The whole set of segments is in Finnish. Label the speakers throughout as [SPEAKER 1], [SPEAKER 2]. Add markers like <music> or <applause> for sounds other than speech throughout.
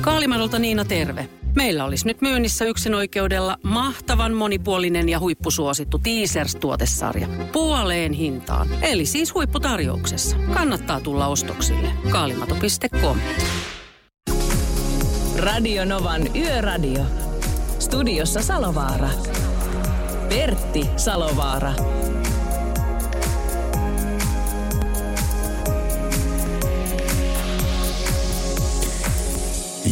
[SPEAKER 1] Kaalimadolta Niina terve. Meillä olisi nyt myynnissä yksin oikeudella mahtavan monipuolinen ja huippusuosittu Teasers-tuotesarja. Puoleen hintaan. Eli siis huipputarjouksessa. Kannattaa tulla ostoksille. Kaalimato.com
[SPEAKER 2] Radio Novan Yöradio. Studiossa Salovaara. Pertti Salovaara.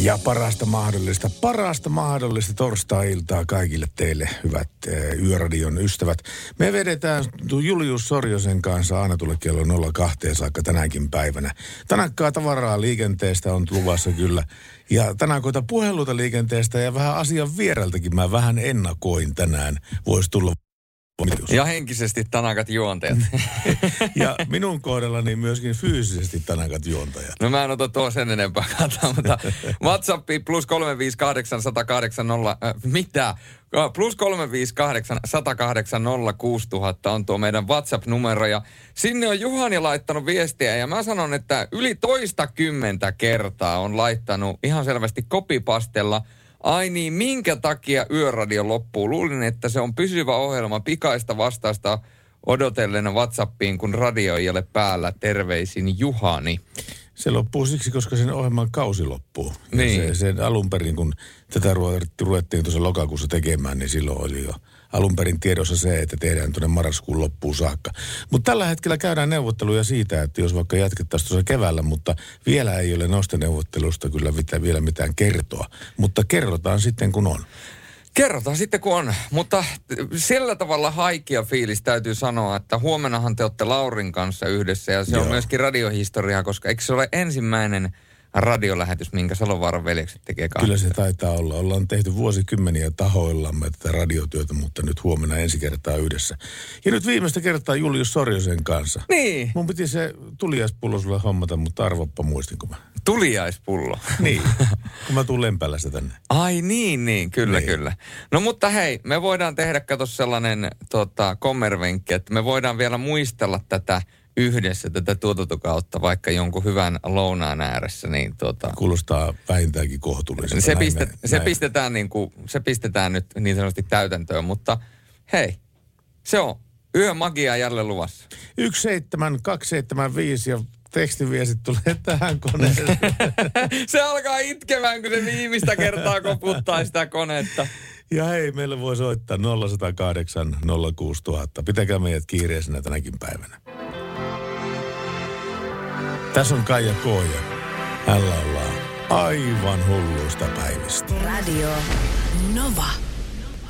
[SPEAKER 3] Ja parasta mahdollista, parasta mahdollista torstai-iltaa kaikille teille, hyvät eh, Yöradion ystävät. Me vedetään Julius Sorjosen kanssa aina tulle kello 02 saakka tänäkin päivänä. Tänäkkaa tavaraa liikenteestä on luvassa kyllä. Ja tänään koita puheluita liikenteestä ja vähän asian viereltäkin mä vähän ennakoin tänään. Voisi tulla
[SPEAKER 4] ja henkisesti tanakat juontajat. <laughs>
[SPEAKER 3] ja minun kohdallani myöskin fyysisesti tanakat juontajat.
[SPEAKER 4] No mä en ota tuo sen enempää kantaa, mutta WhatsAppi plus 358 108 0, äh, mitä? Plus 358 108 6000 on tuo meidän WhatsApp-numero ja sinne on Juhani laittanut viestiä ja mä sanon, että yli toista kymmentä kertaa on laittanut ihan selvästi kopipastella – Ai niin, minkä takia yöradio loppuu? Luulin, että se on pysyvä ohjelma pikaista vastausta odotellen WhatsAppiin, kun radio ei ole päällä. Terveisin Juhani.
[SPEAKER 3] Se loppuu siksi, koska sen ohjelman kausi loppuu.
[SPEAKER 4] Niin.
[SPEAKER 3] se, sen alun perin, kun tätä ruvettiin tuossa lokakuussa tekemään, niin silloin oli jo alun perin tiedossa se, että tehdään tuonne marraskuun loppuun saakka. Mutta tällä hetkellä käydään neuvotteluja siitä, että jos vaikka jatkettaisiin tuossa keväällä, mutta vielä ei ole nostoneuvottelusta kyllä mitään, vielä mitään kertoa. Mutta kerrotaan sitten kun on.
[SPEAKER 4] Kerrotaan sitten kun on, mutta sillä tavalla haikia fiilis täytyy sanoa, että huomenahan te olette Laurin kanssa yhdessä ja se Joo. on myöskin radiohistoriaa, koska eikö se ole ensimmäinen radiolähetys, minkä Salovaaran veljekset tekee
[SPEAKER 3] kahdesta. Kyllä se taitaa olla. Ollaan tehty vuosikymmeniä tahoillamme tätä radiotyötä, mutta nyt huomenna ensi kertaa yhdessä. Ja nyt viimeistä kertaa Julius Sorjosen kanssa.
[SPEAKER 4] Niin.
[SPEAKER 3] Mun piti se tuliaispullo sulle hommata, mutta arvoppa muistinko mä.
[SPEAKER 4] Tuliaispullo?
[SPEAKER 3] niin, <laughs> kun mä tulen Lempälästä tänne.
[SPEAKER 4] Ai niin, niin, kyllä, niin. kyllä. No mutta hei, me voidaan tehdä, kato sellainen tota, kommervenkki, että me voidaan vielä muistella tätä – yhdessä tätä tuotantokautta vaikka jonkun hyvän lounaan ääressä, niin tota...
[SPEAKER 3] Kuulostaa vähintäänkin kohtuulliselta.
[SPEAKER 4] Se, piste, me, se, pistetään niin kuin, se pistetään nyt niin sanotusti täytäntöön, mutta hei, se on yö magia jälleen luvassa.
[SPEAKER 3] 17275 ja tekstiviestit tulee tähän koneeseen. <laughs>
[SPEAKER 4] se alkaa itkemään, kun se viimeistä kertaa koputtaa sitä konetta.
[SPEAKER 3] Ja hei, meillä voi soittaa 0108 06000. Pitäkää meidät kiireisenä tänäkin päivänä. Tässä on Kaija Kooja. Hänellä ollaan aivan hulluista päivistä.
[SPEAKER 2] Radio Nova.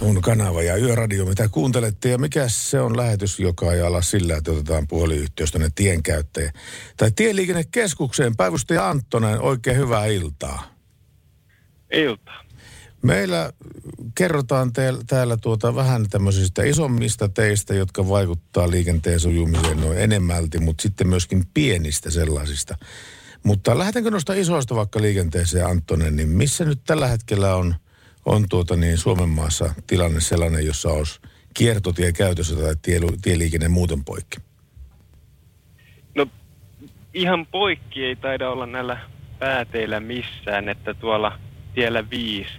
[SPEAKER 3] On kanava ja yöradio, mitä kuuntelette. Ja mikä se on lähetys, joka ei ala sillä, että otetaan puoliyhtiöstä ne tienkäyttäjä. Tai tieliikennekeskukseen päivystäjä Anttonen, oikein hyvää iltaa.
[SPEAKER 5] Iltaa.
[SPEAKER 3] Meillä kerrotaan te, täällä tuota vähän tämmöisistä isommista teistä, jotka vaikuttaa liikenteen sujumiseen noin enemmälti, mutta sitten myöskin pienistä sellaisista. Mutta lähdetäänkö noista isoista vaikka liikenteeseen, Anttonen, niin missä nyt tällä hetkellä on, on tuota niin Suomen maassa tilanne sellainen, jossa olisi kiertotie käytössä tai tie, tieliikenne muuten poikki?
[SPEAKER 5] No ihan poikki ei taida olla näillä pääteillä missään, että tuolla tiellä viisi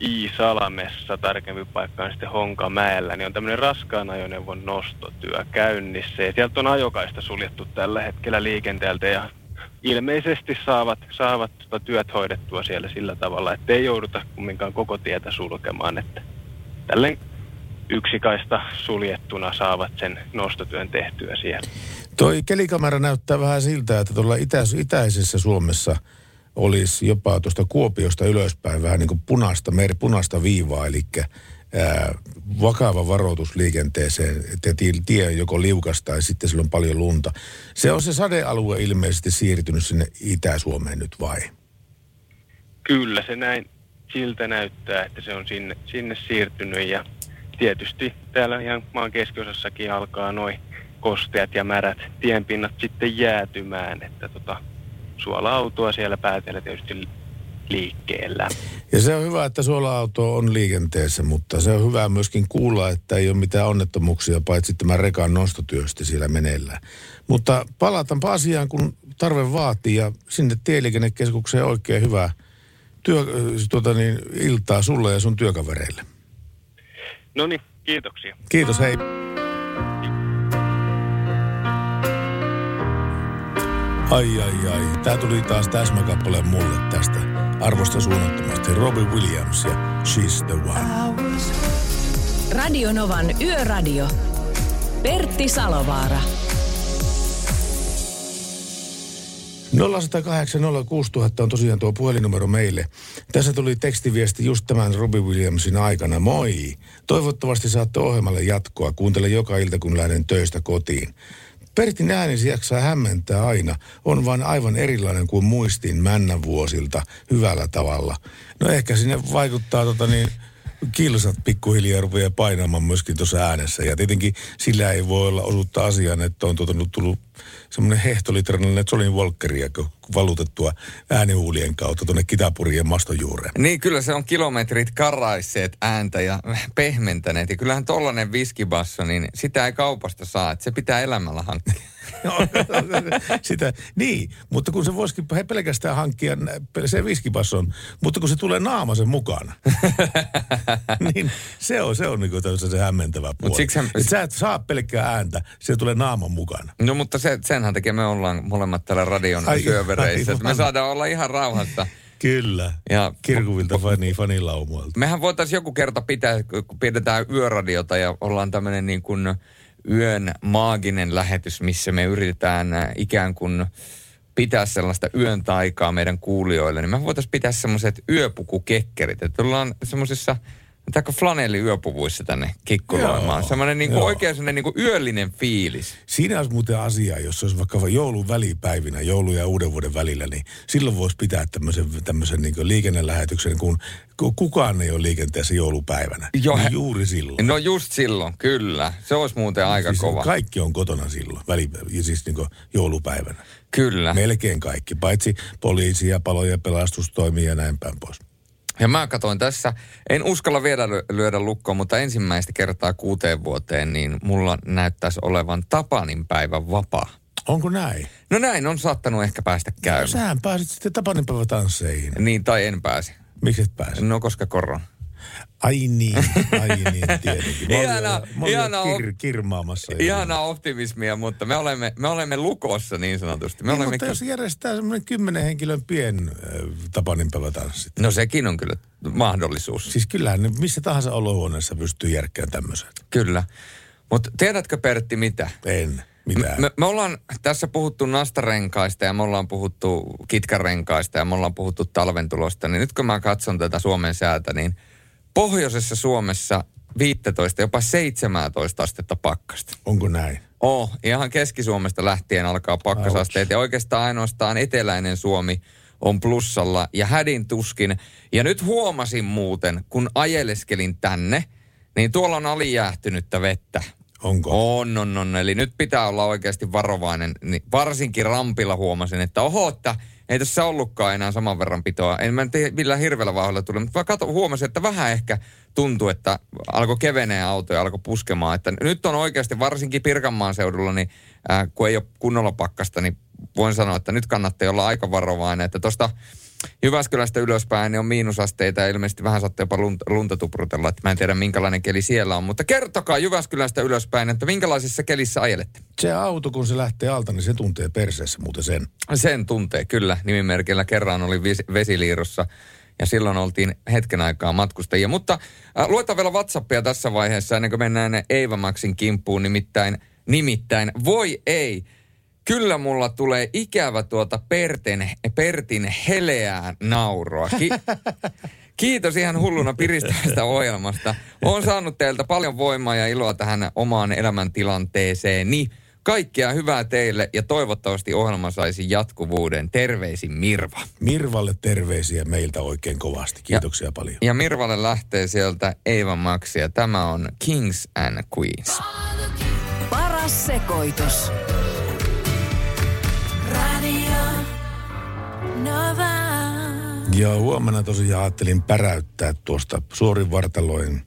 [SPEAKER 5] Iisalamessa, tarkempi paikka on sitten Honkamäellä, niin on tämmöinen raskaan ajoneuvon nostotyö käynnissä. Ja sieltä on ajokaista suljettu tällä hetkellä liikenteeltä ja ilmeisesti saavat, saavat tota työt hoidettua siellä sillä tavalla, että ei jouduta kumminkaan koko tietä sulkemaan, että tälleen yksikaista suljettuna saavat sen nostotyön tehtyä siellä.
[SPEAKER 3] Toi kelikamera näyttää vähän siltä, että tuolla itäis- itäisessä Suomessa – olisi jopa tuosta Kuopiosta ylöspäin vähän niin kuin punaista, mer, punaista viivaa, eli ää, vakava varoitus liikenteeseen, että tie joko liukasta tai sitten sillä on paljon lunta. Se on se sadealue ilmeisesti siirtynyt sinne Itä-Suomeen nyt vai?
[SPEAKER 5] Kyllä, se näin siltä näyttää, että se on sinne, sinne siirtynyt ja tietysti täällä ihan maan keskiosassakin alkaa noin kosteat ja märät tienpinnat sitten jäätymään, että tota, suola-autoa siellä päätellä tietysti liikkeellä.
[SPEAKER 3] Ja se on hyvä, että suola-auto on liikenteessä, mutta se on hyvä myöskin kuulla, että ei ole mitään onnettomuuksia, paitsi tämä rekan nostotyöstä siellä meneillään. Mutta palataanpa asiaan, kun tarve vaatii ja sinne tieliikennekeskukseen oikein hyvää työ, tuota niin, iltaa sulle ja sun työkavereille.
[SPEAKER 5] No niin, kiitoksia.
[SPEAKER 3] Kiitos, hei. Ai ai ai, tää tuli taas täsmäkappale mulle tästä. Arvosta suunnattomasti Robbie Williams ja She's the One.
[SPEAKER 2] Radio Novan Yöradio. Pertti Salovaara.
[SPEAKER 3] 0108 06000 on tosiaan tuo puhelinnumero meille. Tässä tuli tekstiviesti just tämän Robbie Williamsin aikana. Moi! Toivottavasti saatte ohjelmalle jatkoa. Kuuntele joka ilta, kun lähden töistä kotiin. Pertin äänisi jaksaa hämmentää aina. On vain aivan erilainen kuin muistin männän vuosilta hyvällä tavalla. No ehkä sinne vaikuttaa tota niin, kilsat pikkuhiljaa rupeaa painamaan myöskin tuossa äänessä. Ja tietenkin sillä ei voi olla osuutta asiaan, että on tuota, tullut semmoinen hehtolitrallinen Jolin Walkeria valutettua äänihuulien kautta tuonne kitapurien mastojuureen.
[SPEAKER 4] Niin, kyllä se on kilometrit karaisseet ääntä ja pehmentäneet. Ja kyllähän tollanen viskibasso, niin sitä ei kaupasta saa, että se pitää elämällä hankkia. <laughs>
[SPEAKER 3] Sitä, niin, mutta kun se voisikin pelkästään hankkia se viskipasson, mutta kun se tulee naamasen mukana, <laughs> niin se on, se on niin se hämmentävä puoli. Siksi hän... sä et saa pelkkää ääntä, se tulee naaman mukana.
[SPEAKER 4] No mutta se, senhän takia me ollaan molemmat täällä radion ai, syövereissä, että me saadaan olla ihan rauhassa.
[SPEAKER 3] Kyllä, ja, kirkuvilta fani, fanilaumoilta.
[SPEAKER 4] Mehän voitaisiin joku kerta pitää, kun pidetään yöradiota ja ollaan tämmöinen niin kuin yön maaginen lähetys, missä me yritetään äh, ikään kuin pitää sellaista yön taikaa meidän kuulijoille, niin me voitaisiin pitää semmoiset yöpukukekkerit, että ollaan semmoisissa Tääkö flanelli yöpuvuissa tänne kikkuloimaan? Semmoinen niin oikein semmoinen niin yöllinen fiilis.
[SPEAKER 3] Siinä olisi muuten asia, jos olisi vaikka joulun välipäivinä, joulu ja uuden vuoden välillä, niin silloin voisi pitää tämmöisen, tämmöisen niin liikennelähetyksen, kun kukaan ei ole liikenteessä joulupäivänä. Jo, niin juuri silloin.
[SPEAKER 4] No just silloin, kyllä. Se olisi muuten aika
[SPEAKER 3] siis
[SPEAKER 4] kova.
[SPEAKER 3] Kaikki on kotona silloin, väli, siis niin joulupäivänä.
[SPEAKER 4] Kyllä.
[SPEAKER 3] Melkein kaikki, paitsi poliisi ja palo- ja pelastustoimi ja näin päin pois.
[SPEAKER 4] Ja mä katsoin tässä, en uskalla vielä lyödä lukkoon, mutta ensimmäistä kertaa kuuteen vuoteen, niin mulla näyttäisi olevan Tapanin päivän vapaa.
[SPEAKER 3] Onko näin?
[SPEAKER 4] No näin on saattanut ehkä päästä käymään. No,
[SPEAKER 3] sähän pääsit sitten Tapanin päivän tansseihin.
[SPEAKER 4] Niin, tai en pääse.
[SPEAKER 3] Miksi et pääse?
[SPEAKER 4] No koska korona.
[SPEAKER 3] Ai niin, ai niin, tietenkin.
[SPEAKER 4] ihana, ihana,
[SPEAKER 3] kir, kirmaamassa.
[SPEAKER 4] Ihana optimismia, mutta me olemme, me olemme lukossa niin sanotusti. Me niin, olemme
[SPEAKER 3] mutta ki- jos järjestää semmoinen kymmenen henkilön pien äh, tapaninpäivätanssit.
[SPEAKER 4] No sekin on kyllä mahdollisuus.
[SPEAKER 3] Siis kyllähän missä tahansa olohuoneessa pystyy järkkään tämmöisen.
[SPEAKER 4] Kyllä. Mutta tiedätkö Pertti mitä?
[SPEAKER 3] En. Mitä?
[SPEAKER 4] Me, me ollaan tässä puhuttu nastarenkaista ja me ollaan puhuttu kitkarenkaista ja me ollaan puhuttu talventulosta. Niin nyt kun mä katson tätä Suomen säätä, niin – pohjoisessa Suomessa 15, jopa 17 astetta pakkasta.
[SPEAKER 3] Onko näin?
[SPEAKER 4] Oh, ihan Keski-Suomesta lähtien alkaa pakkasasteet ja oikeastaan ainoastaan eteläinen Suomi on plussalla ja hädin tuskin. Ja nyt huomasin muuten, kun ajeleskelin tänne, niin tuolla on alijäähtynyttä vettä.
[SPEAKER 3] Onko?
[SPEAKER 4] On, on, on. Eli nyt pitää olla oikeasti varovainen. Niin varsinkin rampilla huomasin, että oho, että ei tässä ollutkaan enää saman verran pitoa. En mä tiedä, millä hirveällä vauhdilla tuli, mutta kato, huomasin, että vähän ehkä tuntui, että alkoi kevenee auto ja alkoi puskemaan. Että nyt on oikeasti, varsinkin Pirkanmaan seudulla, niin äh, kun ei ole kunnolla pakkasta, niin voin sanoa, että nyt kannattaa olla aika varovainen. Että tuosta Jyväskylästä ylöspäin niin on miinusasteita ja ilmeisesti vähän saatte jopa lunta, lunta tuprutella. Että mä en tiedä minkälainen keli siellä on. Mutta kertokaa Jyväskylästä ylöspäin, että minkälaisissa kelissä ajelette?
[SPEAKER 3] Se auto, kun se lähtee alta, niin se tuntee perseessä muuten sen.
[SPEAKER 4] Sen tuntee, kyllä. Nimimerkillä kerran oli vesiliirossa ja silloin oltiin hetken aikaa matkustajia. Mutta äh, luetaan vielä WhatsAppia tässä vaiheessa ennen kuin mennään Eeva Maxin kimppuun. Nimittäin, nimittäin voi ei. Kyllä mulla tulee ikävä tuota Perten, Pertin heleää nauroa. Ki- <laughs> Kiitos ihan hulluna piristävästä ohjelmasta. Olen saanut teiltä paljon voimaa ja iloa tähän omaan elämäntilanteeseeni. Kaikkea hyvää teille ja toivottavasti ohjelma saisi jatkuvuuden. Terveisin Mirva.
[SPEAKER 3] Mirvalle terveisiä meiltä oikein kovasti. Kiitoksia
[SPEAKER 4] ja,
[SPEAKER 3] paljon.
[SPEAKER 4] Ja Mirvalle lähtee sieltä Eeva Maxia. Tämä on Kings and Queens.
[SPEAKER 2] Paras sekoitus.
[SPEAKER 3] Joo, huomenna tosiaan ajattelin päräyttää tuosta suorin vartaloin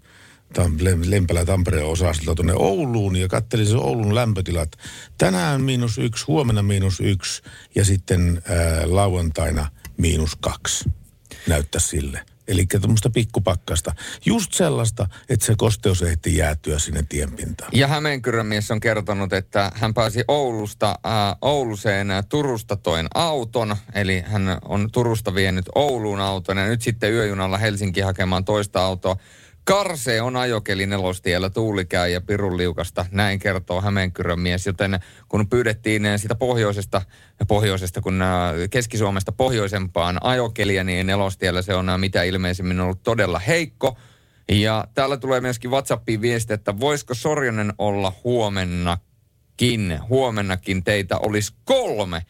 [SPEAKER 3] Lempälä Tampereen osastolta tuonne Ouluun ja katselin se Oulun lämpötilat. Tänään miinus yksi, huomenna miinus yksi ja sitten ää, lauantaina miinus kaksi. Näyttää sille. Eli tuommoista pikkupakkasta. Just sellaista, että se kosteus ehti jäätyä sinne tienpintaan.
[SPEAKER 4] Ja Hämeenkyrön mies on kertonut, että hän pääsi Oulusta, äh, Ouluseen äh, Turusta toin auton. Eli hän on Turusta vienyt Ouluun auton ja nyt sitten yöjunalla Helsinki hakemaan toista autoa. Karse on ajokeli nelostiellä, tuuli käy ja pirun liukasta, näin kertoo Hämeenkyrön mies. Joten kun pyydettiin sitä pohjoisesta, pohjoisesta kun Keski-Suomesta pohjoisempaan ajokelia, niin nelostiellä se on mitä ilmeisemmin ollut todella heikko. Ja täällä tulee myöskin WhatsAppiin viesti, että voisiko Sorjonen olla huomennakin, huomennakin teitä olisi kolme.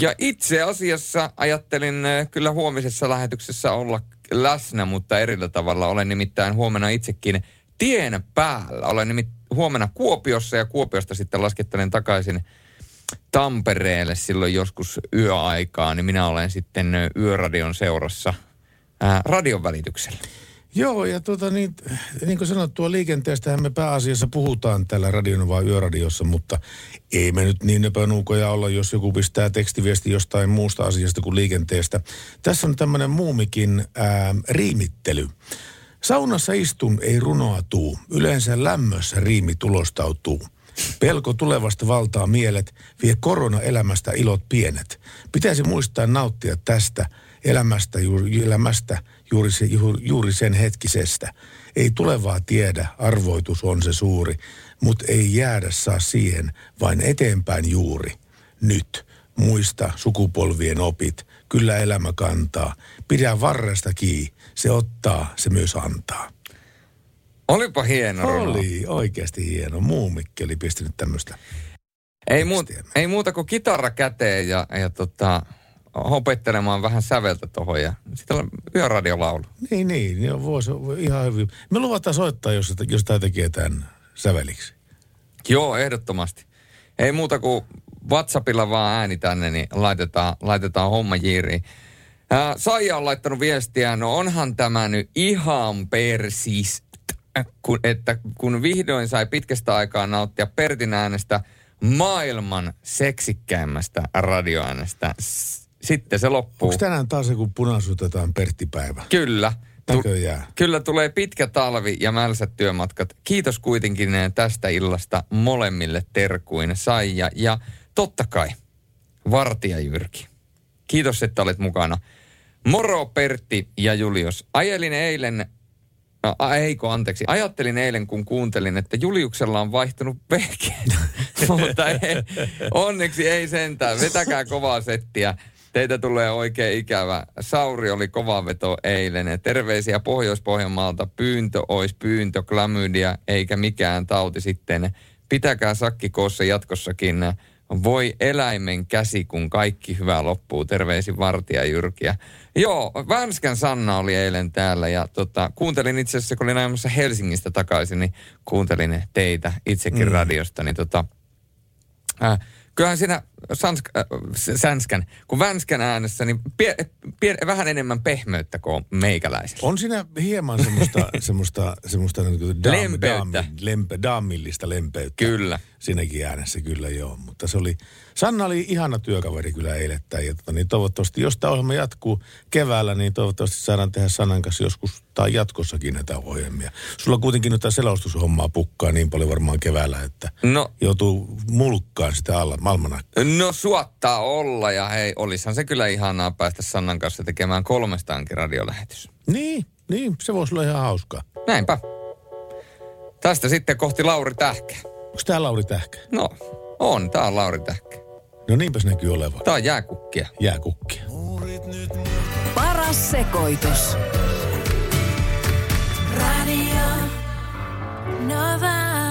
[SPEAKER 4] Ja itse asiassa ajattelin kyllä huomisessa lähetyksessä olla läsnä, mutta erillä tavalla. Olen nimittäin huomenna itsekin tien päällä. Olen nimittäin huomenna Kuopiossa ja Kuopiosta sitten laskettelen takaisin Tampereelle silloin joskus yöaikaa, niin minä olen sitten Yöradion seurassa ää, radion välityksellä.
[SPEAKER 3] Joo, ja tuota, niin, niin kuin sanottua, liikenteestähän me pääasiassa puhutaan täällä radion vai yöradiossa, mutta ei me nyt niin epänuukoja olla, jos joku pistää tekstiviesti jostain muusta asiasta kuin liikenteestä. Tässä on tämmöinen muumikin ää, riimittely. Saunassa istun, ei runoa tuu. Yleensä lämmössä riimi tulostautuu. Pelko tulevasta valtaa mielet, vie korona elämästä ilot pienet. Pitäisi muistaa nauttia tästä elämästä, juuri, elämästä juuri, se, juuri sen hetkisestä. Ei tulevaa tiedä, arvoitus on se suuri, mutta ei jäädä saa siihen, vain eteenpäin juuri. Nyt, muista sukupolvien opit, kyllä elämä kantaa. Pidä varresta kiinni, se ottaa, se myös antaa.
[SPEAKER 4] Olipa hieno
[SPEAKER 3] Oli oikeasti hieno. Muumikki oli pistänyt tämmöistä.
[SPEAKER 4] Ei, muut, ei muuta kuin kitara käteen ja, ja tota, opettelemaan vähän säveltä tuohon ja sitten on yöradiolaulu.
[SPEAKER 3] Niin, niin, niin voisi ihan hyvin. Me luvataan soittaa, jos, jos tämä tekee tämän säveliksi.
[SPEAKER 4] Joo, ehdottomasti. Ei muuta kuin WhatsAppilla vaan ääni tänne, niin laitetaan, laitetaan homma jiiriin. Saija on laittanut viestiä, no onhan tämä nyt ihan persis, kun, että kun vihdoin sai pitkästä aikaa nauttia Pertin äänestä maailman seksikkäimmästä radioäänestä sitten se loppuu.
[SPEAKER 3] Onko tänään taas kun punaisuutetaan Pertti-päivä?
[SPEAKER 4] Kyllä.
[SPEAKER 3] Näköjään.
[SPEAKER 4] Kyllä tulee pitkä talvi ja mälsät työmatkat. Kiitos kuitenkin tästä illasta molemmille terkuin Saija ja totta kai Vartija Jyrki. Kiitos, että olet mukana. Moro Pertti ja Julius. Ajelin eilen No, eikö, anteeksi. Ajattelin eilen, kun kuuntelin, että Juliuksella on vaihtunut pehkeä. <laughs> Mutta ei, onneksi ei sentään. Vetäkää kovaa settiä. Teitä tulee oikein ikävä. Sauri oli kova veto eilen. Terveisiä Pohjois-Pohjanmaalta. Pyyntö olisi pyyntö, klamydia, eikä mikään tauti sitten. Pitäkää sakki koossa jatkossakin. Voi eläimen käsi, kun kaikki hyvä loppuu. Terveisin Vartija Jyrkiä. Joo, Vänskän Sanna oli eilen täällä ja tota, kuuntelin itse asiassa, kun olin ajamassa Helsingistä takaisin, niin kuuntelin teitä itsekin mm. radiosta. Niin tota, äh, kyllähän siinä sansk, äh, sänskän, kun vänskän äänessä, niin pie, pie, vähän enemmän pehmeyttä kuin meikäläisellä.
[SPEAKER 3] On siinä hieman semmoista, <laughs> semmoista, semmoista niin kuin
[SPEAKER 4] dam, lempeyttä. Dam,
[SPEAKER 3] lempe, daamillista lempeyttä.
[SPEAKER 4] Kyllä.
[SPEAKER 3] Siinäkin äänessä kyllä joo, mutta se oli, Sanna oli ihana työkaveri kyllä eilettäin. Ja tota, niin toivottavasti, jos tämä ohjelma jatkuu keväällä, niin toivottavasti saadaan tehdä Sannan kanssa joskus tai jatkossakin näitä ohjelmia. Sulla kuitenkin nyt tämä selostushommaa pukkaa niin paljon varmaan keväällä, että no, joutuu mulkkaan sitä alla, almanakkaa.
[SPEAKER 4] No suottaa olla ja hei, olisihan se kyllä ihanaa päästä Sannan kanssa tekemään kolmestaankin radiolähetys.
[SPEAKER 3] Niin, niin, se voisi olla ihan hauskaa.
[SPEAKER 4] Näinpä. Tästä sitten kohti Lauri Tähkä.
[SPEAKER 3] Onko tämä Lauri Tähkä?
[SPEAKER 4] No, on. Tämä on Lauri Tähkä.
[SPEAKER 3] No niinpäs näkyy olevan.
[SPEAKER 4] Tämä on jääkukkia.
[SPEAKER 3] Jääkukkia.
[SPEAKER 2] Paras sekoitus. Radio
[SPEAKER 3] Nova.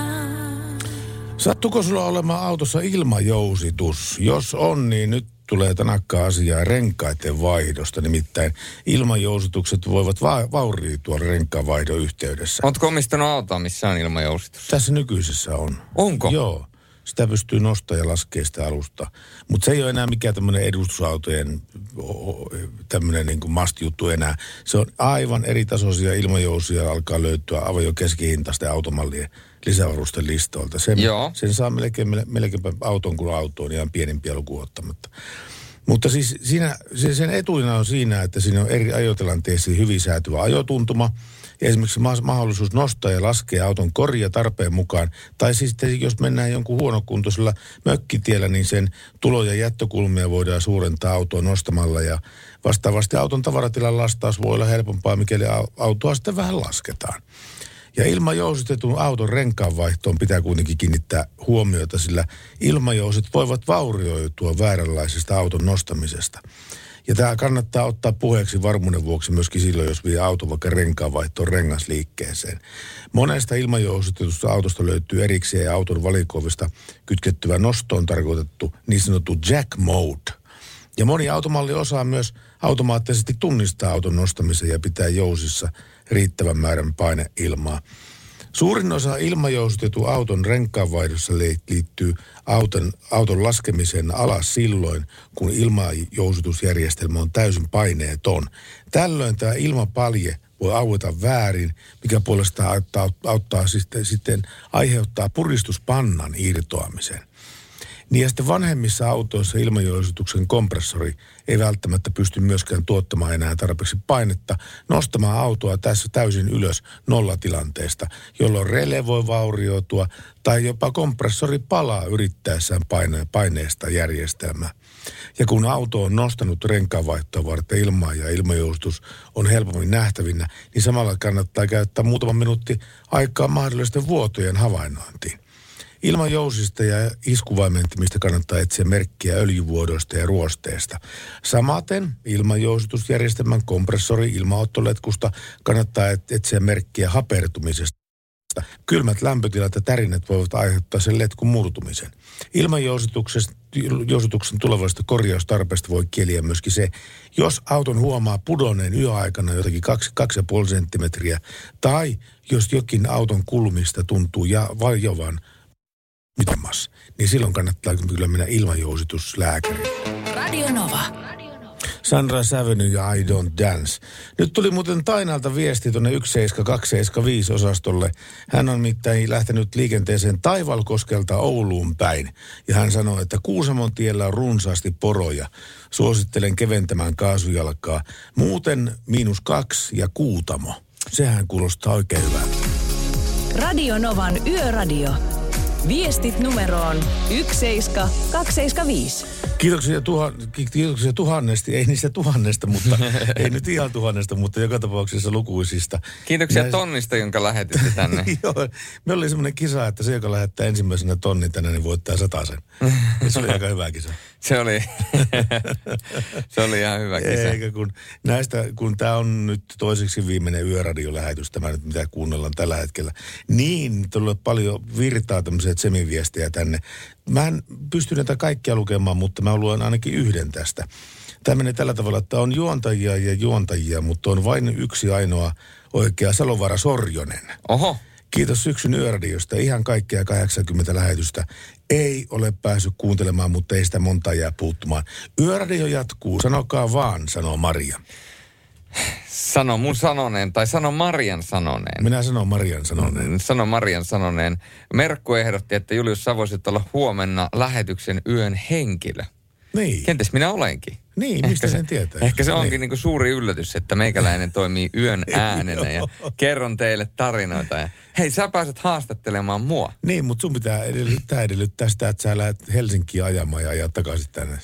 [SPEAKER 3] Sattuko sulla olemaan autossa ilmajousitus? Jos on, niin nyt tulee tanakka asiaa renkaiden vaihdosta. Nimittäin ilmajousitukset voivat va- vauriutua renkaan vaihdon yhteydessä.
[SPEAKER 4] Oletko omistanut autoa, missä on ilmajousitus?
[SPEAKER 3] Tässä nykyisessä on.
[SPEAKER 4] Onko?
[SPEAKER 3] Joo. sitä pystyy nostamaan ja laskemaan sitä alusta. Mutta se ei ole enää mikään tämmöinen edustusautojen tämmöinen niin mastijuttu enää. Se on aivan eri tasoisia ilmajousia alkaa löytyä aivan jo keskihintaisten automallien lisävarusten listoilta. Sen,
[SPEAKER 4] Joo.
[SPEAKER 3] sen saa melkein, melkeinpä auton kuin autoon, ihan pienempiä lukuun ottamatta. Mutta siis siinä, se- sen etuina on siinä, että siinä on eri ajotilanteissa hyvin säätyvä ajotuntuma. Ja esimerkiksi ma- mahdollisuus nostaa ja laskea auton korja tarpeen mukaan. Tai siis jos mennään jonkun huonokuntoisella mökkitiellä, niin sen tulo- ja jättökulmia voidaan suurentaa autoa nostamalla. Ja vastaavasti auton tavaratilan lastaus voi olla helpompaa, mikäli au- autoa sitten vähän lasketaan. Ja ilmajousitetun auton renkaanvaihtoon pitää kuitenkin kiinnittää huomiota, sillä ilmajousit voivat vaurioitua vääränlaisesta auton nostamisesta. Ja tämä kannattaa ottaa puheeksi varmuuden vuoksi myöskin silloin, jos vie auto vaikka renkaanvaihtoon rengasliikkeeseen. Monesta ilmajousitetusta autosta löytyy erikseen auton valikoivista kytkettyvä nostoon tarkoitettu niin sanottu jack mode – ja moni automalli osaa myös automaattisesti tunnistaa auton nostamisen ja pitää jousissa riittävän määrän paineilmaa. Suurin osa ilmajousitetun auton renkaanvaihdossa li- liittyy auton, auton laskemiseen alas silloin, kun ilmajousitusjärjestelmä on täysin paineeton. Tällöin tämä ilmapalje voi aueta väärin, mikä puolestaan auttaa, auttaa sitten, sitten aiheuttaa puristuspannan irtoamisen. Niin ja sitten vanhemmissa autoissa ilmajoisutuksen kompressori ei välttämättä pysty myöskään tuottamaan enää tarpeeksi painetta nostamaan autoa tässä täysin ylös nollatilanteesta, jolloin rele voi vaurioitua tai jopa kompressori palaa yrittäessään paine- paineesta järjestelmää. Ja kun auto on nostanut renkaanvaihtoa varten ilmaa ja ilmajousitus on helpommin nähtävinä, niin samalla kannattaa käyttää muutama minuutti aikaa mahdollisten vuotojen havainnointiin. Ilman jousista ja iskuvaimentimista kannattaa etsiä merkkiä öljyvuodoista ja ruosteesta. Samaten ilman jousitusjärjestelmän kompressori ilmaottoletkusta kannattaa et- etsiä merkkiä hapertumisesta. Kylmät lämpötilat ja tärinät voivat aiheuttaa sen letkun murtumisen. Ilman jousituksen tulevasta korjaustarpeesta voi kieliä myöskin se, jos auton huomaa pudonneen yöaikana jotakin 2,5 senttimetriä, tai jos jokin auton kulmista tuntuu ja vajovan mitamassa, niin silloin kannattaa kyllä mennä ilmanjousituslääkärille.
[SPEAKER 2] Radio Nova.
[SPEAKER 3] Sandra Säveny ja I Don't Dance. Nyt tuli muuten Tainalta viesti tuonne 17275 osastolle. Hän on mittain lähtenyt liikenteeseen Taivalkoskelta Ouluun päin. Ja hän sanoi, että Kuusamon tiellä on runsaasti poroja. Suosittelen keventämään kaasujalkaa. Muuten miinus kaksi ja Kuutamo. Sehän kuulostaa oikein hyvältä.
[SPEAKER 2] Radio Novan Yöradio. Viestit numeroon 17275.
[SPEAKER 3] Kiitoksia, tuhan, ki- kiitoksia tuhannesti, ei niistä tuhannesta, mutta <laughs> ei nyt ihan tuhannesta, mutta joka tapauksessa lukuisista.
[SPEAKER 4] Kiitoksia
[SPEAKER 3] Näin-
[SPEAKER 4] tonnista, jonka lähetitte tänne. <laughs>
[SPEAKER 3] Joo, me oli semmoinen kisa, että se, joka lähettää ensimmäisenä tonnin tänne, niin voittaa sen. Se oli aika hyvä kisa.
[SPEAKER 4] Se oli, se oli ihan hyvä kisa.
[SPEAKER 3] Eikä kun näistä, kun tämä on nyt toiseksi viimeinen yöradiolähetys, tämä nyt mitä kuunnellaan tällä hetkellä, niin tulee paljon virtaa tämmöisiä semiviestejä tänne. Mä en pysty näitä kaikkia lukemaan, mutta mä luen ainakin yhden tästä. Tämä menee tällä tavalla, että on juontajia ja juontajia, mutta on vain yksi ainoa oikea Salovaara Sorjonen.
[SPEAKER 4] Oho,
[SPEAKER 3] Kiitos syksyn yöradiosta. Ihan kaikkea 80 lähetystä. Ei ole päässyt kuuntelemaan, mutta ei sitä monta jää puuttumaan. Yöradio jatkuu. Sanokaa vaan, sanoo Maria.
[SPEAKER 4] sano mun sanoneen, tai sano Marian sanoneen.
[SPEAKER 3] Minä sanon Marian sanoneen.
[SPEAKER 4] Sano Marian sanoneen. Merkku ehdotti, että Julius, sä voisit olla huomenna lähetyksen yön henkilö.
[SPEAKER 3] Niin.
[SPEAKER 4] Kenties minä olenkin.
[SPEAKER 3] Niin, mistä sen tietää?
[SPEAKER 4] Ehkä se onkin
[SPEAKER 3] Niin.
[SPEAKER 4] niin. kuin suuri yllätys, että meikäläinen toimii yön <laughs> äänenä ja kerron teille tarinoita. Ja, hei, sä pääset haastattelemaan mua.
[SPEAKER 3] Niin, mutta sun pitää edellyttää, edellyttää sitä, että sä lähdet Helsinkiin ajamaan ja ajaa takaisin tänne,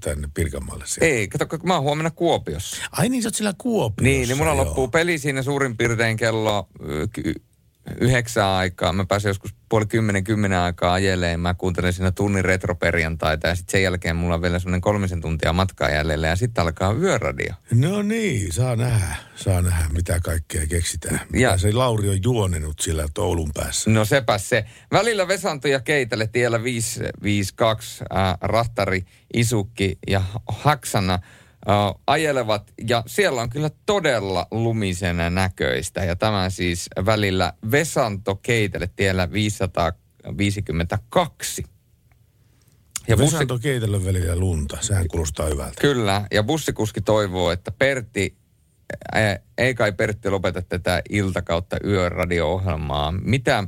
[SPEAKER 3] tänne Pirkanmaalle. Siellä.
[SPEAKER 4] Ei, kato, kun mä oon huomenna Kuopiossa.
[SPEAKER 3] Ai niin, sä oot siellä Kuopiossa.
[SPEAKER 4] Niin, niin mulla
[SPEAKER 3] joo.
[SPEAKER 4] loppuu peli siinä suurin piirtein kello yhdeksän aikaa. Mä pääsen joskus puoli kymmenen, kymmenen aikaa ajeleen. Mä kuuntelen siinä tunnin retroperjantaita ja sitten sen jälkeen mulla on vielä semmoinen kolmisen tuntia matkaa jäljellä ja sitten alkaa yöradio.
[SPEAKER 3] No niin, saa nähdä, saa nähdä, mitä kaikkea keksitään.
[SPEAKER 4] Ja-
[SPEAKER 3] Ja se Lauri on juonenut sillä Oulun päässä.
[SPEAKER 4] No sepä se. Välillä Vesanto ja Keitele tiellä 552 äh, Rahtari, Isukki ja Haksana äh, ajelevat ja siellä on kyllä todella lumisena näköistä ja tämä siis välillä Vesanto Keitele tiellä 552. Ja bussi,
[SPEAKER 3] Vesanto keitellä välillä lunta, sehän kuulostaa hyvältä.
[SPEAKER 4] kyllä, ja bussikuski toivoo, että Pertti, ei kai Pertti lopeta tätä ilta kautta yöradio-ohjelmaa. Mitä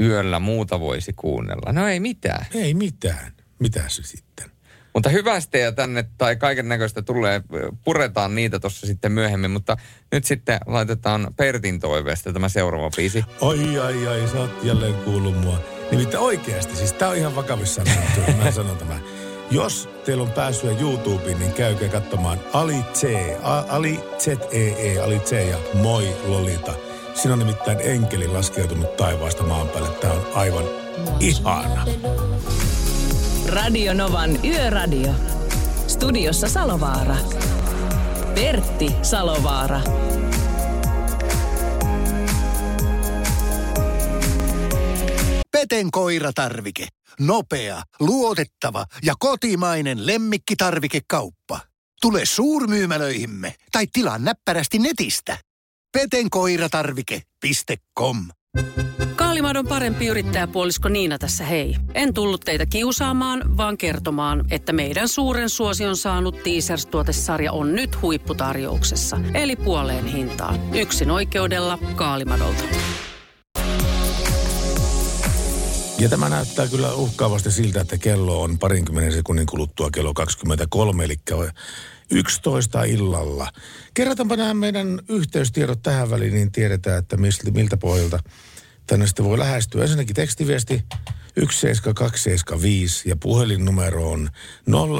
[SPEAKER 4] yöllä muuta voisi kuunnella? No ei mitään.
[SPEAKER 3] Ei mitään. Mitä se sitten?
[SPEAKER 4] Mutta hyvästä ja tänne tai kaiken näköistä tulee, puretaan niitä tuossa sitten myöhemmin, mutta nyt sitten laitetaan Pertin toiveesta tämä seuraava biisi.
[SPEAKER 3] Ai, ai, ai, sä oot jälleen kuullut mua. Nimittäin oikeasti, siis tää on ihan vakavissaan sanottu, mä sanon tämän. Jos teillä on pääsyä YouTubeen, niin käykää katsomaan Ali C, A- Ali Z-E-E, Ali C ja Moi Lolita. Siinä on nimittäin enkeli laskeutunut taivaasta maan päälle. Tää on aivan ihana.
[SPEAKER 2] Radio Novan Yöradio. Studiossa Salovaara. Pertti Salovaara.
[SPEAKER 6] Peten koiratarvike. Nopea, luotettava ja kotimainen lemmikkitarvikekauppa. Tule suurmyymälöihimme tai tilaa näppärästi netistä. petenkoiratarvike.com
[SPEAKER 1] Kaalimadon parempi yrittäjäpuolisko Niina tässä hei. En tullut teitä kiusaamaan, vaan kertomaan, että meidän suuren suosion saanut Teasers-tuotesarja on nyt huipputarjouksessa. Eli puoleen hintaan. Yksin oikeudella Kaalimadolta.
[SPEAKER 3] Ja tämä näyttää kyllä uhkaavasti siltä, että kello on parinkymmenen sekunnin kuluttua kello 23, eli 11 illalla. Kerrotaanpa nämä meidän yhteystiedot tähän väliin, niin tiedetään, että mistä, miltä pohjalta tänne sitten voi lähestyä. Ensinnäkin tekstiviesti 17275 ja puhelinnumero on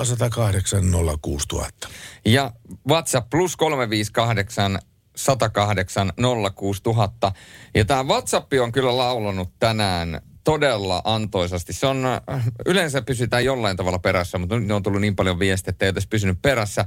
[SPEAKER 3] 0108 06000.
[SPEAKER 4] Ja WhatsApp plus 358 108 06000. Ja tämä WhatsApp on kyllä laulanut tänään todella antoisasti. Se on, äh, yleensä pysytään jollain tavalla perässä, mutta nyt on tullut niin paljon viestiä, että ei ole pysynyt perässä.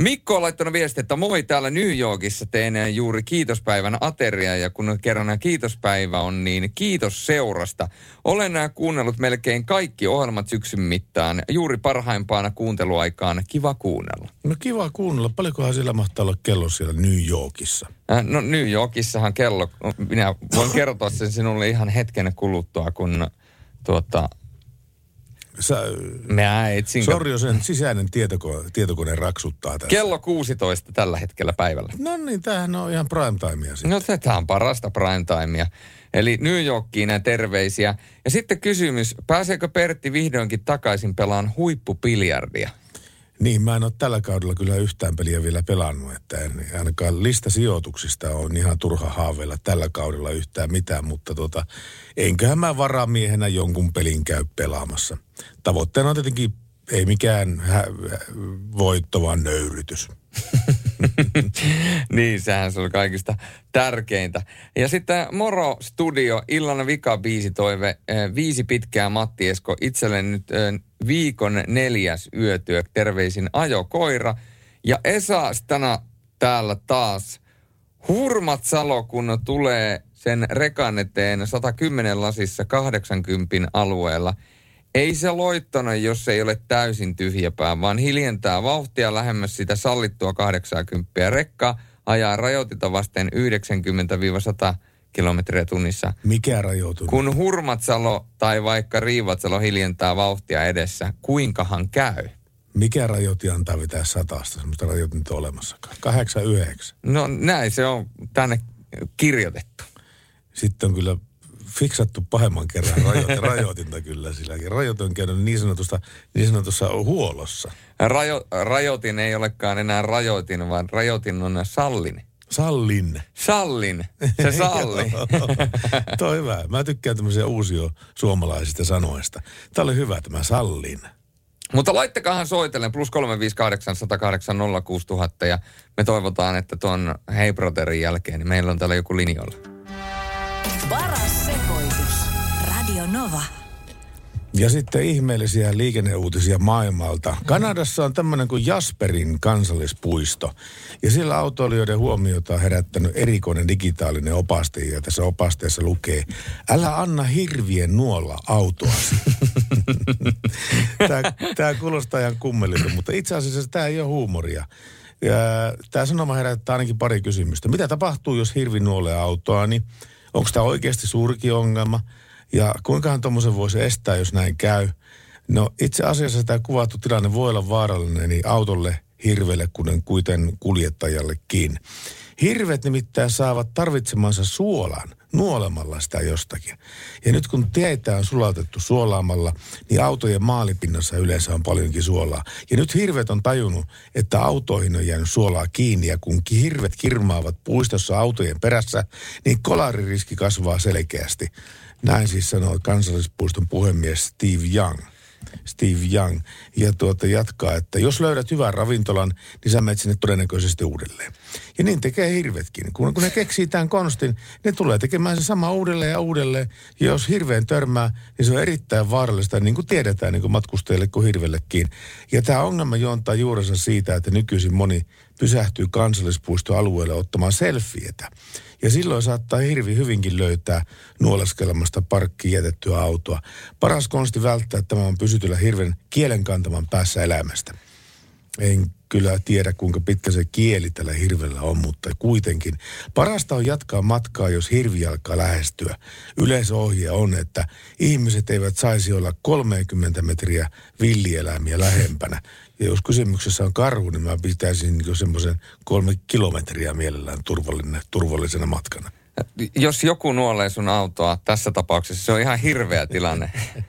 [SPEAKER 4] Mikko on laittanut viestiä, että moi täällä New Yorkissa teen juuri kiitospäivän ateria ja kun kerran kiitospäivä on, niin kiitos seurasta. Olen nää kuunnellut melkein kaikki ohjelmat syksyn mittaan, juuri parhaimpaana kuunteluaikaan. Kiva kuunnella.
[SPEAKER 3] No kiva kuunnella. Paljonkohan siellä mahtaa olla kello siellä New Yorkissa?
[SPEAKER 4] Äh, No New Yorkissahan kello, minä voin kertoa sen sinulle ihan hetken kuluttua, kun tuota,
[SPEAKER 3] Sä,
[SPEAKER 4] mä etsin.
[SPEAKER 3] Sorjo sen sisäinen tietokone, tietokone raksuttaa tässä.
[SPEAKER 4] Kello 16 tällä hetkellä päivällä.
[SPEAKER 3] No niin, tämähän on ihan prime timea sitten.
[SPEAKER 4] No tätä on parasta prime timea. Eli New Yorkiin näin terveisiä. Ja sitten kysymys, pääseekö Pertti vihdoinkin takaisin pelaan huippupiljardia?
[SPEAKER 3] Niin, mä en ole tällä kaudella kyllä yhtään peliä vielä pelannut, että en, ainakaan listasijoituksista on ihan turha haaveilla tällä kaudella yhtään mitään, mutta tota, enköhän mä varamiehenä jonkun pelin käy pelaamassa. Tavoitteena on tietenkin ei mikään hä- voitto, vaan nöyrytys. <laughs> <laughs>
[SPEAKER 4] niin, sehän se on kaikista tärkeintä. Ja sitten Moro Studio, illan vika biisi toive, eh, viisi pitkää Matti Esko, itselleni nyt eh, viikon neljäs yötyö, terveisin Ajo Koira. Ja Esa Stana täällä taas. Hurmat Salo, kun tulee sen rekan eteen 110 lasissa 80 alueella. Ei se loittona, jos ei ole täysin tyhjäpää, vaan hiljentää vauhtia lähemmäs sitä sallittua 80. Rekka ajaa rajoitita vasten 90-100 kilometriä tunnissa.
[SPEAKER 3] Mikä rajoituu?
[SPEAKER 4] Kun Hurmatsalo tai vaikka Riivatsalo hiljentää vauhtia edessä, kuinkahan käy?
[SPEAKER 3] Mikä rajoitti antaa vetää satasta? Semmoista rajoitinta olemassakaan. 89.
[SPEAKER 4] No näin se on tänne kirjoitettu.
[SPEAKER 3] Sitten on kyllä fiksattu pahemman kerran rajoitin, <laughs> rajoitinta kyllä silläkin. Rajoitin on käynyt niin, sanotusta, niin sanotussa huolossa.
[SPEAKER 4] Rajo, rajoitin ei olekaan enää rajoitin, vaan rajoitin on sallin.
[SPEAKER 3] Sallin.
[SPEAKER 4] Sallin, <laughs> se salli.
[SPEAKER 3] Toi on hyvä. Mä tykkään tämmöisiä uusia suomalaisista sanoista. Tämä oli hyvä tämä sallin.
[SPEAKER 4] Mutta laittakahan soitellen plus 358 108 06000 ja me toivotaan, että tuon Hey Brotherin jälkeen niin meillä on täällä joku linjoilla.
[SPEAKER 2] Paras
[SPEAKER 3] Ja sitten ihmeellisiä liikenneuutisia maailmalta. Kanadassa on tämmöinen kuin Jasperin kansallispuisto. Ja sillä autoilijoiden huomiota on herättänyt erikoinen digitaalinen opaste. Ja tässä opasteessa lukee, älä anna hirvien nuolla autoasi. <laughs> tämä, tämä kuulostaa ihan kummelilta, mutta itse asiassa tämä ei ole huumoria. Ja tämä sanoma herättää ainakin pari kysymystä. Mitä tapahtuu, jos hirvi nuolee autoa, niin onko tämä oikeasti suurikin ongelma? Ja kuinkahan tuommoisen voisi estää, jos näin käy? No itse asiassa tämä kuvattu tilanne voi olla vaarallinen niin autolle, hirvelle, kuten kuiten kuljettajallekin. Hirvet nimittäin saavat tarvitsemansa suolan nuolemalla sitä jostakin. Ja nyt kun teitä on sulatettu suolaamalla, niin autojen maalipinnassa yleensä on paljonkin suolaa. Ja nyt hirvet on tajunnut, että autoihin on jäänyt suolaa kiinni ja kun hirvet kirmaavat puistossa autojen perässä, niin kolaririski kasvaa selkeästi. Näin siis sanoo kansallispuiston puhemies Steve Young. Steve Young. Ja tuota jatkaa, että jos löydät hyvän ravintolan, niin sä menet sinne todennäköisesti uudelleen. Ja niin tekee hirvetkin. Kun, kun ne keksii tämän konstin, ne tulee tekemään se sama uudelleen ja uudelleen. Ja jos hirveän törmää, niin se on erittäin vaarallista, niin kuin tiedetään niin kuin matkustajille kuin hirvellekin. Ja tämä ongelma juontaa juurensa siitä, että nykyisin moni pysähtyy kansallispuistoalueelle ottamaan selfietä. Ja silloin saattaa hirvi hyvinkin löytää nuoleskelemasta parkkiin jätettyä autoa. Paras konsti välttää tämä on pysytellä hirven kielen kantaman päässä elämästä. En kyllä tiedä, kuinka pitkä se kieli tällä hirvellä on, mutta kuitenkin. Parasta on jatkaa matkaa, jos hirvi alkaa lähestyä. Yleisohje on, että ihmiset eivät saisi olla 30 metriä villieläimiä lähempänä. Ja jos kysymyksessä on karhu, niin mä pitäisin niin semmoisen kolme kilometriä mielellään turvallisena, turvallisena matkana.
[SPEAKER 4] Jos joku nuolee sun autoa, tässä tapauksessa se on ihan hirveä tilanne. <laughs>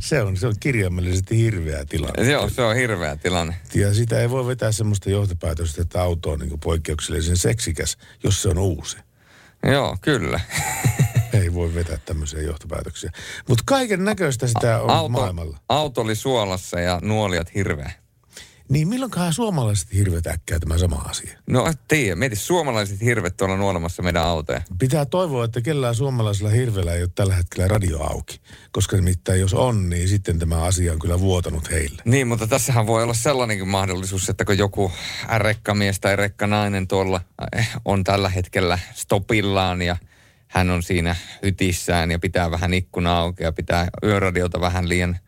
[SPEAKER 3] se on, se on kirjaimellisesti hirveä tilanne.
[SPEAKER 4] Joo, se on hirveä tilanne.
[SPEAKER 3] Ja sitä ei voi vetää semmoista johtopäätöstä, että auto on niin poikkeuksellisen seksikäs, jos se on uusi.
[SPEAKER 4] Joo, kyllä. <laughs>
[SPEAKER 3] ei voi vetää tämmöisiä johtopäätöksiä. Mutta kaiken näköistä sitä on
[SPEAKER 4] auto,
[SPEAKER 3] maailmalla.
[SPEAKER 4] Auto oli suolassa ja nuolijat hirveä.
[SPEAKER 3] Niin milloinkohan suomalaiset hirvet äkkää tämä sama asia?
[SPEAKER 4] No tiedä, mieti suomalaiset hirvet tuolla nuolemassa meidän autoja.
[SPEAKER 3] Pitää toivoa, että kellään suomalaisella hirvellä ei ole tällä hetkellä radio auki. Koska nimittäin jos on, niin sitten tämä asia on kyllä vuotanut heille.
[SPEAKER 4] Niin, mutta tässähän voi olla sellainenkin mahdollisuus, että kun joku rekkamies tai rekkanainen tuolla eh, on tällä hetkellä stopillaan ja hän on siinä hytissään ja pitää vähän ikkuna auki ja pitää yöradiota vähän liian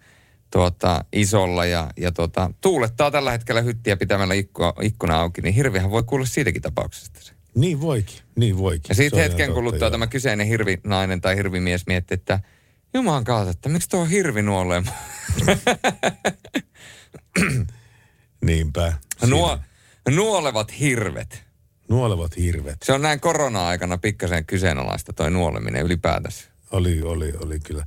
[SPEAKER 4] tuota, isolla ja, ja tuota, tuulettaa tällä hetkellä hyttiä pitämällä ikku, ikkuna auki, niin hirvihän voi kuulla siitäkin tapauksesta se.
[SPEAKER 3] Niin voikin, niin voikin.
[SPEAKER 4] Ja sitten hetken kuluttua tämä kyseinen hirvinainen tai hirvimies mietti, että Jumalan kautta, että miksi tuo hirvi nuolee? <clears throat>
[SPEAKER 3] Niinpä.
[SPEAKER 4] Nuo, nuolevat hirvet.
[SPEAKER 3] Nuolevat hirvet.
[SPEAKER 4] Se on näin korona-aikana pikkasen kyseenalaista toi nuoleminen ylipäätänsä.
[SPEAKER 3] Oli, oli, oli kyllä.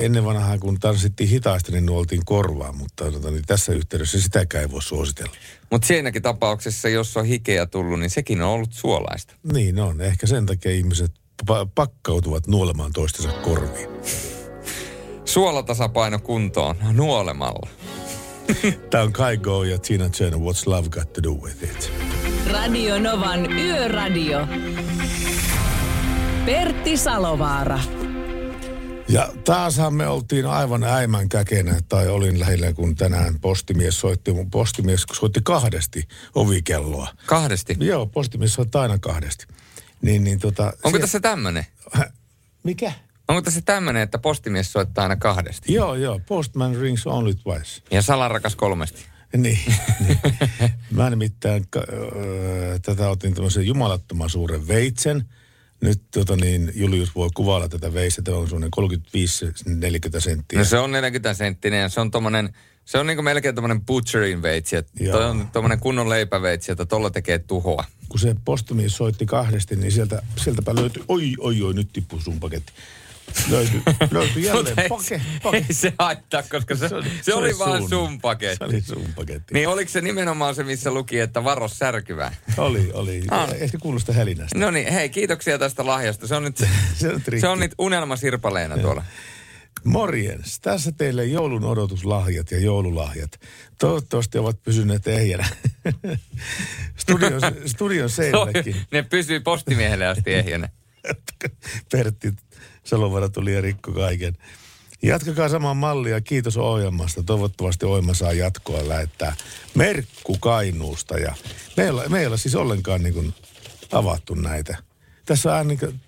[SPEAKER 3] Ennen vanhaa, kun tanssittiin hitaasti, niin nuoltiin korvaa, mutta tota, niin tässä yhteydessä sitäkään ei voi suositella.
[SPEAKER 4] Mutta siinäkin tapauksessa, jos on hikeä tullut, niin sekin on ollut suolaista.
[SPEAKER 3] Niin on. Ehkä sen takia ihmiset pa- pakkautuvat nuolemaan toistensa korviin.
[SPEAKER 4] Suolatasapaino kuntoon nuolemalla.
[SPEAKER 3] Tämä on Kai Go ja Tina Turner, What's Love Got to Do With It?
[SPEAKER 2] Radio Novan Yöradio. Pertti Salovaara.
[SPEAKER 3] Ja taashan me oltiin aivan äimän käkenä, tai olin lähellä, kun tänään postimies soitti, mun postimies soitti kahdesti ovikelloa.
[SPEAKER 4] Kahdesti?
[SPEAKER 3] Joo, postimies soitti aina kahdesti. Niin, niin tota,
[SPEAKER 4] Onko siellä... tässä tämmöinen?
[SPEAKER 3] Mikä?
[SPEAKER 4] Onko tässä tämmöinen, että postimies soittaa aina kahdesti?
[SPEAKER 3] Joo, joo. Postman rings only twice.
[SPEAKER 4] Ja salarakas kolmesti.
[SPEAKER 3] Niin. niin. <laughs> Mä nimittäin äh, tätä otin tämmöisen jumalattoman suuren veitsen – nyt tota niin, Julius voi kuvailla tätä veistä, että on semmoinen 35-40 senttiä.
[SPEAKER 4] No se on 40 senttinen ja se on tommonen, se on niinku melkein tommonen butcherin veitsi, että toi on tommonen kunnon leipäveitsi, että tolla tekee tuhoa.
[SPEAKER 3] Kun se postumies soitti kahdesti, niin sieltä, sieltäpä löytyi, oi, oi, oi, nyt tippuu sun paketti. Löytyi, löytyi jälleen
[SPEAKER 4] ei, pake, pake. Ei se haittaa, koska se, se, oli, se, se oli, vaan sun paketti.
[SPEAKER 3] Se oli sun paketti.
[SPEAKER 4] Niin oliko se nimenomaan se, missä luki, että varo särkyvää?
[SPEAKER 3] Oli, oli. Ah. Ehkä kuulosta helinästä.
[SPEAKER 4] No niin, hei, kiitoksia tästä lahjasta. Se on nyt, <laughs> se on, se on nyt unelmasirpaleena tuolla.
[SPEAKER 3] Morjens. Tässä teille joulun odotuslahjat ja joululahjat. Toivottavasti ovat pysyneet ehjänä. <laughs> studion, <laughs> studion seinällekin.
[SPEAKER 4] Ne pysyy postimiehelle asti ehjänä.
[SPEAKER 3] Pertti Salovara tuli ja rikko kaiken. Jatkakaa samaa mallia. Kiitos ohjelmasta. Toivottavasti ohjelma saa jatkoa lähettää Merkku Kainuusta. Ja meillä, meillä siis ollenkaan niin kuin avattu näitä. Tässä on, niin kuin,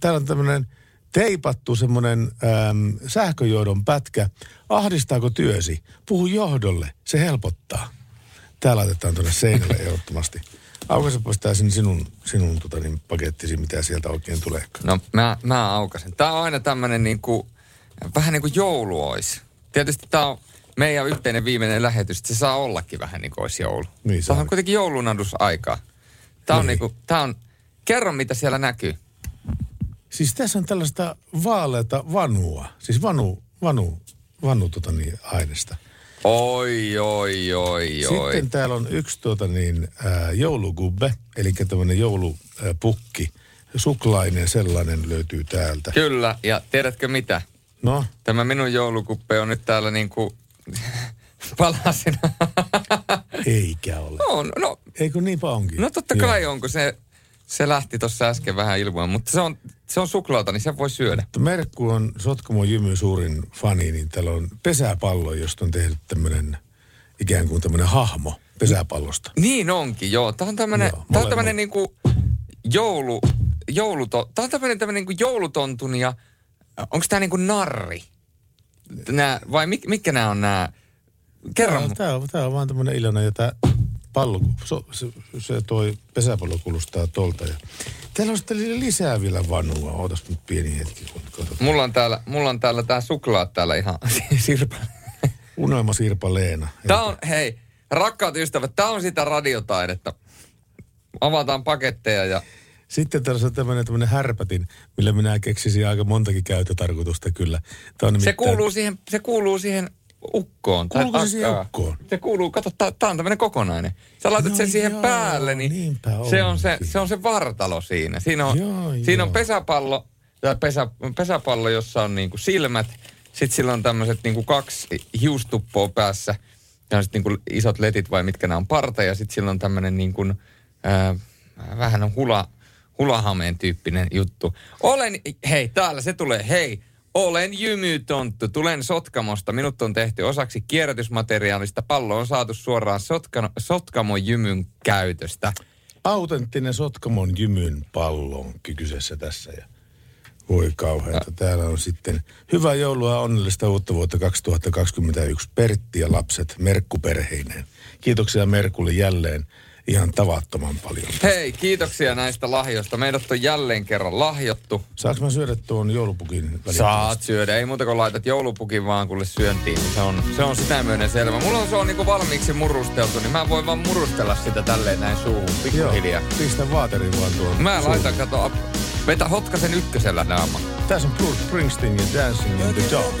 [SPEAKER 3] täällä on tämmöinen teipattu semmoinen ähm, sähköjohdon pätkä. Ahdistaako työsi? Puhu johdolle. Se helpottaa. Tää laitetaan tuonne seinälle <laughs> ehdottomasti. Aukasepa sitä sinun, sinun tota, niin, pakettisi, mitä sieltä oikein tulee.
[SPEAKER 4] No mä, mä aukasen. Tää on aina tämmönen niin kuin, vähän niin kuin joulu olisi. tietysti tämä on meidän yhteinen viimeinen lähetys, että se saa ollakin vähän niin kuin olisi joulu.
[SPEAKER 3] Niin
[SPEAKER 4] Tämä on kuitenkin joulunadusaikaa. Tämä on
[SPEAKER 3] Niin.
[SPEAKER 4] niin kuin, tämä on, kerro mitä siellä näkyy.
[SPEAKER 3] Siis tässä on tällaista vaaleata vanua. Siis vanu, vanu, vanu tota niin, aineesta.
[SPEAKER 4] Oi, oi, oi, oi.
[SPEAKER 3] Sitten täällä on yksi tuota niin, ää, joulugubbe, eli tämmöinen joulupukki. Suklainen sellainen löytyy täältä.
[SPEAKER 4] Kyllä, ja tiedätkö mitä?
[SPEAKER 3] No,
[SPEAKER 4] Tämä minun joulukuppe on nyt täällä niin kuin <laughs> palasina.
[SPEAKER 3] eikä ole.
[SPEAKER 4] no, no,
[SPEAKER 3] Eikö niinpä onkin?
[SPEAKER 4] no totta kai onko se, se lähti tuossa äsken vähän ilmoin, mutta se on, se on suklaata, niin sen voi syödä.
[SPEAKER 3] Merkku on Sotkamo Jymy suurin fani, niin täällä on pesäpallo, josta on tehty tämmöinen ikään kuin tämmöinen hahmo pesäpallosta.
[SPEAKER 4] Niin onkin, joo. Tämä on tämmöinen,
[SPEAKER 3] Joo,
[SPEAKER 4] tämä on tämmöinen niin kuin joulu, jouluto, tämä on tämmöinen, tämmöinen niin kuin joulutontun ja onko tämä niin kuin narri? Nää, vai mik, mitkä nämä on nämä? Kerro.
[SPEAKER 3] Tämä, on, tämä on vaan tämmöinen ja tämä pallo, so, se, se toi pesäpallo kuulostaa tolta. Ja täällä on sitten lisää vielä vanua. Ootas nyt pieni hetki, kun katsotaan.
[SPEAKER 4] Mulla on täällä, mulla on täällä tää suklaat täällä ihan <laughs> sirpa.
[SPEAKER 3] Unelma Sirpa Leena.
[SPEAKER 4] Tää on, hei, rakkaat ystävät, tää on sitä radiotaidetta. Avataan paketteja ja
[SPEAKER 3] Sitten tässä on tämmöinen, tämmöinen härpätin, millä minä keksisin aika montakin käyttötarkoitusta kyllä. Tämä on
[SPEAKER 4] se
[SPEAKER 3] nimittäin-
[SPEAKER 4] kuuluu siihen, se kuuluu siihen ukkoon. tai
[SPEAKER 3] Kuuluuko se siihen ukkoon?
[SPEAKER 4] Se kuuluu, kato, tää on tämmöinen kokonainen. Sä laitat
[SPEAKER 3] No
[SPEAKER 4] sen siihen
[SPEAKER 3] joo,
[SPEAKER 4] päälle, niin se on se, se on se vartalo siinä. Siinä on,
[SPEAKER 3] Joo,
[SPEAKER 4] siinä on
[SPEAKER 3] joo.
[SPEAKER 4] pesäpallo, tai pesä, pesäpallo, jossa on niinku silmät. Sitten sillä on tämmöiset niinku kaksi hiustuppoa päässä. Ja sitten niinku isot letit vai mitkä nämä on parta. Ja sitten sillä on tämmöinen niinku, ää, vähän on hula, hulahameen tyyppinen juttu. Olen, hei täällä se tulee, hei. Olen jymytonttu, tulen Sotkamosta. Minut on tehty osaksi kierrätysmateriaalista. Pallo on saatu suoraan Sotka, Sotkamon jymyn käytöstä.
[SPEAKER 3] autenttinen Sotkamon jymyn pallo on kyseessä tässä. Ja voi kauheata. Täällä on sitten hyvää joulua ja onnellista uutta vuotta 2021. Pertti ja lapset Merkkuperheineen. Kiitoksia Merkulle jälleen ihan tavattoman paljon.
[SPEAKER 4] Hei, kiitoksia näistä lahjoista. Meidät on jälleen kerran lahjottu.
[SPEAKER 3] Saanko mä syödä tuon joulupukin?
[SPEAKER 4] Saat syödä. Ei muuta kuin laitat joulupukin vaan kuule syöntiin. niin Se on, se on sitä myöden selvä. Mulla on se on niinku valmiiksi murusteltu, niin mä voin vaan murustella sitä tälleen näin suuhun pikkuhiljaa.
[SPEAKER 3] pistä vaaterin vaan tuon.
[SPEAKER 4] Mä
[SPEAKER 3] suuhun.
[SPEAKER 4] laitan, kato, vetä hotkasen ykkösellä naama.
[SPEAKER 3] Tässä on Bruce Springsteen ja Dancing in the Dark.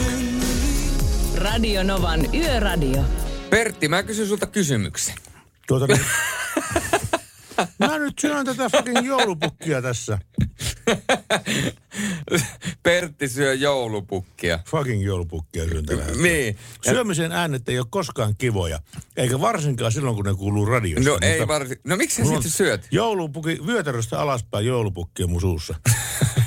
[SPEAKER 2] Radio Novan Yöradio.
[SPEAKER 4] Pertti, mä kysyn sulta kysymyksen.
[SPEAKER 3] Tuota, niin, mä nyt syön tätä fucking joulupukkia tässä.
[SPEAKER 4] Pertti syö joulupukkia.
[SPEAKER 3] Fucking joulupukkia syön tällä hetkellä.
[SPEAKER 4] Niin.
[SPEAKER 3] Syömisen äänet ei ole koskaan kivoja, eikä varsinkaan silloin, kun ne kuuluu radiosta.
[SPEAKER 4] No ei
[SPEAKER 3] Mutta
[SPEAKER 4] varsin. No miksi sä sitten syöt?
[SPEAKER 3] Joulupukki, vyötäröstä alaspäin joulupukki on mun suussa. <laughs>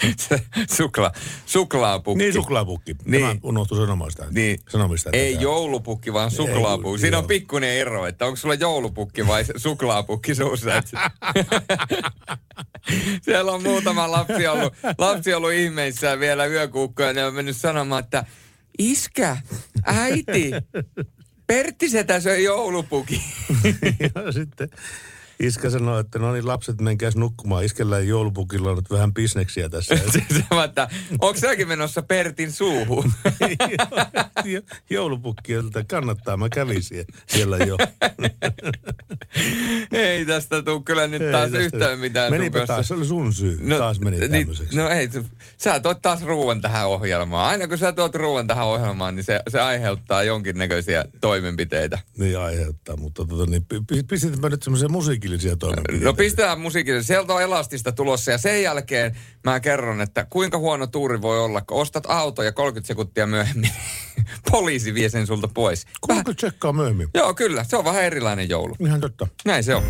[SPEAKER 3] <laughs>
[SPEAKER 4] Se Sukla, suklaapukki.
[SPEAKER 3] Niin suklaapukki.
[SPEAKER 4] Niin.
[SPEAKER 3] Tämä unohtui sanomasta.
[SPEAKER 4] Niin.
[SPEAKER 3] Sanomista.
[SPEAKER 4] Ei
[SPEAKER 3] tätä.
[SPEAKER 4] joulupukki, vaan suklaapukki.
[SPEAKER 3] Ei,
[SPEAKER 4] Siinä on
[SPEAKER 3] joo.
[SPEAKER 4] pikkuinen ero, että onko sulla joulupukki vai se- suklaapukki suussa. <laughs> Siellä on muutama lapsi ollut, lapsi ollut ihmeissään vielä yökuukkoja ja ne on mennyt sanomaan, että iskä, äiti, Pertti setä söi joulupuki. <laughs>
[SPEAKER 3] ja sitten iskä sanoi, että no niin lapset menkääs nukkumaan. Iskellä joulupukilla on nyt vähän bisneksiä tässä. <laughs>
[SPEAKER 4] Se sanoo, että onko säkin menossa Pertin suuhun? <laughs>
[SPEAKER 3] Jo- Joulupukki, jolta kannattaa, mä kävin sie- siellä jo. <laughs>
[SPEAKER 4] Ei tästä tuu kyllä nyt
[SPEAKER 3] Ei
[SPEAKER 4] taas yhtään mitään.
[SPEAKER 3] Menipä taas, se oli sun syy. No, taas meni
[SPEAKER 4] niin. No ei, sä tuot taas ruoan tähän ohjelmaan. Aina kun sä tuot ruoan tähän ohjelmaan, niin se, se aiheuttaa jonkinnäköisiä toimenpiteitä.
[SPEAKER 3] Niin aiheuttaa, mutta tota, niin, pi- pi- pistetpä nyt semmoisia musiikillisia toimenpiteitä.
[SPEAKER 4] No pistetään musiikille. Sieltä on elastista tulossa ja sen jälkeen mä kerron, että kuinka huono tuuri voi olla, kun ostat auto ja 30 sekuntia myöhemmin <laughs> poliisi vie sen sulta pois. Vähän,
[SPEAKER 3] Kuinka tsekkaa myöhemmin?
[SPEAKER 4] joo, kyllä. Se on vähän erilainen joulu.
[SPEAKER 3] Ihan totta.
[SPEAKER 4] Näin se on.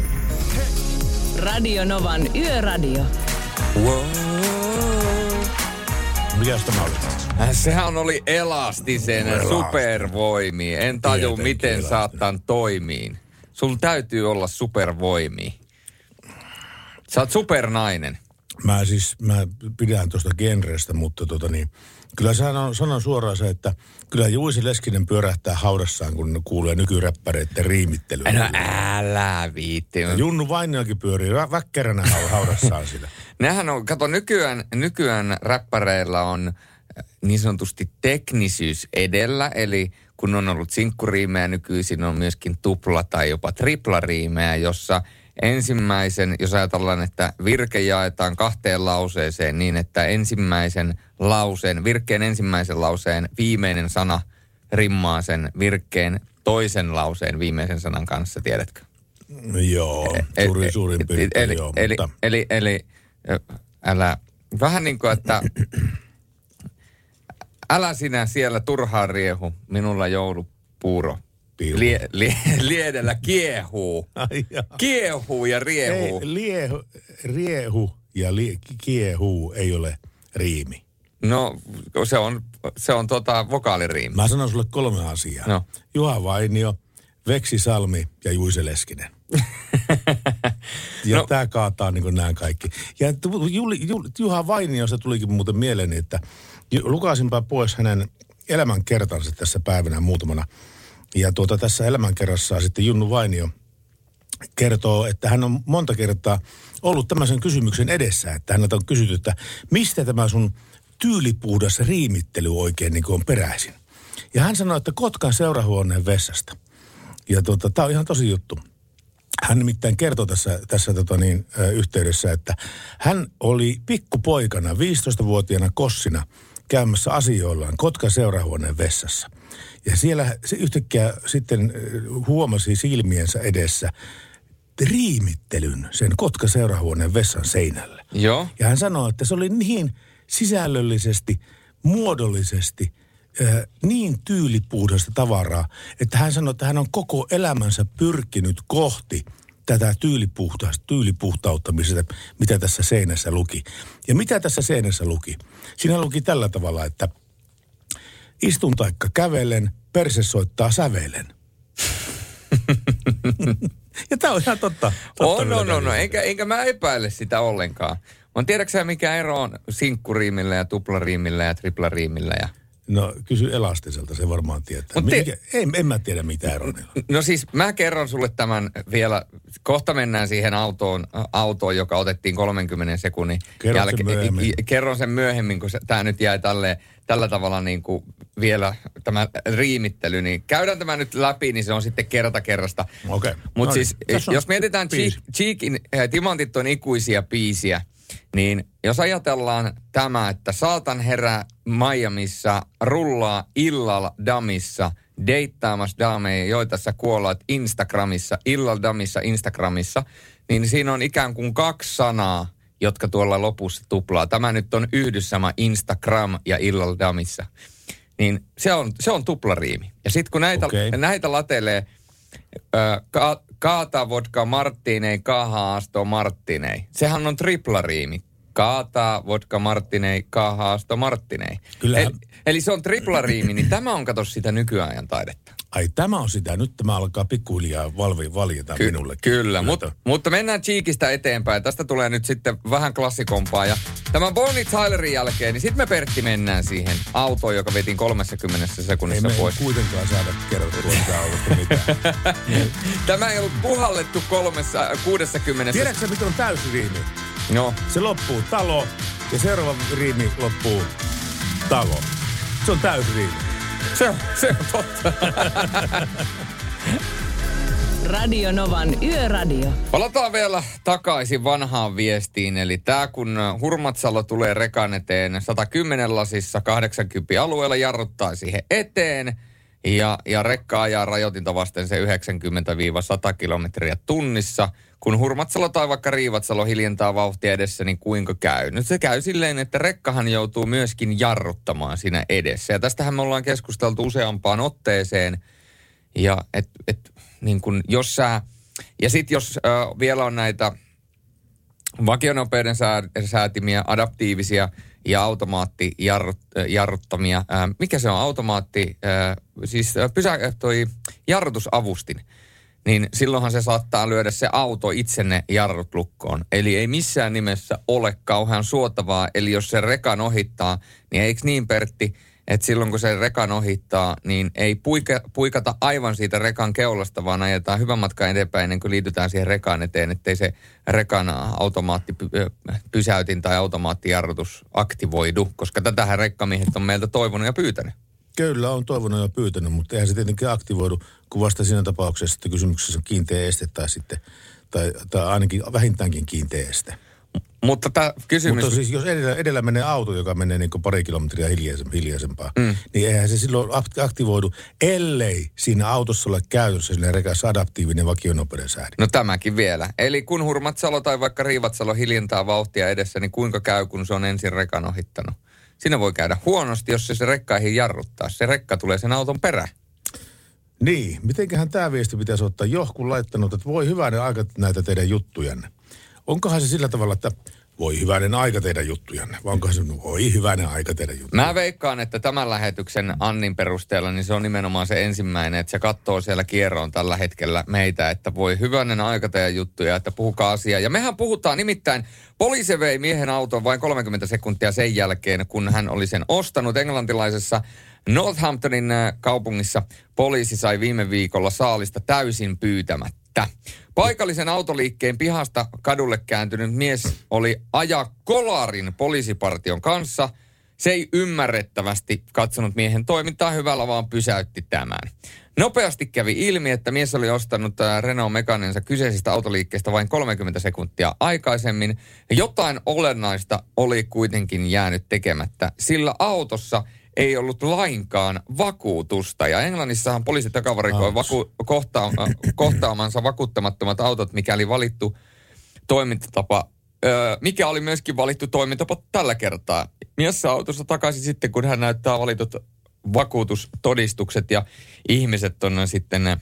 [SPEAKER 2] Radio Novan Yöradio.
[SPEAKER 3] Mikäs tämä oli?
[SPEAKER 4] Äh, Sehän oli elastisen
[SPEAKER 3] Elastinen.
[SPEAKER 4] supervoimi. En taju,
[SPEAKER 3] Tietenkin
[SPEAKER 4] miten
[SPEAKER 3] elastinen.
[SPEAKER 4] saattan toimiin. Sulla täytyy olla supervoimia. Sä oot supernainen.
[SPEAKER 3] Mä siis, mä pidän tuosta genrestä, mutta tota niin, kyllä sanon, sanon suoraan se, että kyllä Juisi Leskinen pyörähtää haudassaan, kun kuulee nykyräppäreiden riimittelyä.
[SPEAKER 4] No älä viitti.
[SPEAKER 3] Junnu Vainiokin pyörii vä- väkkäränä hau- haudassaan sitä. <laughs>
[SPEAKER 4] Nehän on, kato nykyään, nykyään räppäreillä on niin sanotusti teknisyys edellä, eli kun on ollut sinkkuriimejä, nykyisin on myöskin tupla tai jopa triplariimejä, jossa ensimmäisen, jos ajatellaan, että virke jaetaan kahteen lauseeseen niin, että ensimmäisen lauseen, virkkeen ensimmäisen lauseen viimeinen sana rimmaa sen virkkeen toisen lauseen viimeisen sanan kanssa, tiedätkö?
[SPEAKER 3] Joo,
[SPEAKER 4] E-
[SPEAKER 3] suuri,
[SPEAKER 4] e-
[SPEAKER 3] suurin
[SPEAKER 4] e-
[SPEAKER 3] piirtein
[SPEAKER 4] eli,
[SPEAKER 3] joo,
[SPEAKER 4] eli,
[SPEAKER 3] mutta
[SPEAKER 4] eli, eli, ö, älä, vähän niin kuin, että <clears throat> älä sinä siellä turhaan riehu, minulla joulupuuro. Lie, lie, liedellä kiehuu.
[SPEAKER 3] Ai.
[SPEAKER 4] Kiehuu ja riehuu.
[SPEAKER 3] Ei, liehu, riehu ja lie, kiehuu ei ole riimi.
[SPEAKER 4] No, se on, se on tota vokaaliriimi.
[SPEAKER 3] Mä sanon sulle kolme asiaa.
[SPEAKER 4] No.
[SPEAKER 3] Juha Vainio, Veksi Salmi ja Juise Leskinen. <laughs> ja
[SPEAKER 4] No.
[SPEAKER 3] tämä kaataa niin nämä kaikki. Ja Juli, Juli, Juha Vainiosta tulikin muuten mieleeni, että lukasinpa pois hänen elämänkertansa tässä päivänä muutamana. Ja tuota, tässä elämänkerrassa sitten Junnu Vainio kertoo, että hän on monta kertaa ollut tämmöisen kysymyksen edessä, että häneltä on kysytty, että mistä tämä sun tyylipuhdas riimittely oikein niin on peräisin. Ja hän sanoi, että Kotkan seurahuoneen vessasta. Ja tota, tämä on ihan tosi juttu. Hän nimittäin kertoi tässä, tässä tota niin, yhteydessä, että hän oli pikkupoikana, 15-vuotiaana kossina, käymässä asioillaan Kotkan seurahuoneen vessassa. Ja siellä se yhtäkkiä sitten ö, huomasi silmiensä edessä riimittelyn sen Kotka seurahuoneen vessan seinälle.
[SPEAKER 4] Joo.
[SPEAKER 3] Ja hän sanoi, että se oli niin sisällöllisesti, muodollisesti, äh, niin tyylipuhdasta tavaraa, että hän sanoi, että hän on koko elämänsä pyrkinyt kohti tätä tyylipuhtautta, tyylipuhtautta, mitä, mitä tässä seinässä luki. Ja mitä tässä seinässä luki? Siinä luki tällä tavalla, että istun taikka kävelen, perse soittaa sävelen. ja tämä on ihan totta. totta
[SPEAKER 4] On, on, on, on. Enkä, enkä mä epäile sitä ollenkaan. Mutta tiedätkö sä, mikä ero on sinkkuriimillä ja tuplariimillä ja triplariimillä ja...
[SPEAKER 3] No kysy Elastiselta, se varmaan tietää.
[SPEAKER 4] Mut te-
[SPEAKER 3] Mikä, ei, en mä tiedä mitä ero niillä on.
[SPEAKER 4] No siis mä kerron sulle tämän vielä, kohta mennään siihen autoon, autoon joka otettiin 30 sekunnin
[SPEAKER 3] Kerro sen myöhemmin.
[SPEAKER 4] Kerron sen myöhemmin, kun tämä nyt jäi tälle, tällä tavalla niin kuin vielä tämä riimittely. Niin käydään tämä nyt läpi, niin se on sitten kerta kerrasta.
[SPEAKER 3] Okei.
[SPEAKER 4] Mutta
[SPEAKER 3] No
[SPEAKER 4] siis,
[SPEAKER 3] niin.
[SPEAKER 4] Jos mietitään Cheekin äh, Timantit on ikuisia biisiä, niin jos ajatellaan tämä, että saatan herää Miamissa, rullaa illalla damissa, deittaamassa dameja, joita sä kuollaat Instagramissa, illalla damissa Instagramissa, niin siinä on ikään kuin kaksi sanaa, jotka tuolla lopussa tuplaa. Tämä nyt on yhdyssama Instagram ja illalla damissa. Niin se on, se on tuplariimi. Ja sitten kun näitä,
[SPEAKER 3] Okei.
[SPEAKER 4] näitä latelee, Ö, ka- kaataa vodka marttinei, kaha asto marttinei. Sehän on triplariimi. Kaataa vodka marttinei, kaha asto marttinei.
[SPEAKER 3] Kyllähän-
[SPEAKER 4] Eli, eli se on triplariimi, niin tämä on kato sitä nykyajan taidetta.
[SPEAKER 3] Ai tämä on sitä. Nyt tämä alkaa pikkuhiljaa valvi, valjeta
[SPEAKER 4] Ky-
[SPEAKER 3] minulle.
[SPEAKER 4] Kyllä, mut, mutta mennään Cheekistä eteenpäin. Tästä tulee nyt sitten vähän klassikompaa. Ja tämän Bonnie Tylerin jälkeen, niin sitten me Pertti mennään siihen autoon, joka vetiin 30
[SPEAKER 3] Ei
[SPEAKER 4] sekunnissa
[SPEAKER 3] me
[SPEAKER 4] pois.
[SPEAKER 3] kuitenkaan saada kerrottua sitä autosta mitään. <laughs>
[SPEAKER 4] Tämä ei ollut puhallettu kolmessa, 60.
[SPEAKER 3] Tiedätkö sä, mikä on täysriimi?
[SPEAKER 4] No,
[SPEAKER 3] Se loppuu talo ja seuraava riimi loppuu talo. Se on täysriimi.
[SPEAKER 4] Se, on- se on totta.
[SPEAKER 2] Radio Novan Yöradio.
[SPEAKER 4] Palataan vielä takaisin vanhaan viestiin. Eli tämä kun Hurmatsalo tulee rekan eteen 110 lasissa 80 alueella, jarruttaa siihen eteen. Ja, ja rekka ajaa rajoitinta vasten se 90-100 kilometriä tunnissa. Kun Hurmatsalo tai vaikka Riivatsalo hiljentää vauhtia edessä, niin kuinka käy? Nyt se käy silleen, että rekkahan joutuu myöskin jarruttamaan siinä edessä. Ja tästähän me ollaan keskusteltu useampaan otteeseen. Ja et, et, niin kun, jos sä, ja sitten jos ö, vielä on näitä vakionopeuden sää, säätimiä, adaptiivisia ja automaattijarruttamia, ää, mikä se on, automaatti, ää, siis pysä, toi jarrutusavustin, niin silloinhan se saattaa lyödä se auto itsenne jarrut lukkoon. Eli ei missään nimessä ole kauhean suotavaa, eli jos se rekan ohittaa, niin eikö niin Pertti, että silloin kun se rekan ohittaa, niin ei puika, puikata aivan siitä rekan keulasta, vaan ajetaan hyvän matkan eteenpäin ennen kuin liitytään siihen rekaan eteen, ettei se rekan automaatti pysäytin tai automaattijarrutus aktivoidu, koska tätähän rekkamiehet on meiltä toivonut ja pyytänyt.
[SPEAKER 3] Kyllä on toivonut ja pyytänyt, mutta eihän se tietenkin aktivoidu, kun vasta siinä tapauksessa, että kysymyksessä on kiinteä este tai sitten, tai, tai ainakin vähintäänkin kiinteä este.
[SPEAKER 4] Mutta tämä kysymys...
[SPEAKER 3] Mutta siis jos edellä, edellä menee auto, joka menee niin kuin pari kilometriä hiljaisempaa, mm. niin eihän se silloin aktivoidu, ellei siinä autossa ole käytössä sinne rekassa adaptiivinen vakionopeuden säädin.
[SPEAKER 4] No tämäkin vielä. Eli kun Hurmatsalo tai vaikka Riivatsalo hiljentää vauhtia edessä, niin kuinka käy, kun se on ensin rekan ohittanut? Siinä voi käydä huonosti, jos se, se ei jarruttaa. Se rekka tulee sen auton perään.
[SPEAKER 3] Niin, mitenköhän tämä viesti pitäisi ottaa johku laittanut, että voi hyvänä aika näitä teidän juttujanne. Onkohan se sillä tavalla, että voi hyvänen aika tehdä juttujanne, vai onkohan se, voi hyvänen aika tehdä juttuja?
[SPEAKER 4] Mä veikkaan, että tämän lähetyksen Annin perusteella, niin se on nimenomaan se ensimmäinen, että se katsoo siellä kierroon tällä hetkellä meitä, että voi hyvänen aika tehdä juttuja, että puhukaa asiaa. Ja mehän puhutaan nimittäin, poliisi vei miehen auton vain 30 sekuntia sen jälkeen, kun hän oli sen ostanut englantilaisessa Northamptonin kaupungissa. Poliisi sai viime viikolla saalista täysin pyytämättä että paikallisen autoliikkeen pihasta kadulle kääntynyt mies oli aja kolarin poliisipartion kanssa. Se ei ymmärrettävästi katsonut miehen toimintaa hyvällä, vaan pysäytti tämän. Nopeasti kävi ilmi, että mies oli ostanut Renault Meganensa kyseisestä autoliikkeestä vain 30 sekuntia aikaisemmin. Jotain olennaista oli kuitenkin jäänyt tekemättä, sillä autossa – ei ollut lainkaan vakuutusta. Ja Englannissahan poliisi takavarikoi vaku- kohta- kohtaamansa vakuuttamattomat autot, mikäli valittu toimintatapa, öö, mikä oli myöskin valittu toimintatapa tällä kertaa. Mies saa autossa takaisin sitten, kun hän näyttää valitut vakuutustodistukset ja ihmiset on sitten öö,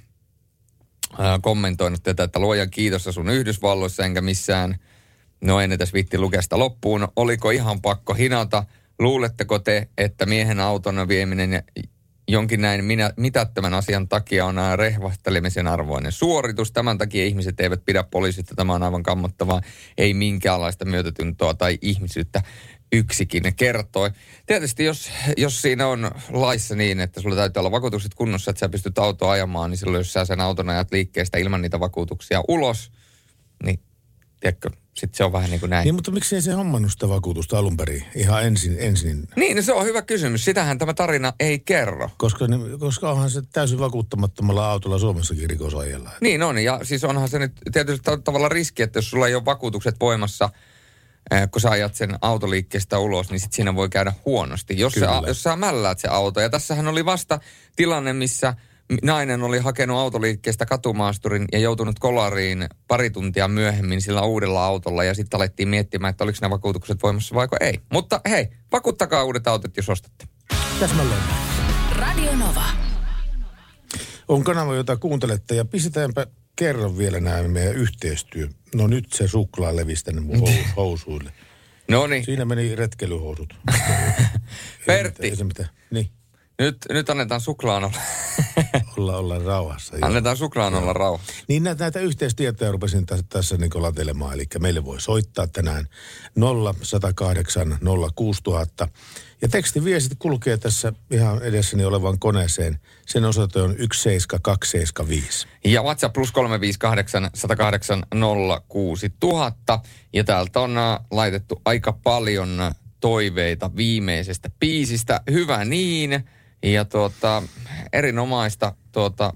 [SPEAKER 4] kommentoinut tätä, että luojan kiitos sun Yhdysvalloissa enkä missään, no en edes vitti lukea sitä loppuun, oliko ihan pakko hinata – Luuletteko te, että miehen auton vieminen jonkin näin minä, mitättömän asian takia on rehvahtelemisen arvoinen suoritus. Tämän takia ihmiset eivät pidä poliisista. Tämä on aivan kammottavaa. Ei minkäänlaista myötätuntoa tai ihmisyyttä yksikin kertoi. Tietysti jos, jos siinä on laissa niin, että sulla täytyy olla vakuutukset kunnossa, että sä pystyt autoa ajamaan, niin silloin jos sä sen auton ajat liikkeestä ilman niitä vakuutuksia ulos, niin tiedätkö, sitten se on vähän niin kuin näin.
[SPEAKER 3] Niin, mutta miksi ei se hommannut sitä vakuutusta alun perin? Ihan ensin. ensin.
[SPEAKER 4] Niin, no se on hyvä kysymys. Sitähän tämä tarina ei kerro.
[SPEAKER 3] Koska, koska onhan se täysin vakuuttamattomalla autolla Suomessakin rikosajalla.
[SPEAKER 4] Niin on, ja siis onhan se nyt tietysti tavalla riski, että jos sulla ei ole vakuutukset voimassa, kun sä ajat sen autoliikkeestä ulos, niin sit siinä voi käydä huonosti. Jos, sä, jos sä mälläät se auto, ja tässähän oli vasta tilanne, missä – nainen oli hakenut autoliikkeestä katumaasturin ja joutunut kolariin pari tuntia myöhemmin sillä uudella autolla ja sitten alettiin miettimään, että oliko nämä vakuutukset voimassa vai ei. Mutta hei, vakuuttakaa uudet autot, jos ostatte.
[SPEAKER 3] Täsmälleen.
[SPEAKER 2] Radio Nova.
[SPEAKER 3] On kanava, jota kuuntelette ja pistetäänpä kerran vielä nämä meidän yhteistyö. No nyt se suklaa levisi tänne mun <laughs> housuille.
[SPEAKER 4] No niin.
[SPEAKER 3] Siinä meni retkelyhousut. <laughs>
[SPEAKER 4] Pertti.
[SPEAKER 3] Ei se mitään. Niin.
[SPEAKER 4] Nyt, nyt annetaan suklaan olla. <laughs>
[SPEAKER 3] olla, olla rauhassa.
[SPEAKER 4] Annetaan suklaan olla rauhassa.
[SPEAKER 3] Niin näitä, näitä yhteistietoja rupesin tässä, tässä niin latelemaan. Eli meille voi soittaa tänään 0108 06000. Ja tekstiviestit kulkee tässä ihan edessäni olevan koneeseen. Sen osoite on 17275.
[SPEAKER 4] Ja WhatsApp plus 358 108 06000. Ja täältä on laitettu aika paljon toiveita viimeisestä piisistä. Hyvä niin ja tuota, erinomaista tuota,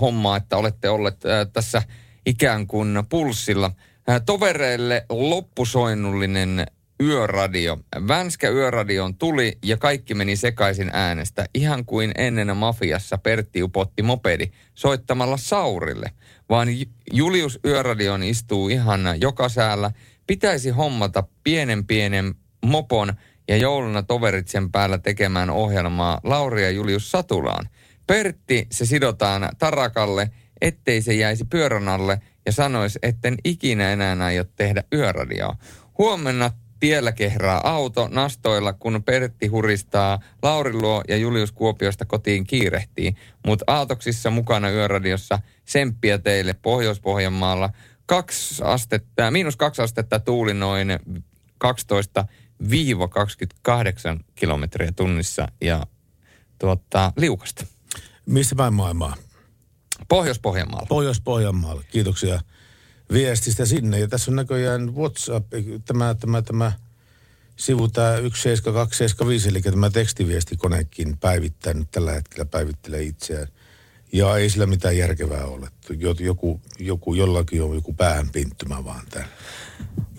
[SPEAKER 4] hommaa, että olette olleet ää, tässä ikään kuin pulssilla. Ää, tovereille loppusoinnullinen yöradio. Vänskä yöradioon tuli ja kaikki meni sekaisin äänestä, ihan kuin ennen mafiassa Pertti upotti mopedi soittamalla Saurille. Vaan Julius Yöradion istuu ihan joka säällä. Pitäisi hommata pienen pienen mopon, ja jouluna toverit sen päällä tekemään ohjelmaa Lauri ja Julius Satulaan. Pertti se sidotaan tarakalle, ettei se jäisi pyörän alle ja sanoisi, etten ikinä enää aio tehdä yöradioa. Huomenna tiellä kehrää auto nastoilla, kun Pertti huristaa Lauri luo ja Julius Kuopiosta kotiin kiirehtii. Mutta Aaltoksissa mukana yöradiossa semppiä teille Pohjois-Pohjanmaalla. Kaksi astetta, miinus kaksi astetta tuuli noin 12 28 kilometriä tunnissa ja tuota, liukasta.
[SPEAKER 3] Missä päin maailmaa?
[SPEAKER 4] Pohjois-Pohjanmaalla.
[SPEAKER 3] Pohjois-Pohjanmaalla. Kiitoksia viestistä sinne. Ja tässä on näköjään WhatsApp, tämä, tämä, tämä sivu, tämä 17275, eli tämä tekstiviestikonekin päivittänyt tällä hetkellä päivittelee itseään. Ja ei sillä mitään järkevää ole. Joku, joku, jollakin on joku päähän pinttymä vaan täällä.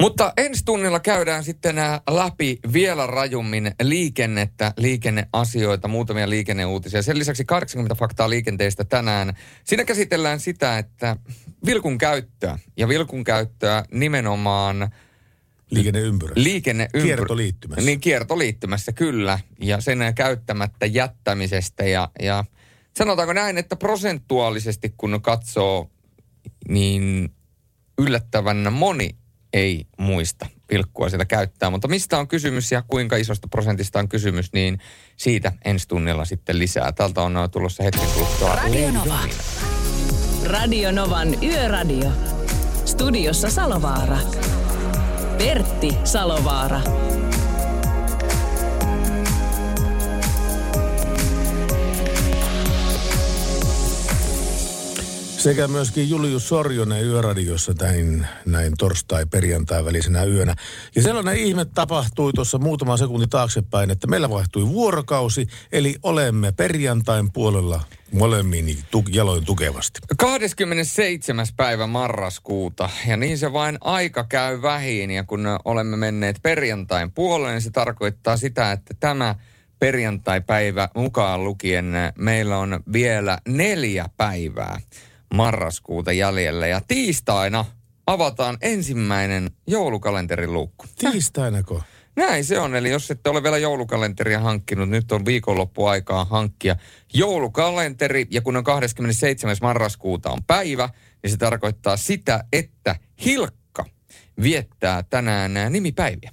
[SPEAKER 4] Mutta ensi tunnilla käydään sitten läpi vielä rajummin liikennettä, liikenneasioita, muutamia liikenneuutisia. Sen lisäksi 80 faktaa liikenteestä tänään. Siinä käsitellään sitä, että vilkun käyttöä ja vilkun käyttöä nimenomaan
[SPEAKER 3] Liikenneympyrässä.
[SPEAKER 4] Liikenneympyrä.
[SPEAKER 3] Kiertoliittymässä.
[SPEAKER 4] Niin, kiertoliittymässä, kyllä. Ja sen käyttämättä jättämisestä. Ja, ja sanotaanko näin, että prosentuaalisesti kun katsoo, niin yllättävän moni ei muista pilkkua sitä käyttää. Mutta mistä on kysymys ja kuinka isosta prosentista on kysymys, niin siitä ensi tunnilla sitten lisää. Tältä on tulossa hetken kuluttua.
[SPEAKER 2] Radio Nova. Radio Novan Yöradio. Studiossa Salovaara. Pertti Salovaara.
[SPEAKER 3] Sekä myöskin Julius Sorjonen Yöradiossa näin, näin torstai-perjantai välisenä yönä. Ja sellainen ihme tapahtui tuossa muutama sekunti taaksepäin, että meillä vaihtui vuorokausi, eli olemme perjantain puolella molemmin tuk- jaloin tukevasti.
[SPEAKER 4] 27. päivä marraskuuta, ja niin se vain aika käy vähin, ja kun olemme menneet perjantain puolelle, niin se tarkoittaa sitä, että tämä perjantai-päivä mukaan lukien meillä on vielä neljä päivää marraskuuta jäljellä. Ja tiistaina avataan ensimmäinen joulukalenterin luukku.
[SPEAKER 3] Tiistainako?
[SPEAKER 4] Näin se on, eli jos ette ole vielä joulukalenteria hankkinut, nyt on viikonloppuaikaa hankkia joulukalenteri. Ja kun on 27. marraskuuta on päivä, niin se tarkoittaa sitä, että Hilkka viettää tänään nimipäiviä.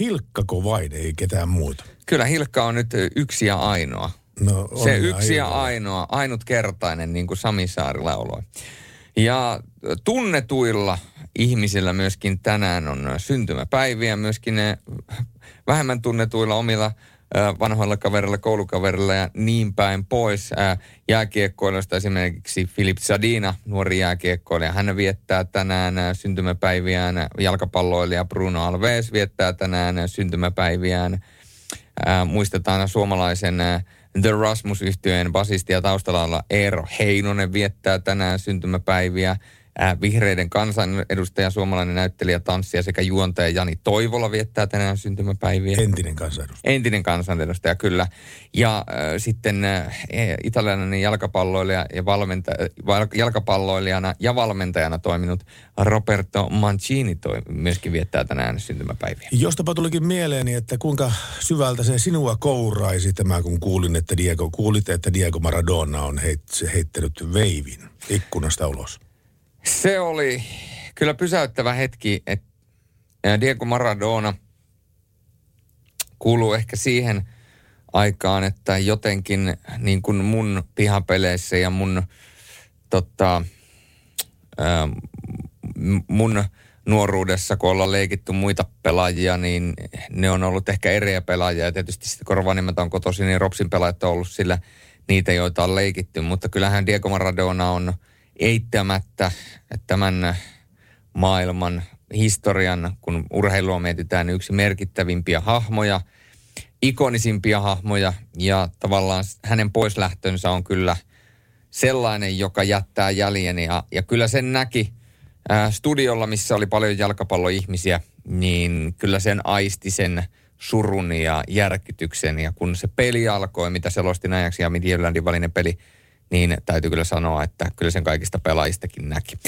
[SPEAKER 3] Hilkkako vain, ei ketään muuta.
[SPEAKER 4] Kyllä Hilkka on nyt yksi ja ainoa.
[SPEAKER 3] No,
[SPEAKER 4] Se yksi ja ainoa, ainutkertainen, niin kuin Sami Saari lauloi. Ja tunnetuilla ihmisillä myöskin tänään on syntymäpäiviä, myöskin ne vähemmän tunnetuilla omilla vanhoilla kaverilla, koulukaverilla ja niin päin pois. Ää, Jääkiekkoilijoista esimerkiksi Filip Sadina, nuori jääkiekkoilija, hän viettää tänään ää, syntymäpäiviään. Jalkapalloilija Bruno Alves viettää tänään ää, syntymäpäiviään. Ää, muistetaan suomalaisen The rasmus yhtyeen basisti ja taustalla Eero Heinonen viettää tänään syntymäpäiviä. Ää, vihreiden kansanedustaja, suomalainen näyttelijä, tanssija sekä juontaja Jani Toivola viettää tänään syntymäpäiviä.
[SPEAKER 3] Entinen kansanedustaja.
[SPEAKER 4] Entinen kansanedustaja, kyllä. Ja äh, sitten äh, italialainen jalkapalloilija ja valmenta, val- jalkapalloilijana ja valmentajana toiminut Roberto Mancini toi, myöskin viettää tänään syntymäpäiviä.
[SPEAKER 3] Jostapa tulikin mieleeni, että kuinka syvältä se sinua kouraisi tämä, kun kuulin, että Diego, kuulit, että Diego Maradona on heit, heittänyt veivin ikkunasta ulos.
[SPEAKER 4] Se oli kyllä pysäyttävä hetki, että Diego Maradona kuuluu ehkä siihen aikaan, että jotenkin niin kuin mun pihapeleissä ja mun tota, mun nuoruudessa, kun ollaan leikitty muita pelaajia, niin ne on ollut ehkä eriä pelaajia. Ja tietysti sitten kun Rovaniemet on kotoisin, niin Ropsin pelaajat on ollut sillä niitä, joita on leikitty. Mutta kyllähän Diego Maradona on eittämättä tämän maailman historian, kun urheilua mietitään, niin yksi merkittävimpiä hahmoja, ikonisimpia hahmoja ja tavallaan hänen poislähtönsä on kyllä sellainen, joka jättää jäljen ja, ja kyllä sen näki ää, studiolla, missä oli paljon jalkapalloihmisiä, niin kyllä sen aisti sen surun ja järkytyksen ja kun se peli alkoi, mitä selostin ajaksi ja Midtjyllandin välinen peli, niin täytyy kyllä sanoa, että kyllä sen kaikista pelaajistakin näki.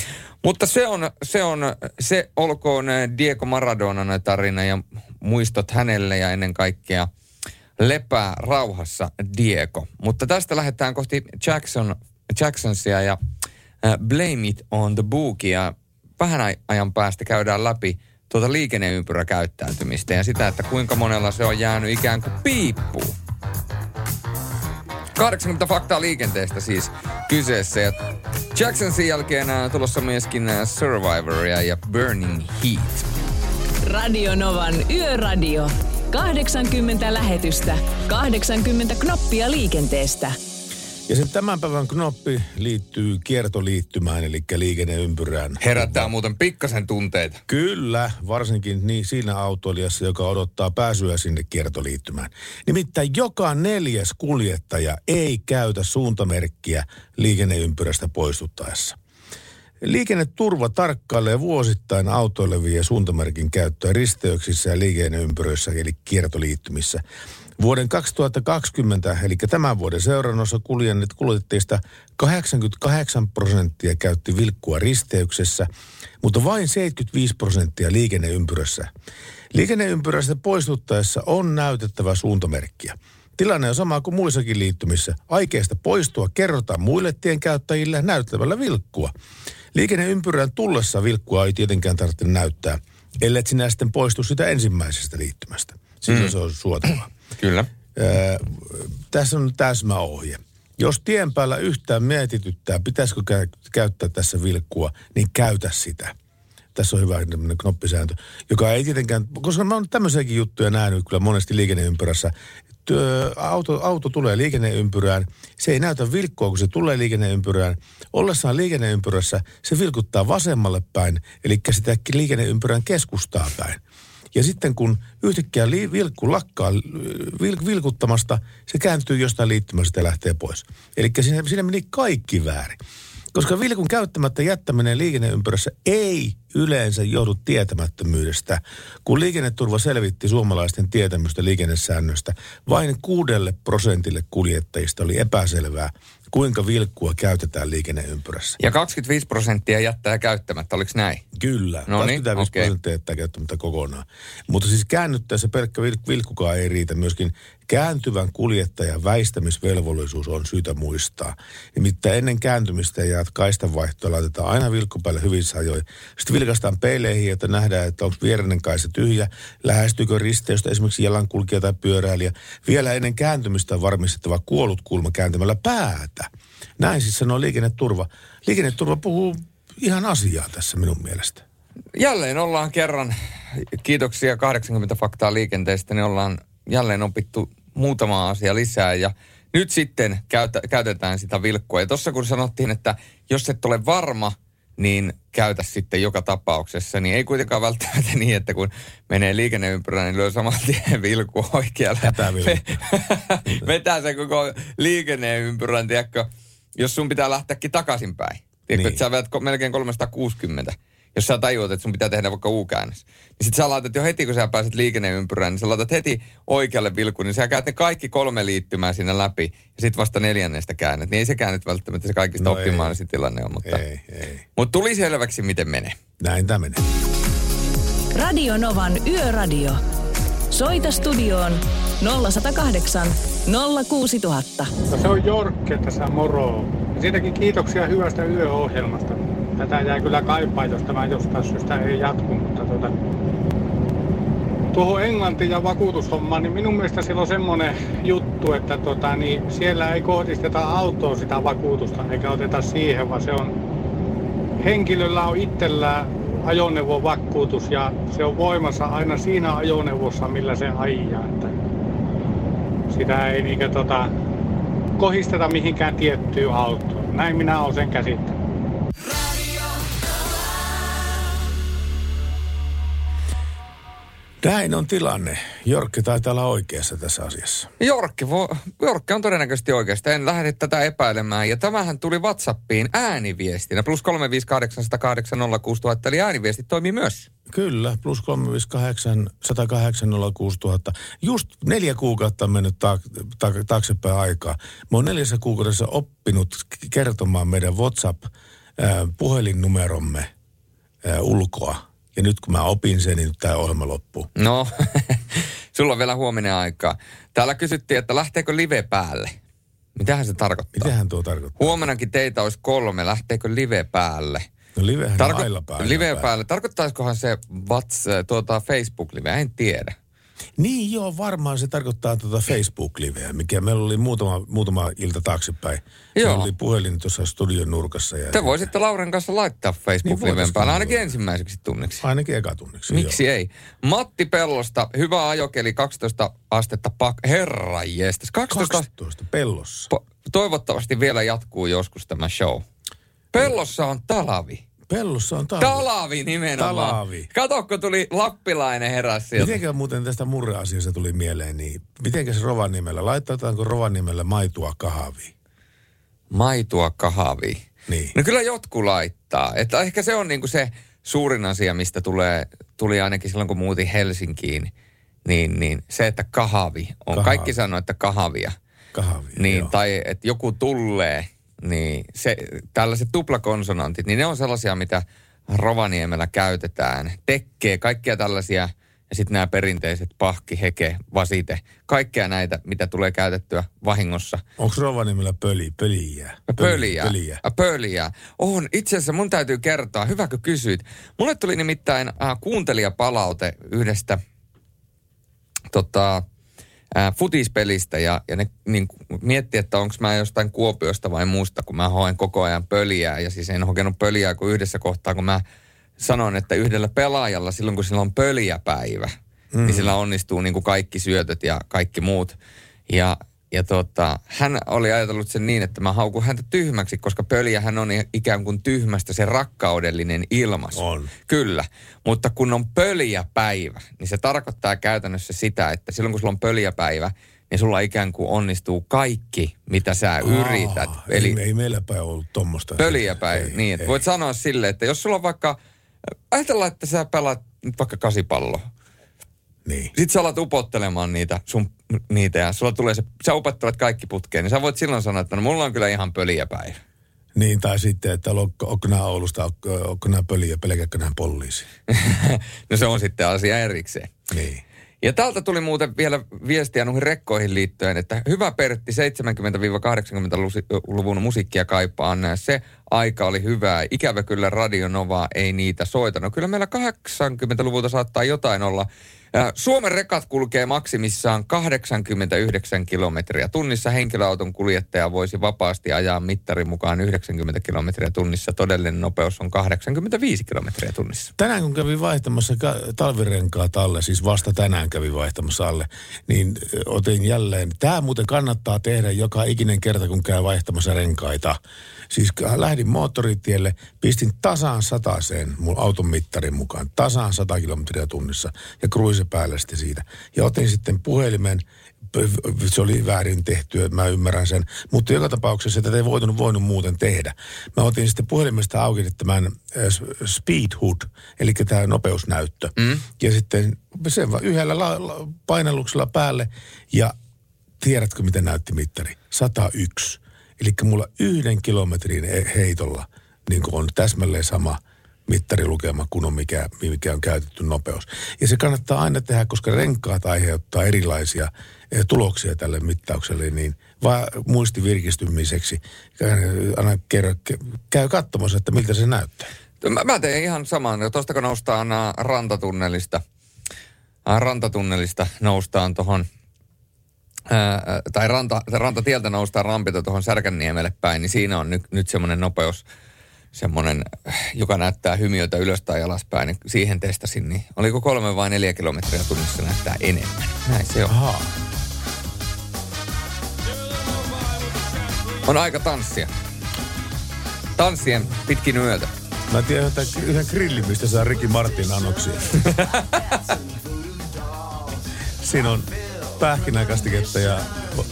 [SPEAKER 4] Mutta se on, se on, se olkoon Diego Maradonan tarina ja muistot hänelle ja ennen kaikkea lepää rauhassa Diego. Mutta tästä lähdetään kohti Jackson, Jacksonsia ja äh, Blame It on the Book ja vähän ajan päästä käydään läpi tuota liikenneympyräkäyttäytymistä ja sitä, että kuinka monella se on jäänyt ikään kuin piippuun. 80 faktaa liikenteestä siis kyseessä. Ja Jacksonsin jälkeen äh, tulossa myöskin äh, Survivoria ja Burning Heat.
[SPEAKER 2] Radio Novan Yöradio. 80 lähetystä, 80 knoppia liikenteestä.
[SPEAKER 3] Ja sen tämän päivän knoppi liittyy kiertoliittymään, eli liikenneympyrään.
[SPEAKER 4] Herättää muuten pikkasen tunteita.
[SPEAKER 3] Kyllä, varsinkin niin siinä autoilijassa, joka odottaa pääsyä sinne kiertoliittymään. Nimittäin joka neljäs kuljettaja ei käytä suuntamerkkiä liikenneympyrästä poistuttaessa. Liikenneturva tarkkailee vuosittain autoilevia suuntamerkin käyttöä risteyksissä ja liikenneympyröissä eli kiertoliittymissä. Vuoden 2020, eli tämän vuoden seurannossa kuljettajista 88 prosenttia käytti vilkkua risteyksessä, mutta vain 75 prosenttia liikenneympyrässä. Liikenneympyrästä poistuttaessa on näytettävä suuntamerkkiä. Tilanne on sama kuin muissakin liittymissä. Aikeesta poistua kerrotaan muille tienkäyttäjille näyttävällä vilkkua. Liikenneympyrän tullessa vilkkua ei tietenkään tarvitse näyttää, ellei sinä sitten poistu sitä ensimmäisestä liittymästä. Silloin mm. se on suotavaa.
[SPEAKER 4] Kyllä.
[SPEAKER 3] Öö, tässä on täsmäohje. Jos tien päällä yhtään mietityttää, pitäisikö kä- käyttää tässä vilkkua, niin käytä sitä. Tässä on hyvä knoppisääntö, joka ei tietenkään, koska mä oon tämmöisiäkin juttuja nähnyt kyllä monesti liikenneympyrässä. Työ, auto, auto tulee liikenneympyrään, se ei näytä vilkkoa, kun se tulee liikenneympyrään. Ollessaan liikenneympyrässä se vilkuttaa vasemmalle päin, eli sitä liikenneympyrän keskustaa päin. Ja sitten kun yhtäkkiä li, vilkku lakkaa vil, vilkuttamasta, se kääntyy jostain liittymästä ja lähtee pois. Eli siinä, siinä meni kaikki väärin. Koska vilkun käyttämättä jättäminen liikenneympyrässä ei yleensä johdu tietämättömyydestä. Kun liikenneturva selvitti suomalaisten tietämystä liikennesäännöstä, vain kuudelle prosentille kuljettajista oli epäselvää, kuinka vilkkua käytetään liikenneympyrässä.
[SPEAKER 4] Ja 25 prosenttia jättää käyttämättä, oliko näin?
[SPEAKER 3] Kyllä,
[SPEAKER 4] No niin,
[SPEAKER 3] 25
[SPEAKER 4] okei.
[SPEAKER 3] prosenttia jättää käyttämättä kokonaan. Mutta siis käännyttäessä pelkkä vil- vilkkukaan ei riitä. Myöskin kääntyvän kuljettajan väistämisvelvollisuus on syytä muistaa. Nimittäin ennen kääntymistä ja kaistanvaihtoa laitetaan aina vilkku päälle hyvissä ajoin. Sitten vilkaistaan peileihin, että nähdään, että onko viereinen kaista tyhjä, lähestyykö risteystä esimerkiksi jalankulkija tai pyöräilijä. Vielä ennen kääntymistä on varmistettava kuollut kulma kääntämällä päätä. Näin siis sanoo liikenneturva. Liikenneturva puhuu ihan asiaa tässä minun mielestä.
[SPEAKER 4] Jälleen ollaan kerran, kiitoksia 80 faktaa liikenteestä, niin ollaan jälleen opittu muutama asia lisää ja nyt sitten käytä, käytetään sitä vilkkua. Ja tuossa kun sanottiin, että jos et ole varma, niin käytä sitten joka tapauksessa, niin ei kuitenkaan välttämättä <laughs> niin, että kun menee liikenneympyrään, niin lyö saman tien vilkku oikealle. <laughs> Vetää sen koko liikenneympyrän, tiedätkö, jos sun pitää lähteäkin takaisinpäin. Tiedätkö,
[SPEAKER 3] Niin.
[SPEAKER 4] että sä vedät melkein 360 jos sä tajuat, että sun pitää tehdä vaikka U-käännös. Niin sit sä laitat jo heti, kun sä pääset liikenneympyrään, niin sä laitat heti oikealle vilkun, niin sä käyt ne kaikki kolme liittymää siinä läpi, ja sit vasta neljännestä käännet. Niin ei sekään nyt välttämättä se kaikista
[SPEAKER 3] No
[SPEAKER 4] optimaalisin tilanne on, mutta,
[SPEAKER 3] Ei, ei.
[SPEAKER 4] mutta tuli selväksi, miten menee.
[SPEAKER 3] Näin tämä menee.
[SPEAKER 2] Radio Novan Yöradio. Soita studioon 0108 06000.
[SPEAKER 7] No se on Jorkke tässä moro. Ja siitäkin kiitoksia hyvästä yöohjelmasta. Tätä jäi kyllä kaipaa, jos tämä jostain syystä ei jatku, mutta tuota, tuohon Englantiin ja vakuutushommaan, niin minun mielestä siellä on semmoinen juttu, että tota, niin siellä ei kohdisteta autoon sitä vakuutusta eikä oteta siihen, vaan se on henkilöllä on itsellään ajoneuvon vakuutus ja se on voimassa aina siinä ajoneuvossa, millä se ajaa. Että sitä ei niinkö tota, kohisteta mihinkään tiettyyn autoon. Näin minä olen sen käsittänyt.
[SPEAKER 3] Näin on tilanne. Jorkki taitaa olla oikeassa tässä asiassa.
[SPEAKER 4] Jorkki, vo, Jorkki on todennäköisesti oikeasta. En lähde tätä epäilemään. Ja tämähän tuli Whatsappiin ääniviestinä. Plus 358806000, eli ääniviestit toimii myös.
[SPEAKER 3] Kyllä, plus 358 108 06000. Just neljä kuukautta on mennyt taak- ta- taaksepäin aikaa. Mä oon neljässä kuukaudessa oppinut kertomaan meidän WhatsApp-puhelinnumeromme ulkoa. Ja nyt kun mä opin sen, niin tämä ohjelma loppuu.
[SPEAKER 4] No, <laughs> sulla on vielä huominen aikaa. Täällä kysyttiin, että lähteekö live päälle. Mitähän se tarkoittaa?
[SPEAKER 3] Mitähän tuo tarkoittaa?
[SPEAKER 4] Huomenakin teitä olisi kolme. Lähteekö live päälle?
[SPEAKER 3] No livehän on
[SPEAKER 4] Tarko-
[SPEAKER 3] aina päällä.
[SPEAKER 4] live päälle. Tarkoittaisikohan se whats, tuota Facebook-live? En tiedä.
[SPEAKER 3] Niin joo, varmaan se tarkoittaa tuota Facebook-liveä, mikä meillä oli muutama, muutama ilta taaksepäin.
[SPEAKER 4] Joo.
[SPEAKER 3] Meillä oli puhelin tuossa studion nurkassa. Ja,
[SPEAKER 4] Te voisitte Lauren kanssa laittaa
[SPEAKER 3] Niin
[SPEAKER 4] Facebook-liven
[SPEAKER 3] voitaisiin
[SPEAKER 4] päälle ainakin
[SPEAKER 3] kyllä.
[SPEAKER 4] ensimmäiseksi tunniksi.
[SPEAKER 3] Ainakin ekatunniksi.
[SPEAKER 4] Miksi ei? Matti Pellosta, hyvä ajokeli, 12 astetta pak... Herra jestas, 12
[SPEAKER 3] 12 pellossa.
[SPEAKER 4] Po- toivottavasti vielä jatkuu joskus tämä show. Pellossa on talavi.
[SPEAKER 3] Pellossa on talvi.
[SPEAKER 4] Talavi nimenomaan.
[SPEAKER 3] Talavi.
[SPEAKER 4] Kato, kun tuli lappilainen heräs sieltä.
[SPEAKER 3] Mitenkä muuten tästä murreasiasta tuli mieleen, niin mitenkäs Rovaniemellä, laitetaanko Rovaniemellä maitoa kahviin?
[SPEAKER 4] Maitoa kahvi.
[SPEAKER 3] Niin.
[SPEAKER 4] No kyllä jotkut laittaa. Että ehkä se on niinku se suurin asia, mistä tulee, tuli ainakin silloin, kun muutin Helsinkiin. Niin, niin se, että kahavi on.
[SPEAKER 3] Kahavi.
[SPEAKER 4] Kaikki sanoo, että kahavia.
[SPEAKER 3] Kahvi.
[SPEAKER 4] Niin,
[SPEAKER 3] joo.
[SPEAKER 4] tai että joku tulee, niin se, tällaiset tuplakonsonantit, niin ne on sellaisia, mitä Rovaniemellä käytetään. Tekkee, kaikkia tällaisia, ja sitten nämä perinteiset pahki, heke, vasite, kaikkea näitä, mitä tulee käytettyä vahingossa.
[SPEAKER 3] Onko Rovaniemellä pöli, pöliä?
[SPEAKER 4] Pöliä.
[SPEAKER 3] Pöliä.
[SPEAKER 4] Pöliä. On. Itse asiassa mun täytyy kertoa, hyvä kun kysyit. Mulle tuli nimittäin äh, kuuntelijapalaute yhdestä tota, äh, futispelistä ja, ja ne niin, mietti, että onko mä jostain Kuopiosta vai muusta, kun mä hoen koko ajan pöliää. Ja siis en hokenut pöliää kuin yhdessä kohtaa, kun mä sanoin, että yhdellä pelaajalla silloin, kun sillä on pöliäpäivä, mm. niin sillä onnistuu niin kuin kaikki syötöt ja kaikki muut. Ja, ja tota, hän oli ajatellut sen niin, että mä haukun häntä tyhmäksi, koska pöliähän on ikään kuin tyhmästä se rakkaudellinen ilmaisu.
[SPEAKER 3] On.
[SPEAKER 4] Kyllä, mutta kun on pöliäpäivä, niin se tarkoittaa käytännössä sitä, että silloin kun sulla on pöliäpäivä, niin sulla ikään kuin onnistuu kaikki, mitä sä yrität.
[SPEAKER 3] Aa,
[SPEAKER 4] Eli
[SPEAKER 3] ei, ei meillä päin ollut tuommoista.
[SPEAKER 4] pöliäpäivä,
[SPEAKER 3] Ei,
[SPEAKER 4] niin että
[SPEAKER 3] ei.
[SPEAKER 4] voit sanoa sille, että jos sulla on vaikka, ajatellaan, että sä pelaat nyt vaikka kasipalloa,
[SPEAKER 3] Niin.
[SPEAKER 4] sitten sä alat upottelemaan niitä, sun, niitä ja sulla tulee se, sä upottelet kaikki putkeen, niin sä voit silloin sanoa, että no mulla on kyllä ihan pöliäpäivä.
[SPEAKER 3] Niin, tai sitten, että onko, nämä Oulusta, onko, nämä pöliä, pelkääkö nämä poliisi. <laughs>
[SPEAKER 4] no se on sitten asia erikseen.
[SPEAKER 3] Niin.
[SPEAKER 4] Ja täältä tuli muuten vielä viestiä noihin rekkoihin liittyen, että hyvä Pertti 70-80-luvun musiikkia kaipaan. Se aika oli hyvää. Ikävä kyllä Radio Nova ei niitä soita. No kyllä meillä 80-luvulta saattaa jotain olla. Ää, Suomen rekat kulkee maksimissaan 89 kilometriä tunnissa. Henkilöauton kuljettaja voisi vapaasti ajaa mittarin mukaan 90 kilometriä tunnissa. Todellinen nopeus on 85 kilometriä tunnissa.
[SPEAKER 3] Tänään kun kävin vaihtamassa ka- talvirenkaat alle, siis vasta tänään kävin vaihtamassa alle, niin otin jälleen, tämä muuten kannattaa tehdä joka ikinen kerta, kun käy vaihtamassa renkaita. Siis lähdin moottoritielle, pistin tasaan sataseen mun auton mittarin mukaan, tasaan 100 kilometriä tunnissa ja kruise päälle sitten siitä. Ja otin sitten puhelimen, se oli väärin tehty, mä ymmärrän sen, mutta joka tapauksessa tätä ei voinut, voinut muuten tehdä. Mä otin sitten puhelimesta auki tämän äh, speed hood, eli tämä nopeusnäyttö. Mm. Ja sitten sen yhdellä la, la, painalluksella päälle ja tiedätkö miten näytti mittari? 101. Eli mulla yhden kilometrin he- heitolla niin on täsmälleen sama mittarilukema kuin on mikä, mikä on käytetty nopeus. Ja se kannattaa aina tehdä, koska renkaat aiheuttaa erilaisia eh, tuloksia tälle mittaukselle, niin vaan muisti virkistymiseksi. Aina kerro, käy katsomassa, että miltä se näyttää.
[SPEAKER 4] Mä, mä teen ihan saman. Tuosta kun noustaan ä, rantatunnelista, ä, rantatunnelista noustaan tuohon, tai ranta, rantatieltä noustaan rampilta tuohon Särkänniemelle päin, niin siinä on nyt, nyt semmoinen nopeus, semmoinen, joka näyttää hymiötä ylös tai alaspäin, niin siihen testasin, niin oliko kolme vai neljä kilometriä tunnissa näyttää enemmän. Näin se on.
[SPEAKER 3] Ahaa.
[SPEAKER 4] On aika tanssia. Tanssien pitkin yötä.
[SPEAKER 3] Mä tiedän yhden, yhden grillin, mistä saa Ricky Martin annoksia. <laughs> Siinä on pähkinäkastiketta ja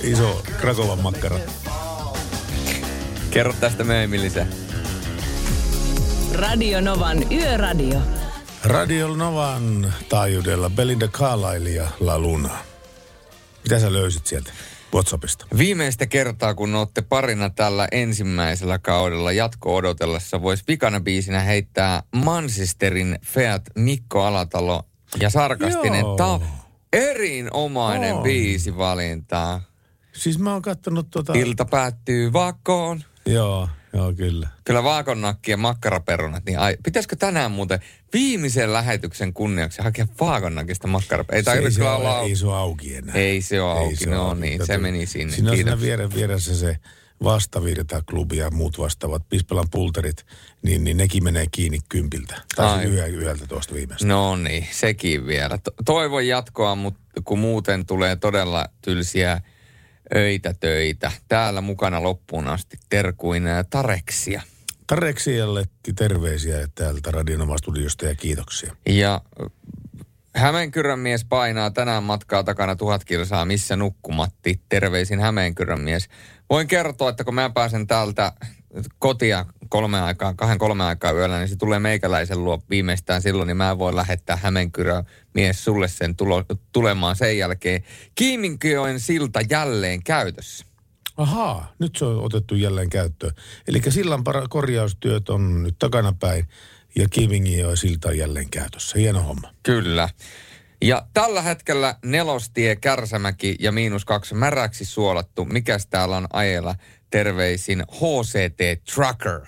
[SPEAKER 3] iso Krakovan makkara.
[SPEAKER 4] Kerro tästä myöhemmin lisää.
[SPEAKER 2] Radio Novan Yöradio.
[SPEAKER 3] Radio Novan taajuudella Belinda Carlisle ja La Luna. Mitä sä löysit sieltä WhatsAppista?
[SPEAKER 4] Viimeistä kertaa, kun olette parina tällä ensimmäisellä kaudella jatko-odotellessa, voisi vikana biisinä heittää Manchesterin Feat Mikko Alatalo ja sarkastinen
[SPEAKER 3] Joo.
[SPEAKER 4] ta erinomainen
[SPEAKER 3] On.
[SPEAKER 4] biisivalinta.
[SPEAKER 3] Siis mä oon kattonut tota...
[SPEAKER 4] Ilta päättyy vakoon.
[SPEAKER 3] Joo. Joo, kyllä.
[SPEAKER 4] Kyllä vaakonnakki ja makkaraperunat, niin ai, pitäisikö tänään muuten viimeisen lähetyksen kunniaksi hakea vaakonnakista makkaraperunat? Ei
[SPEAKER 3] Se se ole,
[SPEAKER 4] olla
[SPEAKER 3] ei se ole auki enää.
[SPEAKER 4] Ei se ole
[SPEAKER 3] Ei
[SPEAKER 4] auki,
[SPEAKER 3] ole
[SPEAKER 4] no
[SPEAKER 3] auki.
[SPEAKER 4] niin, se
[SPEAKER 3] Tätä-
[SPEAKER 4] meni sinne.
[SPEAKER 3] Siinä on siinä vieressä se vastavirta klubi ja muut vastaavat Pispelan pulterit, niin, niin nekin menee kiinni kympiltä. Tai
[SPEAKER 4] Ai.
[SPEAKER 3] yö, yöltä tuosta viimeistä.
[SPEAKER 4] No niin, sekin vielä. To- Toivon jatkoa, mutta kun muuten tulee todella tylsiä öitä töitä. Täällä mukana loppuun asti terkuin Tareksia.
[SPEAKER 3] Tareksialle terveisiä täältä Radionomastudiosta ja kiitoksia.
[SPEAKER 4] Ja Hämeenkyrön mies painaa tänään matkaa takana tuhat kilsaa, missä nukkumatti. Terveisin Hämeenkyrön mies. Voin kertoa, että kun mä pääsen täältä kotia kolme aikaa, kahden kolme aikaa yöllä, niin se tulee meikäläisen luo viimeistään silloin, niin mä voin lähettää Hämeenkyrön mies sulle sen tulo, tulemaan sen jälkeen. Kiiminkyoen silta jälleen käytössä.
[SPEAKER 3] Ahaa, nyt se on otettu jälleen käyttöön. Eli sillan korjaustyöt on nyt takanapäin ja Kivingin ja silta on jälleen käytössä. Hieno homma.
[SPEAKER 4] Kyllä. Ja tällä hetkellä nelostie, Kärsämäki ja miinus kaksi märäksi suolattu. Mikäs täällä on ajella? Terveisin HCT Trucker.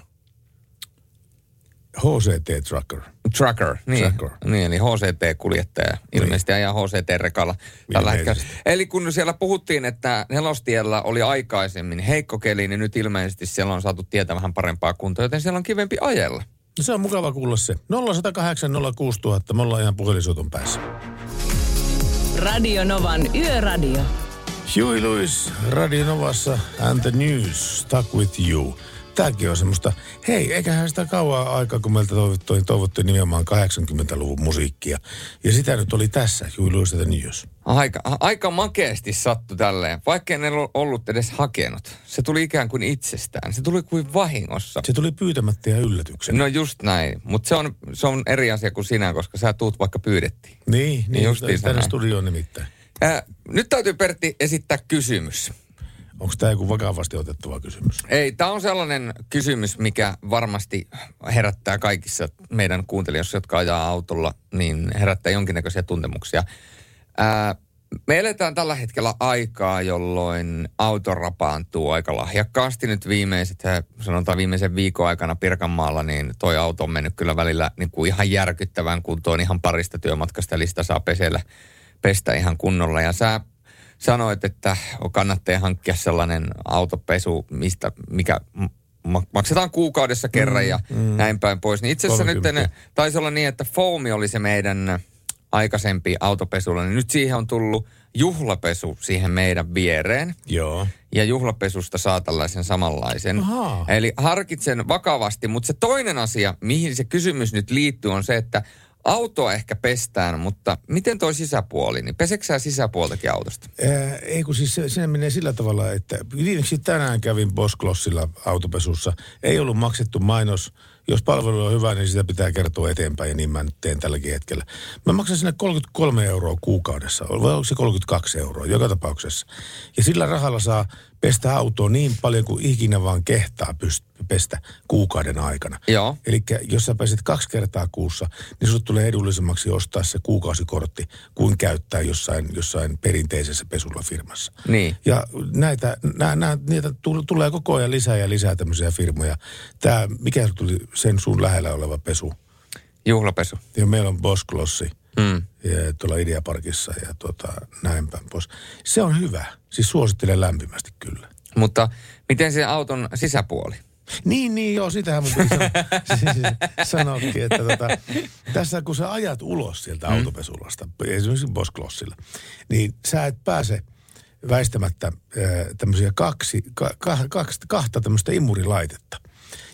[SPEAKER 3] HCT Trucker.
[SPEAKER 4] Trucker, niin.
[SPEAKER 3] Trucker.
[SPEAKER 4] Niin, eli HCT-kuljettaja. Ilmeisesti ajaa HCT-rekalla tällä hetkellä. Eli kun siellä puhuttiin, että nelostiellä oli aikaisemmin heikko keli, niin nyt ilmeisesti siellä on saatu tietää vähän parempaa kuntoa, joten siellä on kivempi ajella.
[SPEAKER 3] No se on mukava kuulla se. 0108 06000, me ollaan ihan puhelisuuton päässä.
[SPEAKER 2] Radio Novan Yöradio.
[SPEAKER 3] Huey Lewis, Radio Novassa and the News, Stuck with You. Tämäkin on semmoista, hei, eiköhän sitä kauan aikaa, kun meiltä toivottiin, toivottiin nimenomaan 80-luvun musiikkia. Ja sitä nyt oli tässä, and the News.
[SPEAKER 4] Aika, aika makeasti sattu tälleen, vaikka en ollut- edes hakenut. Se tuli ikään kuin itsestään. Se tuli kuin vahingossa.
[SPEAKER 3] Se tuli pyytämättä ja yllätyksenä.
[SPEAKER 4] No just näin, mutta se on, se on eri asia kuin sinä, koska sä tuut vaikka pyydettiin.
[SPEAKER 3] Niin, niin
[SPEAKER 4] justiinsa
[SPEAKER 3] tänne studioon nimittäin.
[SPEAKER 4] Ää, nyt täytyy Pertti esittää kysymys.
[SPEAKER 3] Onko tämä joku vakavasti otettava kysymys?
[SPEAKER 4] Ei, tämä on sellainen kysymys, mikä varmasti herättää kaikissa meidän kuuntelijoissa, jotka ajaa autolla, niin herättää jonkinnäköisiä tuntemuksia. Ää, me eletään tällä hetkellä aikaa, jolloin auto rapaantuu aika lahjakkaasti. Nyt viimeiset, sanotaan viimeisen viikon aikana Pirkanmaalla, niin toi auto on mennyt kyllä välillä niin kuin ihan järkyttävän kuntoon ihan parista työmatkasta, eli sitä saa pesellä, pestä ihan kunnolla. Ja sä sanoit, että kannattaa hankkia sellainen autopesu, mistä, mikä ma- maksetaan kuukaudessa kerran ja näin päin pois. Niin itse asiassa nyt
[SPEAKER 3] 30.
[SPEAKER 4] taisi olla niin, että Foami oli se meidän aikaisempi autopesulla, niin nyt siihen on tullut juhlapesu siihen meidän viereen.
[SPEAKER 3] Joo.
[SPEAKER 4] Ja juhlapesusta saa tällaisen samanlaisen.
[SPEAKER 3] Ahaa.
[SPEAKER 4] Eli harkitsen vakavasti, mutta se toinen asia, mihin se kysymys nyt liittyy, on se, että autoa ehkä pestään, mutta miten toi sisäpuoli, niin peseksä sä sisäpuoltakin autosta?
[SPEAKER 3] Ää, ei kun siis se menee sillä tavalla, että viimeksi tänään kävin Bosklossilla autopesussa. Ei ollut maksettu mainos. Jos palvelu on hyvä, niin sitä pitää kertoa eteenpäin ja niin mä nyt teen tälläkin hetkellä. Mä maksan sinne 33 euroa kuukaudessa, vai onko se 32 euroa joka tapauksessa. Ja sillä rahalla saa pestä autoa niin paljon kuin ikinä vaan kehtaa pyst- pestä kuukauden aikana.
[SPEAKER 4] Joo.
[SPEAKER 3] Eli jos sä pääset kaksi kertaa kuussa, niin sulle tulee edullisemmaksi ostaa se kuukausikortti kuin käyttää jossain, jossain perinteisessä pesulla firmassa.
[SPEAKER 4] Niin.
[SPEAKER 3] Ja näitä, nää, nää, niitä tul- tulee koko ajan lisää ja lisää tämmöisiä firmoja. Tämä, mikä tuli sen sun lähellä oleva pesu?
[SPEAKER 4] Juhlapesu.
[SPEAKER 3] Ja meillä on Bosklossi
[SPEAKER 4] Mm.
[SPEAKER 3] ja tuolla Ideaparkissa ja tuota, näin päin pois. Se on hyvä. Siis suosittelen lämpimästi kyllä.
[SPEAKER 4] Mutta miten se auton sisäpuoli?
[SPEAKER 3] Niin, niin, joo, sitähän mun sanoa- sanoakin, että tota, tässä kun sä ajat ulos sieltä mm. autopesulasta, esimerkiksi Bosklossilla, niin sä et pääse väistämättä äh, tämmöisiä kaksi, ka, ka, kaksi, kahta tämmöistä imurilaitetta.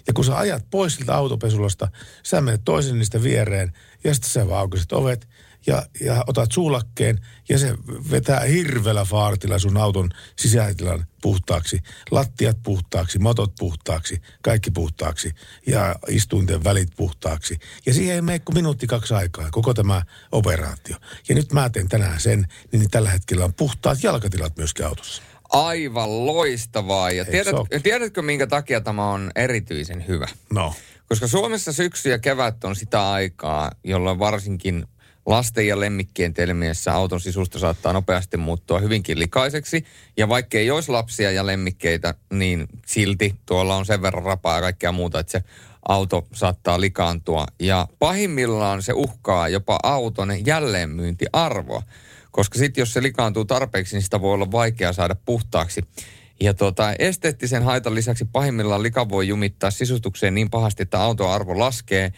[SPEAKER 3] Ja kun sä ajat pois siltä autopesulasta, sä menet toisen niistä viereen ja sitten sä vaan ovet ja, ja otat suulakkeen ja se vetää hirveällä faartilla sun auton sisätilan puhtaaksi, lattiat puhtaaksi, motot puhtaaksi, kaikki puhtaaksi ja istuinten välit puhtaaksi. Ja siihen ei mene kuin minuutti kaksi aikaa, koko tämä operaatio. Ja nyt mä teen tänään sen, niin tällä hetkellä on puhtaat jalkatilat myöskin autossa.
[SPEAKER 4] Aivan loistavaa. Ja tiedät, tiedätkö, minkä takia tämä on erityisen hyvä?
[SPEAKER 3] No.
[SPEAKER 4] Koska Suomessa syksy ja kevät on sitä aikaa, jolloin varsinkin lasten ja lemmikkien telmiessä auton sisusta saattaa nopeasti muuttua hyvinkin likaiseksi. Ja vaikka ei olisi lapsia ja lemmikkeitä, niin silti tuolla on sen verran rapaa ja kaikkea muuta, että se auto saattaa likaantua. Ja pahimmillaan se uhkaa jopa auton jälleenmyyntiarvoa. Koska sitten jos se likaantuu tarpeeksi, niin sitä voi olla vaikea saada puhtaaksi. Ja tuota, esteettisen haitan lisäksi pahimmillaan lika voi jumittaa sisustukseen niin pahasti, että auton arvo laskee.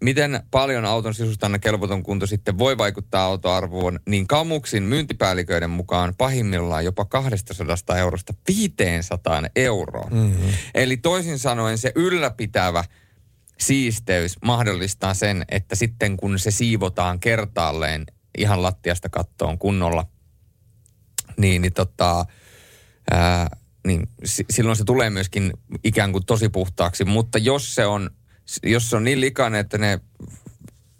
[SPEAKER 4] Miten paljon auton sisustanna kelvoton kunto sitten voi vaikuttaa autoarvoon, niin Kamuksin myyntipäälliköiden mukaan pahimmillaan jopa 200 eurosta 500 euroon. Mm-hmm. Eli toisin sanoen se ylläpitävä siisteys mahdollistaa sen, että sitten kun se siivotaan kertaalleen ihan lattiasta kattoon kunnolla, niin, niin tota, ää, niin s- silloin se tulee myöskin ikään kuin tosi puhtaaksi. Mutta jos se on, jos se on niin likainen, että ne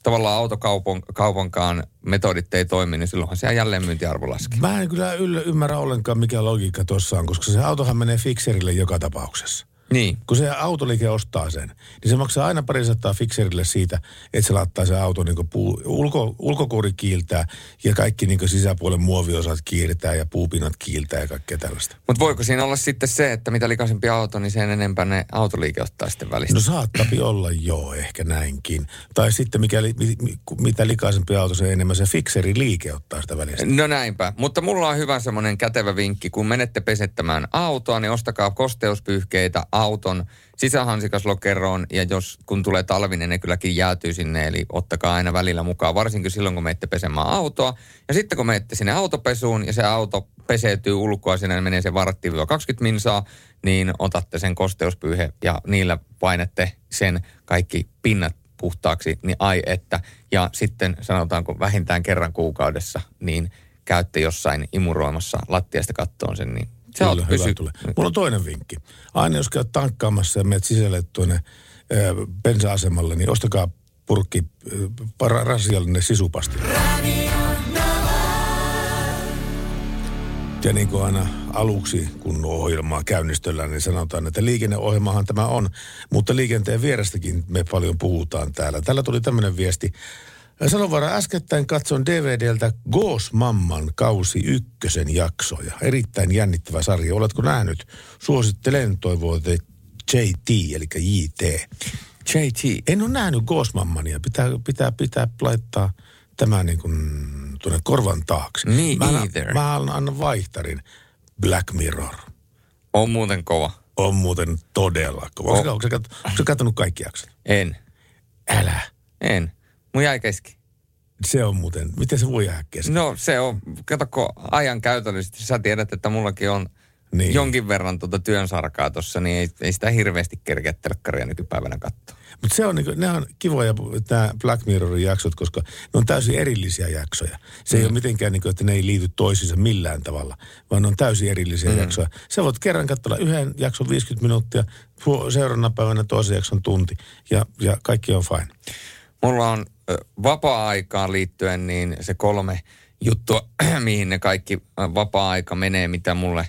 [SPEAKER 4] tavallaan autokaupan kaupankaan metodit ei toimi, niin silloinhan se jälleen myyntiarvo laskee.
[SPEAKER 3] Mä en kyllä yllä, ymmärrä ollenkaan, mikä logiikka tuossa on, koska se autohan menee fikserille joka tapauksessa.
[SPEAKER 4] Niin.
[SPEAKER 3] Kun se autoliike ostaa sen, niin se maksaa aina pari sataa fikserille siitä, että se laittaa se auto niin puu, ulko, ulkokuori kiiltää ja kaikki niin sisäpuolen muoviosat kiirtää ja puupinat kiiltää ja kaikkea tällaista.
[SPEAKER 4] Mutta voiko siinä olla sitten se, että mitä likaisempi auto, niin sen enempää ne autoliike ottaa sitten välistä?
[SPEAKER 3] No saattapi olla joo, ehkä näinkin. Tai sitten mikäli, mi, mi, mitä likaisempi auto, se enemmän se fikseri liike ottaa sitä välistä.
[SPEAKER 4] No näinpä, mutta mulla on hyvä semmoinen kätevä vinkki. Kun menette pesettämään autoa, niin ostakaa kosteuspyyhkeitä auton sisähansikaslokeroon. Ja jos kun tulee talvi, niin ne kylläkin jäätyy sinne. Eli ottakaa aina välillä mukaan, varsinkin silloin kun menette pesemään autoa. Ja sitten kun menette sinne autopesuun ja se auto peseytyy ulkoa, sinne menee se vartti 20 minsaa, niin otatte sen kosteuspyyhe ja niillä painette sen kaikki pinnat puhtaaksi, niin ai että. Ja sitten sanotaanko vähintään kerran kuukaudessa, niin käytte jossain imuroimassa lattiasta kattoon sen, niin se
[SPEAKER 3] Kyllä, hyvä
[SPEAKER 4] pysyy.
[SPEAKER 3] tulee. Mulla on toinen vinkki. Aina jos käyt tankkaamassa ja menet sisälle tuonne bensa-asemalle, niin ostakaa purkki para- rasiallinen sisupasti. Ja niin kuin aina aluksi, kun ohjelmaa käynnistellään, niin sanotaan, että liikenneohjelmahan tämä on. Mutta liikenteen vierestäkin me paljon puhutaan täällä. Täällä tuli tämmöinen viesti. Sanovara, äskettäin katson DVDltä Ghost Mamman kausi ykkösen jaksoja. Erittäin jännittävä sarja. Oletko nähnyt? Suosittelen toivoite JT, eli JT.
[SPEAKER 4] JT.
[SPEAKER 3] En ole nähnyt Ghost Mammania. Pitää, pitää, pitää laittaa tämä niin kuin tuonne korvan taakse.
[SPEAKER 4] Me
[SPEAKER 3] mä, annan- mä annan vaihtarin. Black Mirror.
[SPEAKER 4] On muuten kova.
[SPEAKER 3] On muuten todella kova.
[SPEAKER 4] Oh.
[SPEAKER 3] Onko, onko, onko, onko kaikki jaksot?
[SPEAKER 4] En.
[SPEAKER 3] Älä.
[SPEAKER 4] En. Mun jäi kesken.
[SPEAKER 3] Se on muuten, miten se voi jäädä kesken?
[SPEAKER 4] No se on, katsoko ajan käytännöllisesti, sä tiedät, että mullakin on
[SPEAKER 3] Niin.
[SPEAKER 4] niin. jonkin verran tuota työn sarkaa tossa, niin ei, ei sitä hirveästi kerkeä telkkaria nykypäivänä katsoa.
[SPEAKER 3] Mutta se on, niinku, ne on kivoja nämä Black Mirrorin jaksot, koska ne on täysin erillisiä jaksoja. Se
[SPEAKER 4] Mm.
[SPEAKER 3] ei ole mitenkään niin kuin, että ne ei liity toisiinsa millään tavalla, vaan ne on täysin erillisiä mm. jaksoja. Sä voit kerran katsella yhden jakson 50 minuuttia, seuraavana päivänä toisen jakson tunti ja, ja kaikki on fine.
[SPEAKER 4] Mulla on vapaa-aikaan liittyen niin se kolme juttua, <clears throat> mihin ne kaikki vapaa-aika menee, mitä mulle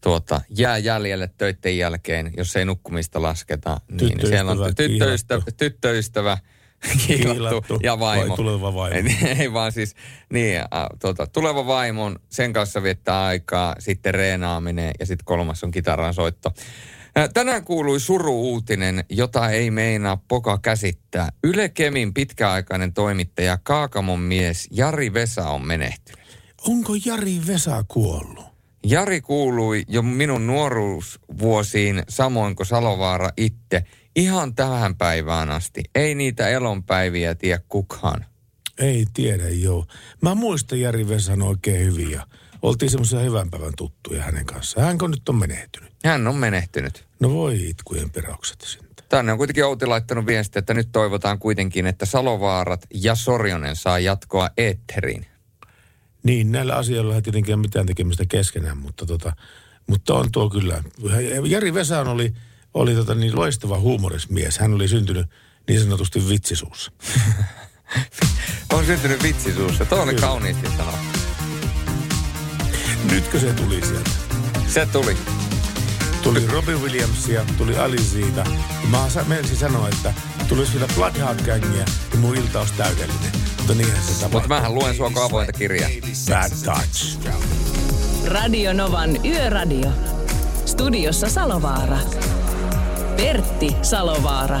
[SPEAKER 4] tuota, jää jäljelle töiden jälkeen, jos ei nukkumista lasketa. Niin siellä on tyttöystävä, tyttöystävä <laughs> kiilattu,
[SPEAKER 3] Kiilattu
[SPEAKER 4] ja vaimo.
[SPEAKER 3] vai tuleva vaimo?
[SPEAKER 4] Ei, <laughs> ei vaan siis, niin, äh, tuota, tuleva vaimon, sen kanssa viettää aikaa, sitten reenaaminen ja sitten kolmas on kitaran soitto. Tänään kuului suru-uutinen, jota ei meinaa poka käsittää. Yle Kemin pitkäaikainen toimittaja Kaakamon mies Jari Vesa on menehtynyt.
[SPEAKER 3] Onko Jari Vesa kuollut?
[SPEAKER 4] Jari kuului jo minun nuoruusvuosiin, samoin kuin Salovaara itse, ihan tähän päivään asti. Ei niitä elonpäiviä tiedä kukaan.
[SPEAKER 3] Ei tiedä, joo. Mä muistan Jari Vesan oikein hyvin ja oltiin semmoisia hyvän päivän tuttuja hänen kanssaan. Hänko nyt on menehtynyt?
[SPEAKER 4] Hän on menehtynyt.
[SPEAKER 3] No voi itkujen peraukset sinne.
[SPEAKER 4] Tänne on kuitenkin Outi laittanut viestiä, että nyt toivotaan kuitenkin, että Salovaarat ja Sorjonen saa jatkoa eetteriin.
[SPEAKER 3] Niin, näillä asioilla ei tietenkään mitään tekemistä keskenään, mutta, tota, mutta on tuo kyllä. Jari Vesan oli, oli tota niin loistava huumorismies. Hän oli syntynyt niin sanotusti vitsisuussa. <laughs>
[SPEAKER 4] On syntynyt vitsi suussa. Tuo oli kauniisti sanottu.
[SPEAKER 3] Nytkö se tuli sieltä?
[SPEAKER 4] Se tuli.
[SPEAKER 3] Tuli Robin Williamsia, tuli Aliziita. Mä menisin sanoa, että tulisi vielä Bloodhound Gangia ja mun ilta olisi täydellinen. Mutta niinhän se tapahtuu.
[SPEAKER 4] Mutta mähän luen sua avointa kirjaa.
[SPEAKER 3] Bad touch.
[SPEAKER 2] Radio Novan Yöradio. Studiossa Salovaara. Pertti Salovaara.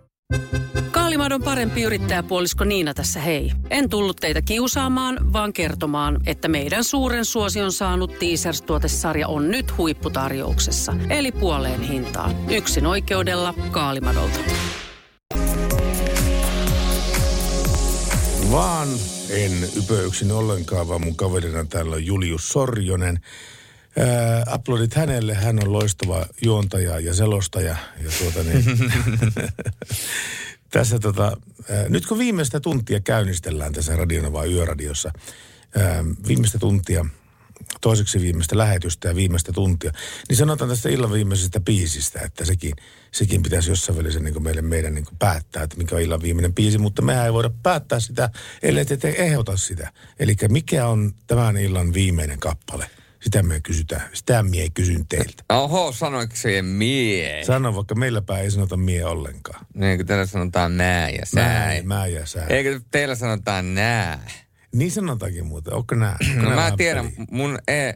[SPEAKER 1] Kaalimadon parempi yrittäjäpuolisko Niina tässä hei. En tullut teitä kiusaamaan, vaan kertomaan, että meidän suuren suosion saanut Teasers-tuotesarja on nyt huipputarjouksessa. Eli puoleen hintaan. Yksin oikeudella Kaalimadolta.
[SPEAKER 3] Vaan en ypöyksin ollenkaan, vaan mun kaverina täällä on Julius Sorjonen. Ää, uploadit hänelle, hän on loistava juontaja ja selostaja. Ja tuota niin, <laughs> tässä tota, ää, nyt kun viimeistä tuntia käynnistellään tässä Radionova Yöradiossa, ää, viimeistä tuntia, toiseksi viimeistä lähetystä ja viimeistä tuntia, niin sanotaan tästä illan viimeisestä biisistä, että sekin, sekin pitäisi jossain välissä niin meille, meidän niin päättää, että mikä on illan viimeinen biisi, mutta mehän ei voida päättää sitä, ellei te ehdota sitä. Eli mikä on tämän illan viimeinen kappale? Sitä me kysytään. Sitä mie kysyn teiltä.
[SPEAKER 4] Oho, sanoiko se mie?
[SPEAKER 3] Sano, vaikka meilläpä ei sanota mie ollenkaan.
[SPEAKER 4] Niin kuin teillä sanotaan nää ja sää.
[SPEAKER 3] Mä, mä ja sää.
[SPEAKER 4] Eikö teillä sanotaan nää?
[SPEAKER 3] Niin sanotaankin muuten. Onko nää? Onko <clears throat>
[SPEAKER 4] No
[SPEAKER 3] nää
[SPEAKER 4] mä tiedän,
[SPEAKER 3] peliä?
[SPEAKER 4] mun e,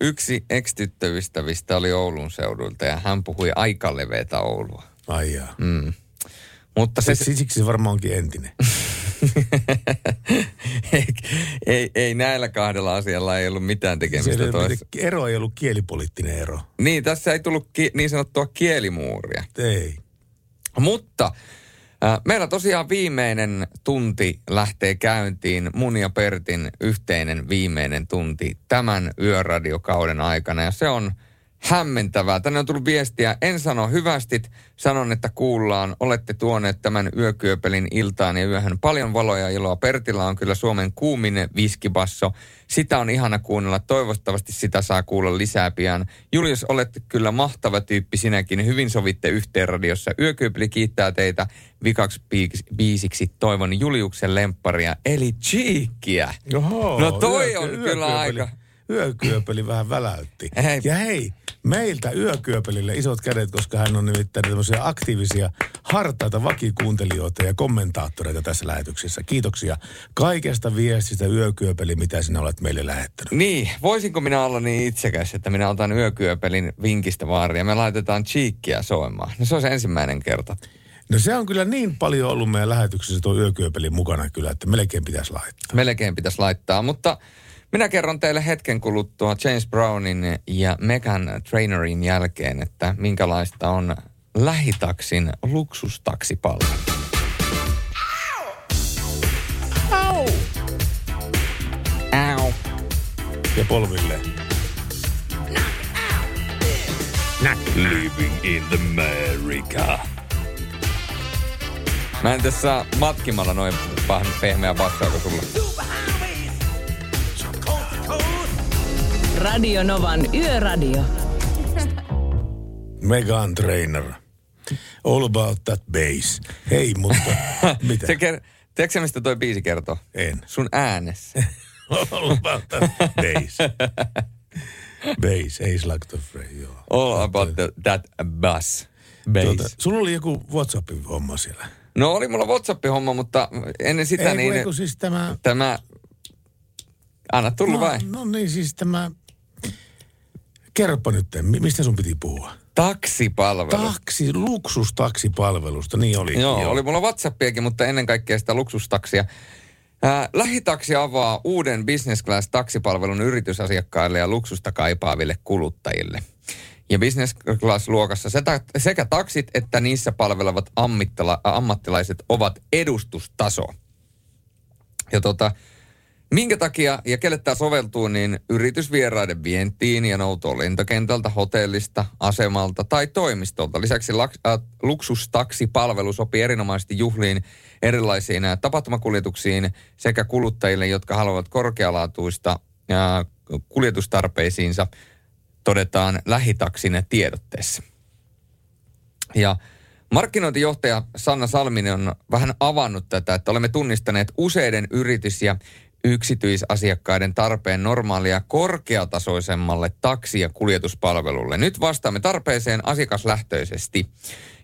[SPEAKER 4] yksi ex-tyttöystävistä oli Oulun seudulta ja hän puhui aika leveätä Oulua.
[SPEAKER 3] Ai jaa.
[SPEAKER 4] Mm. Mutta se,
[SPEAKER 3] Se, siksi se varmaan onkin entinen. <laughs>
[SPEAKER 4] ei, <laughs> ei, ei, näillä kahdella asialla ei ollut mitään tekemistä toisessa.
[SPEAKER 3] ero ei ollut kielipoliittinen ero.
[SPEAKER 4] Niin, tässä ei tullut ki, niin sanottua kielimuuria.
[SPEAKER 3] Ei.
[SPEAKER 4] Mutta äh, meillä tosiaan viimeinen tunti lähtee käyntiin, mun ja Pertin yhteinen viimeinen tunti tämän yöradiokauden aikana. Ja se on hämmentävää. Tänne on tullut viestiä, en sano hyvästit, sanon, että kuullaan. Olette tuoneet tämän yökyöpelin iltaan ja yöhön paljon valoja ja iloa. Pertillä on kyllä Suomen kuumin viskibasso. Sitä on ihana kuunnella. Toivottavasti sitä saa kuulla lisää pian. Julius, olette kyllä mahtava tyyppi sinäkin. Hyvin sovitte yhteen radiossa. Yökyöpeli kiittää teitä vikaksi biis- biisiksi. Toivon Juliuksen lempparia, eli Cheekkiä. No toi on kyllä aika-
[SPEAKER 3] Yökyöpeli vähän väläytti.
[SPEAKER 4] Hei.
[SPEAKER 3] Ja hei, meiltä yökyöpelille isot kädet, koska hän on nimittäin tämmöisiä aktiivisia, hartaita vakikuuntelijoita ja kommentaattoreita tässä lähetyksessä. Kiitoksia kaikesta viestistä yökyöpeli, mitä sinä olet meille lähettänyt.
[SPEAKER 4] Niin, voisinko minä olla niin itsekäs, että minä otan yökyöpelin vinkistä vaaria ja me laitetaan Cheekkiä soimaan. No se on se ensimmäinen kerta.
[SPEAKER 3] No se on kyllä niin paljon ollut meidän lähetyksessä tuo yökyöpeli mukana kyllä, että melkein pitäisi laittaa.
[SPEAKER 4] Melkein pitäisi laittaa, mutta minä kerron teille hetken kuluttua James Brownin ja Megan Trainerin jälkeen, että minkälaista on lähitaksin luksustaksipalvelu. Au.
[SPEAKER 3] Ja polville.
[SPEAKER 8] Living in America.
[SPEAKER 4] Mä en tässä matkimalla noin vähän pehmeä bassoa kuin sulla.
[SPEAKER 2] Radio Novan Yöradio.
[SPEAKER 3] Megan Trainer. All about that bass. Hei, mutta <laughs> mitä?
[SPEAKER 4] Se ker- Tiedätkö mistä toi biisi kertoo?
[SPEAKER 3] En.
[SPEAKER 4] Sun äänessä. <laughs>
[SPEAKER 3] All about that bass. bass, Ace like the fray, joo.
[SPEAKER 4] All about the, that bass. Bass.
[SPEAKER 3] Tuota, sulla oli joku WhatsAppin homma siellä.
[SPEAKER 4] No oli mulla WhatsApp-homma, mutta ennen sitä
[SPEAKER 3] ei,
[SPEAKER 4] niin...
[SPEAKER 3] ei, kun siis tämä...
[SPEAKER 4] Tämä... Anna tullut
[SPEAKER 3] no,
[SPEAKER 4] vai?
[SPEAKER 3] no niin, siis tämä... Kerropa nyt, mi- mistä sun piti puhua?
[SPEAKER 4] Taksipalvelu.
[SPEAKER 3] Taksi, luksustaksipalvelusta, niin oli.
[SPEAKER 4] Joo, oli mulla WhatsAppiakin, mutta ennen kaikkea sitä luksustaksia. Lähitaksi avaa uuden business class taksipalvelun yritysasiakkaille ja luksusta kaipaaville kuluttajille. Ja business class luokassa sekä, taksit että niissä palvelevat ammattila, ammattilaiset ovat edustustaso. Ja tota, minkä takia ja kelle tämä soveltuu, niin yritysvieraiden vientiin ja noutoon lentokentältä, hotellista, asemalta tai toimistolta. Lisäksi laks, äh, luksustaksipalvelu sopii erinomaisesti juhliin erilaisiin äh, tapahtumakuljetuksiin sekä kuluttajille, jotka haluavat korkealaatuista äh, kuljetustarpeisiinsa. todetaan lähitaksin tiedotteessa. Ja markkinointijohtaja Sanna Salminen on vähän avannut tätä, että olemme tunnistaneet useiden yritys- ja yksityisasiakkaiden tarpeen normaalia korkeatasoisemmalle taksi- ja kuljetuspalvelulle. Nyt vastaamme tarpeeseen asiakaslähtöisesti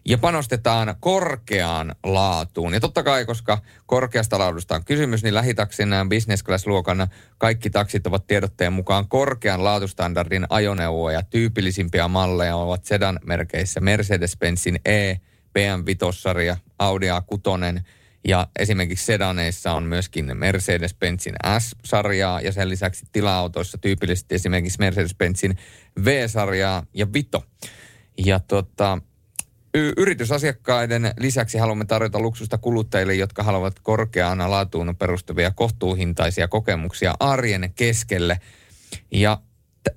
[SPEAKER 4] ja panostetaan korkeaan laatuun. Ja totta kai, koska korkeasta laadusta on kysymys, niin lähitaksin business class-luokan kaikki taksit ovat tiedotteen mukaan korkean laatustandardin ajoneuvoja. Tyypillisimpiä malleja ovat sedan merkeissä Mercedes-Benzin E, BMW-sarja, Audi A6 ja esimerkiksi sedaneissa on myöskin Mercedes-Benzin S-sarjaa ja sen lisäksi tila-autoissa tyypillisesti esimerkiksi Mercedes-Benzin V-sarjaa ja Vito. Ja tota, y- yritysasiakkaiden lisäksi haluamme tarjota luksusta kuluttajille, jotka haluavat korkeaan laatuun perustuvia kohtuuhintaisia kokemuksia arjen keskelle. Ja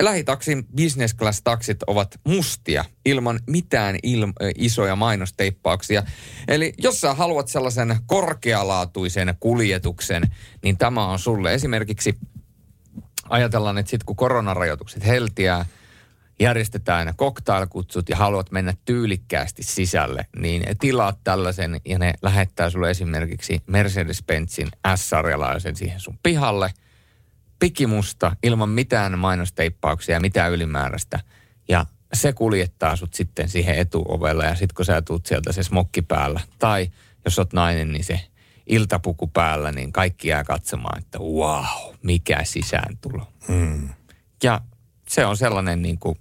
[SPEAKER 4] lähitaksin business class taksit ovat mustia ilman mitään il- isoja mainosteippauksia. Eli jos sä haluat sellaisen korkealaatuisen kuljetuksen, niin tämä on sulle. Esimerkiksi ajatellaan, että sitten kun koronarajoitukset heltiää, järjestetään cocktailkutsut ja haluat mennä tyylikkäästi sisälle, niin tilaat tällaisen ja ne lähettää sulle esimerkiksi Mercedes-Benzin S-sarjalaisen siihen sun pihalle – pikimusta ilman mitään mainosteippauksia ja mitään ylimääräistä. Ja se kuljettaa sut sitten siihen etuovelle ja sitten kun sä tuut sieltä se smokki päällä. Tai jos oot nainen, niin se iltapuku päällä, niin kaikki jää katsomaan, että wow, mikä sisään tulo.
[SPEAKER 3] Mm.
[SPEAKER 4] Ja se on sellainen niin kuin,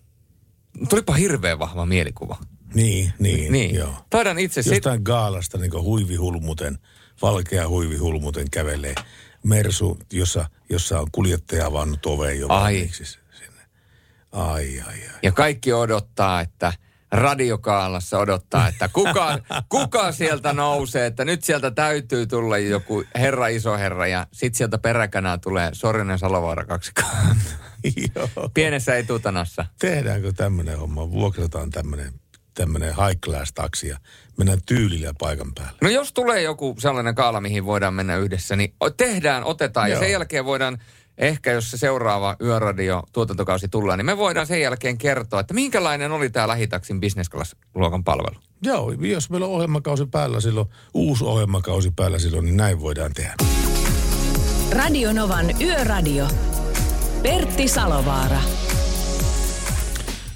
[SPEAKER 4] tulipa hirveän vahva mielikuva.
[SPEAKER 3] Niin, niin,
[SPEAKER 4] Niin.
[SPEAKER 3] joo.
[SPEAKER 4] Taidan itse sit,
[SPEAKER 3] Jostain gaalasta niin huivihulmuten, valkea huivihulmuten kävelee Mersu, jossa, jossa on kuljettaja avannut oveen jo
[SPEAKER 4] Ai.
[SPEAKER 3] sinne. Ai, ai, ai.
[SPEAKER 4] ja kaikki odottaa, että radiokaalassa odottaa, että kuka, <laughs> kuka sieltä nousee, että nyt sieltä täytyy tulla joku herra, iso herra ja sitten sieltä peräkänään tulee Sorinen Salovaara kaksi <laughs>
[SPEAKER 3] Joo.
[SPEAKER 4] Pienessä etutanassa.
[SPEAKER 3] Tehdäänkö tämmöinen homma? Vuokrataan tämmöinen tämmöinen high class taksi ja mennään tyylillä paikan päälle.
[SPEAKER 4] No jos tulee joku sellainen kaala, mihin voidaan mennä yhdessä, niin tehdään, otetaan ja
[SPEAKER 3] Joo.
[SPEAKER 4] sen jälkeen voidaan ehkä jos se seuraava yöradio tuotantokausi tullaan, niin me voidaan sen jälkeen kertoa, että minkälainen oli tämä lähitaksin business class luokan palvelu.
[SPEAKER 3] Joo, jos meillä on ohjelmakausi päällä silloin, uusi ohjelmakausi päällä silloin, niin näin voidaan tehdä.
[SPEAKER 2] Radionovan Yöradio. Pertti Salovaara.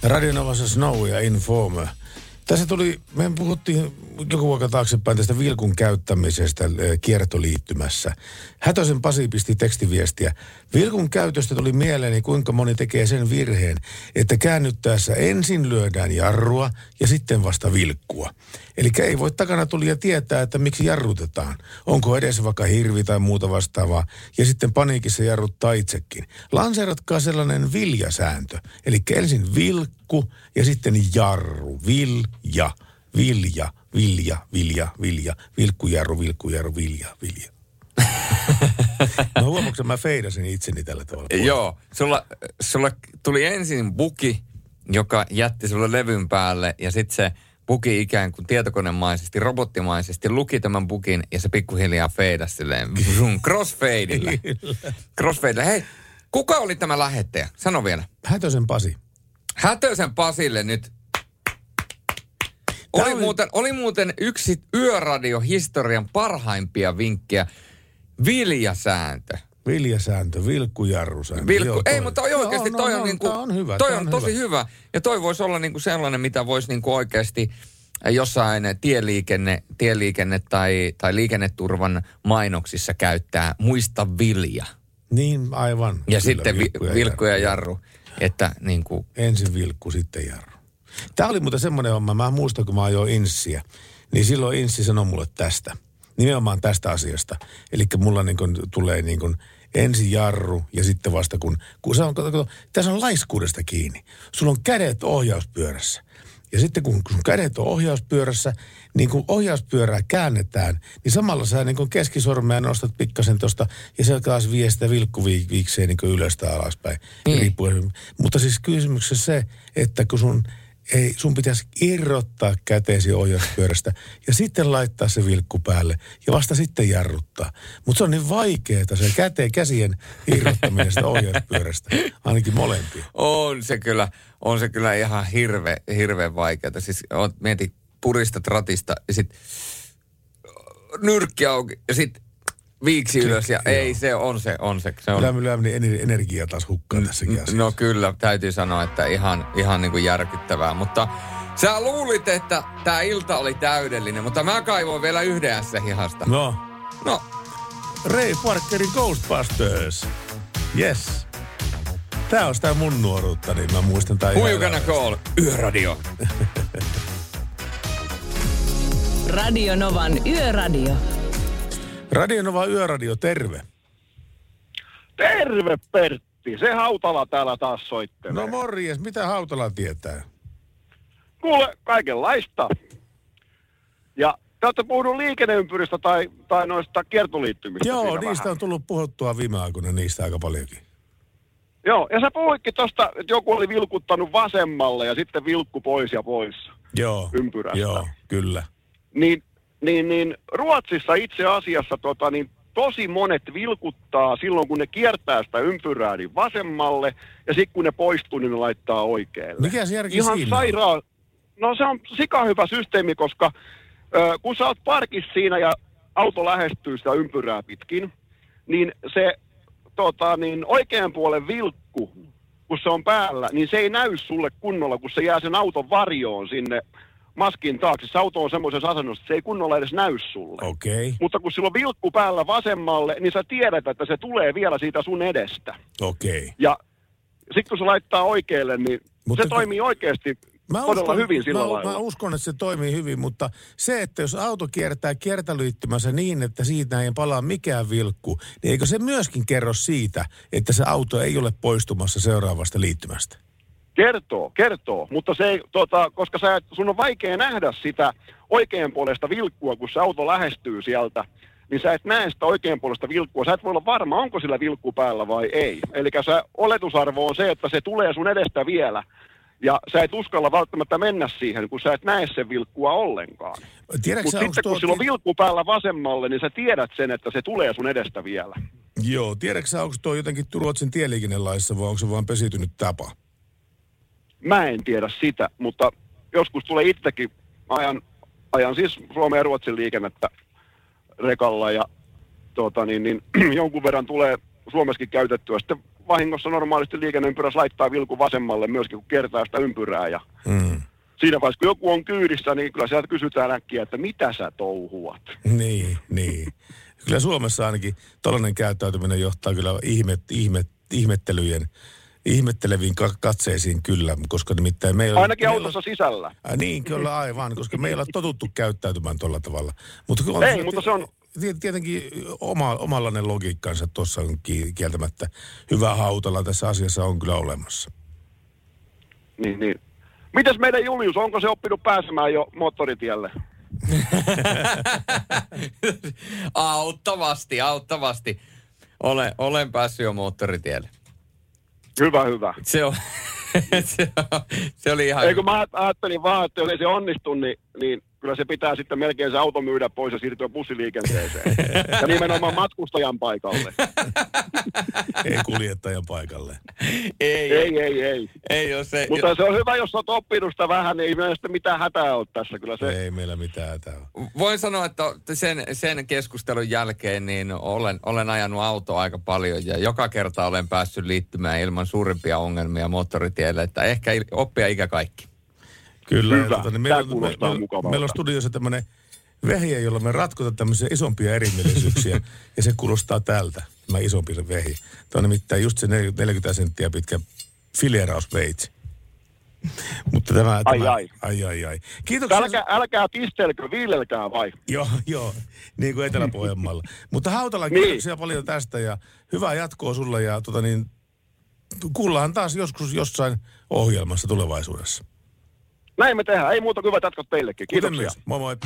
[SPEAKER 3] Radionovassa Snow ja Informer. Tässä tuli, me puhuttiin joku aika taaksepäin tästä vilkun käyttämisestä eh, kiertoliittymässä. Hätösen Pasi pisti tekstiviestiä. Vilkun käytöstä tuli mieleeni, kuinka moni tekee sen virheen, että käännyttäessä ensin lyödään jarrua ja sitten vasta vilkkua. Eli ei voi takana tulia tietää, että miksi jarrutetaan. Onko edessä vaikka hirvi tai muuta vastaavaa. Ja sitten paniikissa jarruttaa itsekin. Lanseeratkaa sellainen viljasääntö. Eli ensin vilkku ja sitten jarru. Vilja, vilja, vilja, vilja, vilja. Vilkkujarru, vilkkujarru, vilja, vilja. <laughs> no huomaatko, mä feidasin itseni tällä tavalla.
[SPEAKER 4] Joo, sulla, sulla tuli ensin buki, joka jätti sulle levyn päälle ja sitten se buki ikään kuin tietokonemaisesti, robottimaisesti luki tämän bukin ja se pikkuhiljaa feidasi silleen vroom, <laughs> crossfadeilla. crossfadeilla. Hei, kuka oli tämä lähettäjä? Sano vielä.
[SPEAKER 3] Hätösen Pasi.
[SPEAKER 4] Hätösen Pasille nyt. Oli,
[SPEAKER 3] oli-
[SPEAKER 4] muuten, oli muuten yksi yöradiohistorian parhaimpia vinkkejä. Viljasääntö.
[SPEAKER 3] Viljasääntö, vilkkujarrusääntö.
[SPEAKER 4] Vilkku.
[SPEAKER 3] Joo,
[SPEAKER 4] Ei, mutta toi oikeasti,
[SPEAKER 3] Joo,
[SPEAKER 4] toi
[SPEAKER 3] no,
[SPEAKER 4] on,
[SPEAKER 3] no,
[SPEAKER 4] niinku,
[SPEAKER 3] on hyvä.
[SPEAKER 4] toi
[SPEAKER 3] tää
[SPEAKER 4] on, tosi hyvä. Ja toi voisi olla niinku sellainen, mitä voisi niinku oikeasti jossain tieliikenne, tieliikenne tai, tai liikenneturvan mainoksissa käyttää. Muista vilja.
[SPEAKER 3] Niin, aivan.
[SPEAKER 4] Ja
[SPEAKER 3] Kyllä,
[SPEAKER 4] sitten vi, vilkku ja jarru. Että niinku,
[SPEAKER 3] Ensin vilkku, sitten jarru. Tämä oli muuten semmoinen homma, mä muistan, kun mä ajoin Inssiä, niin silloin Inssi sanoi mulle tästä, nimenomaan tästä asiasta. Eli mulla niin kun tulee niin kun ensin jarru ja sitten vasta kun, kun se on, kato, kato, tässä on laiskuudesta kiinni. Sulla on kädet ohjauspyörässä. Ja sitten kun sun kädet on ohjauspyörässä, niin kun ohjauspyörää käännetään, niin samalla sä niin kun keskisormea nostat pikkasen tuosta ja se taas vie sitä vilkkuviikseen niin ylös tai alaspäin. Riippuen. Mutta siis kysymyksessä se, että kun sun ei, sun pitäisi irrottaa käteesi ohjauspyörästä ja sitten laittaa se vilkku päälle ja vasta sitten jarruttaa. Mutta se on niin vaikeaa se käteen, käsien irrottaminen sitä ohjauspyörästä, ainakin molempia.
[SPEAKER 4] On se kyllä, on se kyllä ihan hirve, hirveän vaikeaa. Siis oot, mieti, puristat ratista ja sitten nyrkki auki ja sitten viiksi ylös ja ei, se on se, on se. se on,
[SPEAKER 3] meni ener- energia taas hukkaan tässäkin asiassa.
[SPEAKER 4] No kyllä, täytyy sanoa, että ihan, ihan niin kuin järkyttävää. Mutta sä luulit, että tämä ilta oli täydellinen, mutta mä kaivoin vielä yhden S-hihasta.
[SPEAKER 3] No,
[SPEAKER 4] No,
[SPEAKER 3] Ray Parkerin Ghostbusters. Yes. Tää on sitä mun nuoruutta, niin mä muistan tää
[SPEAKER 4] who
[SPEAKER 3] ihan
[SPEAKER 4] call? Yöradio.
[SPEAKER 2] Radio Novan Yöradio.
[SPEAKER 3] Radionova Yöradio, terve.
[SPEAKER 9] Terve Pertti, se Hautala täällä taas soittelee.
[SPEAKER 3] No morjes, mitä Hautala tietää?
[SPEAKER 9] Kuule, kaikenlaista. Ja te olette puhunut liikenneympyristä tai, tai noista kiertoliittymistä
[SPEAKER 3] Joo, niistä
[SPEAKER 9] vähän.
[SPEAKER 3] on tullut puhuttua viime aikoina, niistä aika paljonkin.
[SPEAKER 9] Joo, ja sä puhuitkin tosta, että joku oli vilkuttanut vasemmalle ja sitten vilkku pois ja pois
[SPEAKER 3] Joo,
[SPEAKER 9] ympyrästä.
[SPEAKER 3] joo, kyllä.
[SPEAKER 9] Niin, niin, niin Ruotsissa itse asiassa tota, niin tosi monet vilkuttaa silloin, kun ne kiertää sitä ympyrää niin vasemmalle, ja sitten kun ne poistuu, niin ne laittaa oikealle.
[SPEAKER 3] Mikä se järki
[SPEAKER 9] Ihan
[SPEAKER 3] siinä on?
[SPEAKER 9] sairaan. No se on sika hyvä systeemi, koska ö, kun sä oot parkissa siinä ja auto lähestyy sitä ympyrää pitkin, niin se tota, niin oikean puolen vilkku, kun se on päällä, niin se ei näy sulle kunnolla, kun se jää sen auton varjoon sinne maskin taakse. Se auto on semmoisessa asennossa, että se ei kunnolla edes näy sulle.
[SPEAKER 3] Okei,
[SPEAKER 9] Mutta kun sillä on vilkku päällä vasemmalle, niin sä tiedät, että se tulee vielä siitä sun edestä.
[SPEAKER 3] okei.
[SPEAKER 9] Ja sitten kun se laittaa oikealle, niin
[SPEAKER 3] Mutta
[SPEAKER 9] se
[SPEAKER 3] kun-
[SPEAKER 9] toimii oikeasti todella hyvin sillä
[SPEAKER 3] mä,
[SPEAKER 9] lailla.
[SPEAKER 3] mä uskon, että se toimii hyvin, mutta se, että jos auto kiertää kiertoliittymässä niin, että siitä ei palaa mikään vilkku, niin eikö se myöskin kerro siitä, että se auto ei ole poistumassa seuraavasta liittymästä?
[SPEAKER 9] Kertoo, kertoo, mutta se ei, tota, koska sä, sun on vaikea nähdä sitä oikean puolesta vilkkua, kun se auto lähestyy sieltä, niin sä et näe sitä oikean puolesta vilkkua. Sä et voi olla varma, onko sillä vilkku päällä vai ei. Eli se oletusarvo on se, että se tulee sun edestä vielä. Ja sä et uskalla välttämättä mennä siihen, kun sä et näe sen vilkkua ollenkaan. Mutta sitten kun
[SPEAKER 3] tuo-
[SPEAKER 9] sillä on vilkku päällä vasemmalle, niin sä tiedät sen, että se tulee sun edestä vielä.
[SPEAKER 3] Joo, tiedätkö sä, onko tuo jotenkin Ruotsin tieliikennelaissa vai onko se vaan pesiytynyt tapa?
[SPEAKER 9] Mä en tiedä sitä, mutta joskus tulee itsekin ajan, ajan siis Suomen ja Ruotsin liikennettä rekalla ja tota, niin, niin, <clears throat> jonkun verran tulee Suomessakin käytettyä. Sitten vahingossa normaalisti liikenneympyrässä laittaa vilku vasemmalle myöskin, kun kiertää sitä ympyrää. Ja
[SPEAKER 3] Mm.
[SPEAKER 9] siinä vaiheessa, kun joku on kyydissä, niin kyllä sieltä kysytään äkkiä, että mitä sä touhuat.
[SPEAKER 3] Niin, niin. Kyllä Suomessa ainakin tällainen käyttäytyminen johtaa kyllä ihme, ihme, ihmettelyjen, ihmetteleviin ka- katseisiin kyllä, koska nimittäin meillä...
[SPEAKER 9] Ainakin
[SPEAKER 3] meillä,
[SPEAKER 9] autossa sisällä.
[SPEAKER 3] Äh, niin, kyllä aivan, koska meillä on totuttu käyttäytymään tuolla tavalla. Mutta kun
[SPEAKER 9] Ei, mutta se on-
[SPEAKER 3] tiet- Tietenkin oma, omallainen logiikkansa tuossa on ki- kieltämättä hyvä hautala tässä asiassa on kyllä olemassa.
[SPEAKER 9] Niin, niin. Mitäs meidän Julius, onko se oppinut pääsemään jo moottoritielle? <laughs>
[SPEAKER 4] auttavasti, auttavasti. Olen, olen päässyt jo moottoritielle.
[SPEAKER 9] Hyvä, hyvä.
[SPEAKER 4] Se, on, <laughs> se, on, se oli ihan...
[SPEAKER 9] Eikö mä ajattelin vaan, että jos ei se onnistu, niin, niin kyllä se pitää sitten melkein se auto myydä pois ja siirtyä bussiliikenteeseen. ja nimenomaan matkustajan paikalle.
[SPEAKER 3] Ei kuljettajan paikalle.
[SPEAKER 4] ei,
[SPEAKER 9] Ei, ei, ei.
[SPEAKER 4] ei ole se.
[SPEAKER 9] Mutta se on hyvä, jos olet oppinut sitä vähän, niin ei meillä sitten mitään hätää ole tässä. Kyllä se,
[SPEAKER 3] Ei meillä mitään hätää ole.
[SPEAKER 4] Voin sanoa, että sen, sen keskustelun jälkeen niin olen, olen ajanut autoa aika paljon ja joka kerta olen päässyt liittymään ilman suurimpia ongelmia moottoritielle, että ehkä oppia ikä kaikki.
[SPEAKER 3] Kyllä.
[SPEAKER 9] Hyvä.
[SPEAKER 3] ja niin meillä, meillä,
[SPEAKER 9] mukavalta.
[SPEAKER 3] meillä on studiossa tämmöinen vehje, jolla me ratkotaan tämmöisiä isompia erimielisyyksiä. <laughs> ja se kuulostaa tältä, tämä isompi se vehi. Tämä on nimittäin just se 40 senttiä pitkä fileerausveitsi. <laughs> Mutta tämä,
[SPEAKER 9] Ai,
[SPEAKER 3] tämä,
[SPEAKER 9] ai.
[SPEAKER 3] ai, ai, ai. Kiitoksia.
[SPEAKER 9] älkää, älkää pistelkö, viilelkää vai?
[SPEAKER 3] Joo, joo, niin kuin Etelä-Pohjanmaalla. <laughs> Mutta Hautala,
[SPEAKER 9] Niin.
[SPEAKER 3] kiitoksia paljon tästä ja hyvää jatkoa sulle ja tota niin, kuullaan taas joskus jossain ohjelmassa tulevaisuudessa.
[SPEAKER 9] Näin me tehdään. Ei muuta kuin hyvät jatkot teillekin.
[SPEAKER 3] Kuten
[SPEAKER 9] Kiitoksia.
[SPEAKER 3] myös. Moi moi.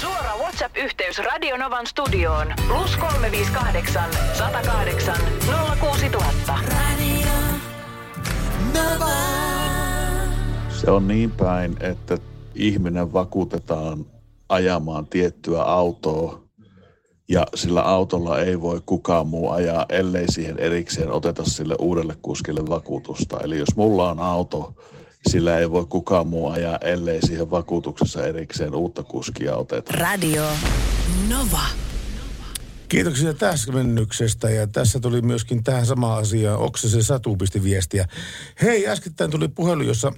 [SPEAKER 2] Suora WhatsApp-yhteys Radionovan studioon. Plus 358 108 06000.
[SPEAKER 10] Se on niin päin, että ihminen vakuutetaan ajamaan tiettyä autoa ja sillä autolla ei voi kukaan muu ajaa, ellei siihen erikseen oteta sille uudelle kuskille vakuutusta. Eli jos mulla on auto, sillä ei voi kukaan muu ajaa, ellei siihen vakuutuksessa erikseen uutta kuskia oteta.
[SPEAKER 2] Radio Nova.
[SPEAKER 3] Kiitoksia täsmennyksestä ja tässä tuli myöskin tähän sama asia. Oksisen Satu pisti viestiä. Hei, äskettäin tuli puhelu, jossa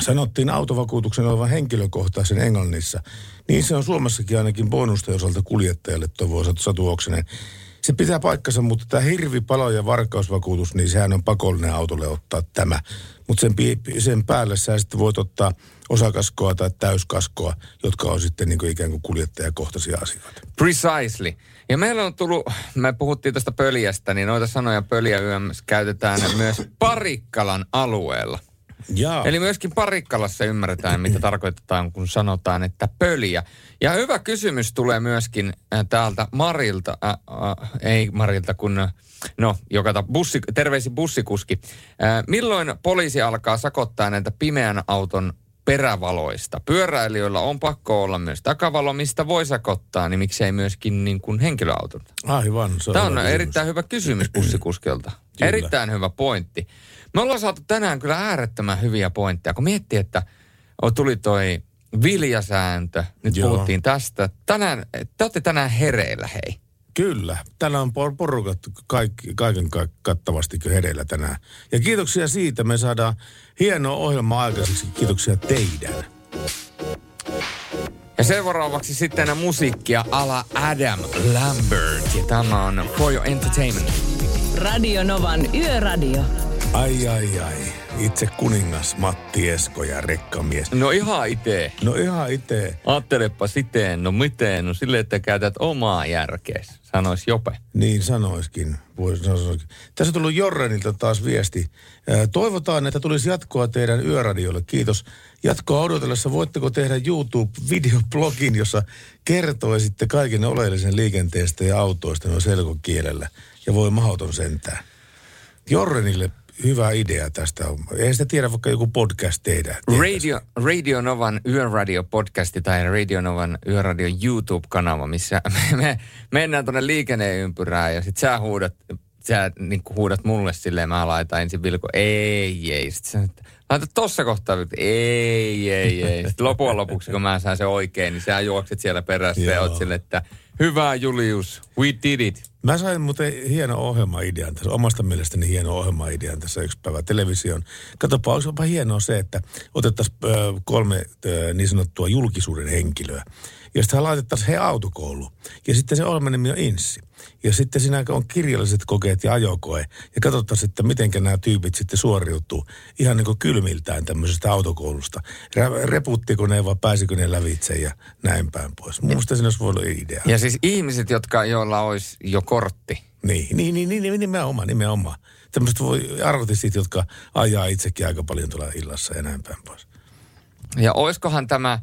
[SPEAKER 3] sanottiin autovakuutuksen olevan henkilökohtaisen Englannissa. Niin se on Suomessakin ainakin bonusten osalta kuljettajalle, toivoo Satu Oksinen. Se pitää paikkansa, mutta tämä hirvi, palo ja varkausvakuutus, niin sehän on pakollinen autolle ottaa tämä. Mutta sen, sen päälle sä sitten voit ottaa osakaskoa tai täyskaskoa, jotka on sitten niin kuin ikään kuin kuljettajakohtaisia asioita.
[SPEAKER 4] Precisely. Ja meillä on tullut, me puhuttiin tästä pöljästä, niin noita sanoja pöljä YMS käytetään myös Parikkalan alueella.
[SPEAKER 3] Jaa.
[SPEAKER 4] Eli myöskin Parikkalassa ymmärretään, mitä tarkoitetaan, kun sanotaan, että pöliä. Ja hyvä kysymys tulee myöskin äh, täältä Marilta, äh, äh, ei Marilta, kun äh, no, joka ta, bussi, terveisi bussikuski. Äh, milloin poliisi alkaa sakottaa näitä pimeän auton perävaloista? Pyöräilijöillä on pakko olla myös takavalo, mistä voi sakottaa, niin miksei myöskin niin kuin henkilöauton?
[SPEAKER 3] Aivan. Se
[SPEAKER 4] Tämä on
[SPEAKER 3] hyvä
[SPEAKER 4] erittäin hyvä kysymys bussikuskelta. Erittäin hyvä pointti. Me ollaan saatu tänään kyllä äärettömän hyviä pointteja, kun miettii, että tuli toi viljasääntö, nyt
[SPEAKER 3] Joo.
[SPEAKER 4] puhuttiin tästä. Tänään, te olette tänään hereillä, hei.
[SPEAKER 3] Kyllä. Tänään on por- porukat kaikki, kaiken ka- kattavasti hereillä tänään. Ja kiitoksia siitä. Me saadaan hienoa ohjelmaa aikaiseksi. Kiitoksia teidän.
[SPEAKER 4] Ja seuraavaksi sitten musiikkia ala Adam Lambert. Ja tämä on For Your Entertainment.
[SPEAKER 2] Radio Novan Yöradio.
[SPEAKER 3] Ai ai ai. Itse kuningas Matti Esko ja rekkamies.
[SPEAKER 4] No ihan itse.
[SPEAKER 3] No ihan itse.
[SPEAKER 4] Ajattelepa siteen, no miten, no silleen, että käytät omaa järkeäsi, sanois Jope.
[SPEAKER 3] Niin sanoiskin. Voisi. Tässä on tullut Jorrenilta taas viesti. Toivotaan, että tulisi jatkoa teidän yöradiolle. Kiitos. Jatkoa odotellessa voitteko tehdä YouTube-videoblogin, jossa kertoisitte kaiken oleellisen liikenteestä ja autoista no selkokielellä. Ja voi mahdoton sentään. Jorrenille hyvä idea tästä. Ei sitä tiedä, vaikka joku podcast tehdä.
[SPEAKER 4] Radio, Radio Novan Yöradio-podcasti tai Radio Novan Yöradio YouTube-kanava, missä <laughs> me, me mennään tuonne liikenneympyrään ja sit sä huudat, sä niin huudat mulle silleen, mä laitan ensin vilku, ei, ei. Sitten sä, laita tossa kohtaa, ei, ei, ei. Sitten loppujen lopuksi, kun mä saan se oikein, niin sä juokset siellä perässä ja oot silleen, että hyvä Julius, we did it.
[SPEAKER 3] Mä sain muuten hieno ohjelmaidean tässä, omasta mielestäni hieno ohjelmaidean tässä yksi päivä televisioon. Katsopa, olisipa hienoa se, että otettaisiin kolme niin sanottua julkisuuden henkilöä. Ja sitten laitettaisiin he autokouluun. Ja sitten se ohjelman nimi on Inssi. Ja sitten siinä on kirjalliset kokeet ja ajokoe. Ja katsottaisiin, että miten nämä tyypit sitten suoriutuu ihan niin kuin kylmiltään tämmöisestä autokoulusta. Rä- Reputtiko ne vai pääsikö ne lävitse ja näin päin pois. Mielestä siinä olisi voinut olla idea.
[SPEAKER 4] Ja siis ihmiset, jotka, joilla olisi jo kortti.
[SPEAKER 3] Niin, niin, niin, niin, niin nimenomaan, nimenomaan. Tämmöiset voi arvotistit, jotka ajaa itsekin aika paljon tuolla illassa ja näin päin pois.
[SPEAKER 4] Ja oiskohan tämä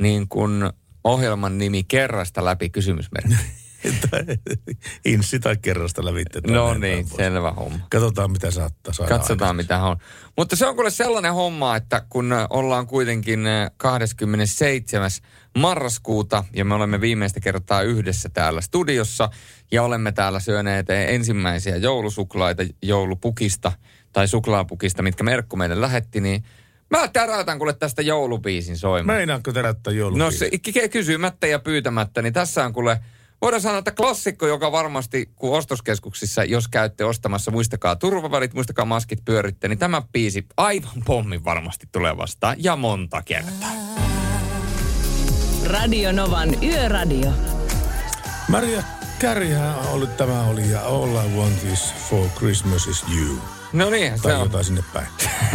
[SPEAKER 4] niin kuin ohjelman nimi kerrasta läpi kysymysmerkki? <laughs>
[SPEAKER 3] Inssi tai kerrasta lävitte.
[SPEAKER 4] No niin, selvä homma.
[SPEAKER 3] Katsotaan, mitä saattaa saada
[SPEAKER 4] Katsotaan, mitä on. Mutta se on kuule sellainen homma, että kun ollaan kuitenkin äh, 27. marraskuuta ja me olemme viimeistä kertaa yhdessä täällä studiossa ja olemme täällä syöneet ensimmäisiä joulusuklaita joulupukista tai suklaapukista, mitkä Merkku meille lähetti, niin mä täräytän kuule tästä joulubiisin soimaan.
[SPEAKER 3] Meinaatko terättää
[SPEAKER 4] No
[SPEAKER 3] joulubiisin?
[SPEAKER 4] se, ky- kysymättä ja pyytämättä, niin tässä on kuule, voidaan sanoa, että klassikko, joka varmasti, kun ostoskeskuksissa, jos käytte ostamassa, muistakaa turvavälit, muistakaa maskit pyöritte, niin tämä biisi aivan pommin varmasti tulee vastaan ja monta kertaa.
[SPEAKER 2] Radio Novan Yöradio.
[SPEAKER 3] Maria Kärjhän oli, tämä oli ja All I Want Is For Christmas Is You.
[SPEAKER 4] No niin, se
[SPEAKER 3] Tai
[SPEAKER 4] on,
[SPEAKER 3] jotain sinne päin.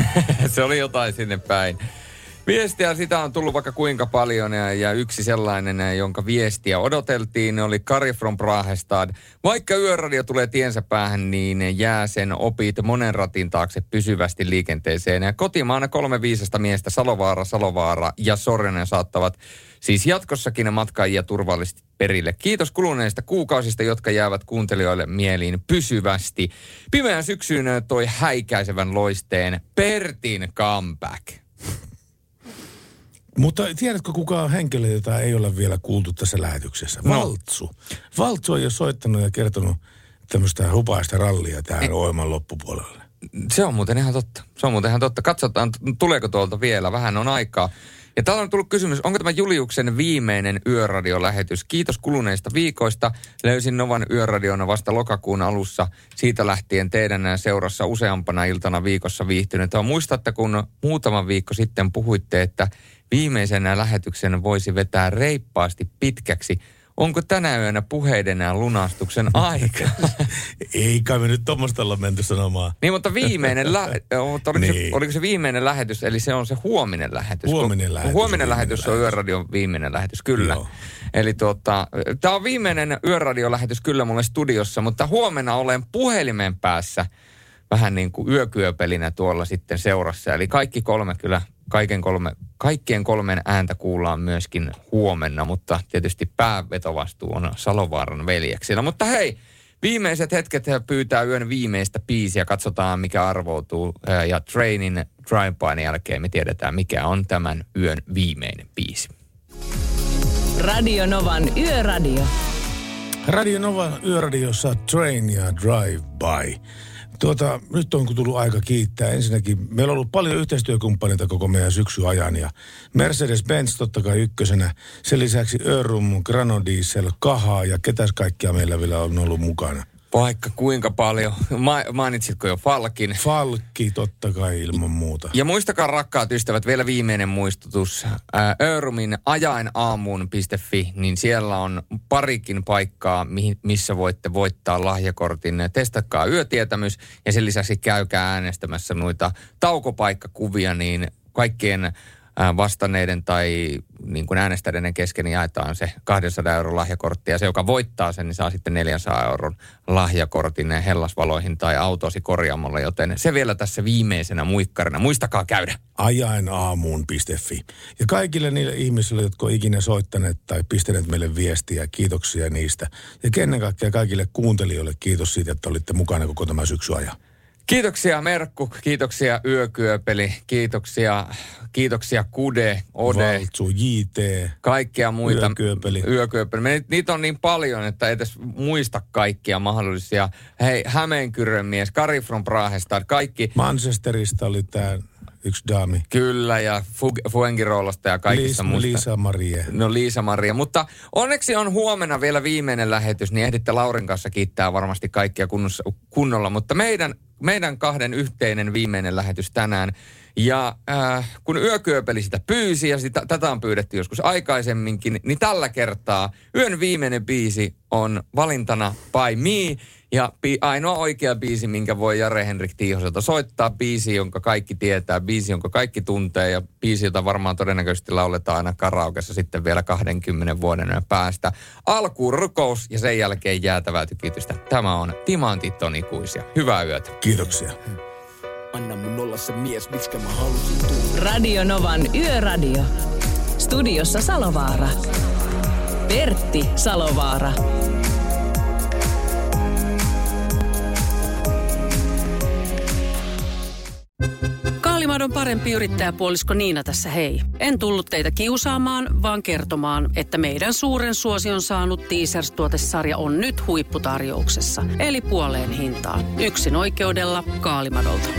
[SPEAKER 3] <laughs>
[SPEAKER 4] se oli jotain sinne päin. Viestiä sitä on tullut vaikka kuinka paljon ja, ja yksi sellainen, jonka viestiä odoteltiin, oli Kari from Prahestad. Vaikka yöradio tulee tiensä päähän, niin jää sen opit monen ratin taakse pysyvästi liikenteeseen. Ja kotimaana kolme viisasta miestä, Salovaara, Salovaara ja Sorjonen saattavat siis jatkossakin matkaajia turvallisesti perille. Kiitos kuluneista kuukausista, jotka jäävät kuuntelijoille mieliin pysyvästi. Pimeän syksyyn toi häikäisevän loisteen Pertin comeback.
[SPEAKER 3] Mutta tiedätkö, kuka on henkilö, jota ei ole vielä kuultu tässä lähetyksessä?
[SPEAKER 4] No.
[SPEAKER 3] Valtsu. Valtsu on jo soittanut ja kertonut tämmöistä hupaista rallia tähän ohjelman loppupuolelle.
[SPEAKER 4] Se on muuten ihan totta. Se on muuten ihan totta. Katsotaan, tuleeko tuolta vielä. Vähän on aikaa. Ja täällä on tullut kysymys, onko tämä Juliuksen viimeinen yöradiolähetys? Kiitos kuluneista viikoista. Löysin Novan yöradiona vasta lokakuun alussa. Siitä lähtien teidän seurassa useampana iltana viikossa viihtynyt. Ja muistatte, kun muutama viikko sitten puhuitte, että viimeisenä lähetyksen voisi vetää reippaasti pitkäksi. Onko tänä yönä puheiden ja lunastuksen aika? <laughs>
[SPEAKER 3] Ei kai me nyt tuommoista olla menty sanomaan.
[SPEAKER 4] Niin, mutta viimeinen, lä- <laughs> mutta oliko, niin. se, oliko se viimeinen lähetys, eli se on se huominen lähetys?
[SPEAKER 3] Huominen
[SPEAKER 4] Kun-
[SPEAKER 3] lähetys
[SPEAKER 4] Huominen
[SPEAKER 3] on
[SPEAKER 4] lähetys
[SPEAKER 3] viimeinen
[SPEAKER 4] on Yöradion viimeinen lähetys, kyllä.
[SPEAKER 3] Joo.
[SPEAKER 4] Eli tuota, tämä on viimeinen Yöradiolähetys kyllä mulle studiossa, mutta huomenna olen puhelimen päässä vähän niin kuin yökyöpelinä tuolla sitten seurassa. Eli kaikki kolme kyllä, kaiken kolme, kaikkien kolmen ääntä kuullaan myöskin huomenna, mutta tietysti päävetovastuu on Salovaaran veljeksillä. Mutta hei, viimeiset hetket he pyytää yön viimeistä biisiä, katsotaan mikä arvoutuu. Ää, Ja Trainin drive jälkeen me tiedetään mikä on tämän yön viimeinen biisi.
[SPEAKER 2] Radio Novan Yöradio.
[SPEAKER 3] Radio Nova yöradiossa Train ja Drive By. Tuota, nyt on tullut aika kiittää. Ensinnäkin meillä on ollut paljon yhteistyökumppaneita koko meidän syksy ajan ja Mercedes-Benz totta kai ykkösenä. Sen lisäksi Örum, Granodiesel, Kaha ja ketäs kaikkia meillä vielä on ollut mukana.
[SPEAKER 4] Vaikka kuinka paljon. Ma- mainitsitko jo Falkin?
[SPEAKER 3] Falkki totta kai ilman muuta.
[SPEAKER 4] Ja muistakaa rakkaat ystävät, vielä viimeinen muistutus. Örumin ajainaamuun.fi, niin siellä on parikin paikkaa, mihin, missä voitte voittaa lahjakortin. Testatkaa yötietämys ja sen lisäksi käykää äänestämässä noita taukopaikkakuvia, niin kaikkien vastanneiden tai niin kuin äänestäneiden kesken niin jaetaan se 200 euron lahjakortti. Ja se, joka voittaa sen, niin saa sitten 400 euron lahjakortin hellasvaloihin tai autosi korjaamolle. Joten se vielä tässä viimeisenä muikkarina. Muistakaa käydä.
[SPEAKER 3] ajainaamuun.fi. Ja kaikille niille ihmisille, jotka on ikinä soittaneet tai pistäneet meille viestiä, kiitoksia niistä. Ja ennen kaikkea kaikille kuuntelijoille kiitos siitä, että olitte mukana koko tämä syksy ajan.
[SPEAKER 4] Kiitoksia Merkku, kiitoksia Yökyöpeli, kiitoksia, kiitoksia Kude, Ode,
[SPEAKER 3] Valtsu, JT,
[SPEAKER 4] kaikkia muita.
[SPEAKER 3] Yökyöpeli.
[SPEAKER 4] Yökyöpeli. Me, niitä on niin paljon, että ei edes muista kaikkia mahdollisia. Hei, Hämeenkyrön mies, Kari from Prahesta, kaikki.
[SPEAKER 3] Manchesterista oli tämä yksi daami.
[SPEAKER 4] Kyllä, ja Fu- Fuengirolosta ja kaikissa
[SPEAKER 3] Liis,
[SPEAKER 4] muista.
[SPEAKER 3] Liisa Marie.
[SPEAKER 4] No Liisa-Maria, mutta onneksi on huomenna vielä viimeinen lähetys, niin ehditte Laurin kanssa kiittää varmasti kaikkia kunnossa, kunnolla, mutta meidän, meidän kahden yhteinen viimeinen lähetys tänään. Ja äh, kun Yökyöpeli sitä pyysi ja sitä, tätä on pyydetty joskus aikaisemminkin, niin tällä kertaa yön viimeinen biisi on valintana By Me. Ja bi- ainoa oikea biisi, minkä voi Jare Henrik Tiihoselta soittaa, biisi, jonka kaikki tietää, biisi, jonka kaikki tuntee ja biisi, jota varmaan todennäköisesti lauletaan aina karaokessa sitten vielä 20 vuoden päästä. Alkuun rukous ja sen jälkeen jäätävää tykitystä. Tämä on Timantit on ikuisia. Hyvää yötä.
[SPEAKER 3] Kiitoksia.
[SPEAKER 11] Anna mun olla se mies, miksi mä halusin tulla.
[SPEAKER 2] Radio Novan Yöradio. Studiossa Salovaara. Pertti Salovaara.
[SPEAKER 1] Kaalimadon parempi yrittäjäpuolisko Niina tässä hei. En tullut teitä kiusaamaan, vaan kertomaan, että meidän suuren suosion saanut Teasers-tuotesarja on nyt huipputarjouksessa. Eli puoleen hintaan. Yksin oikeudella Kaalimadolta.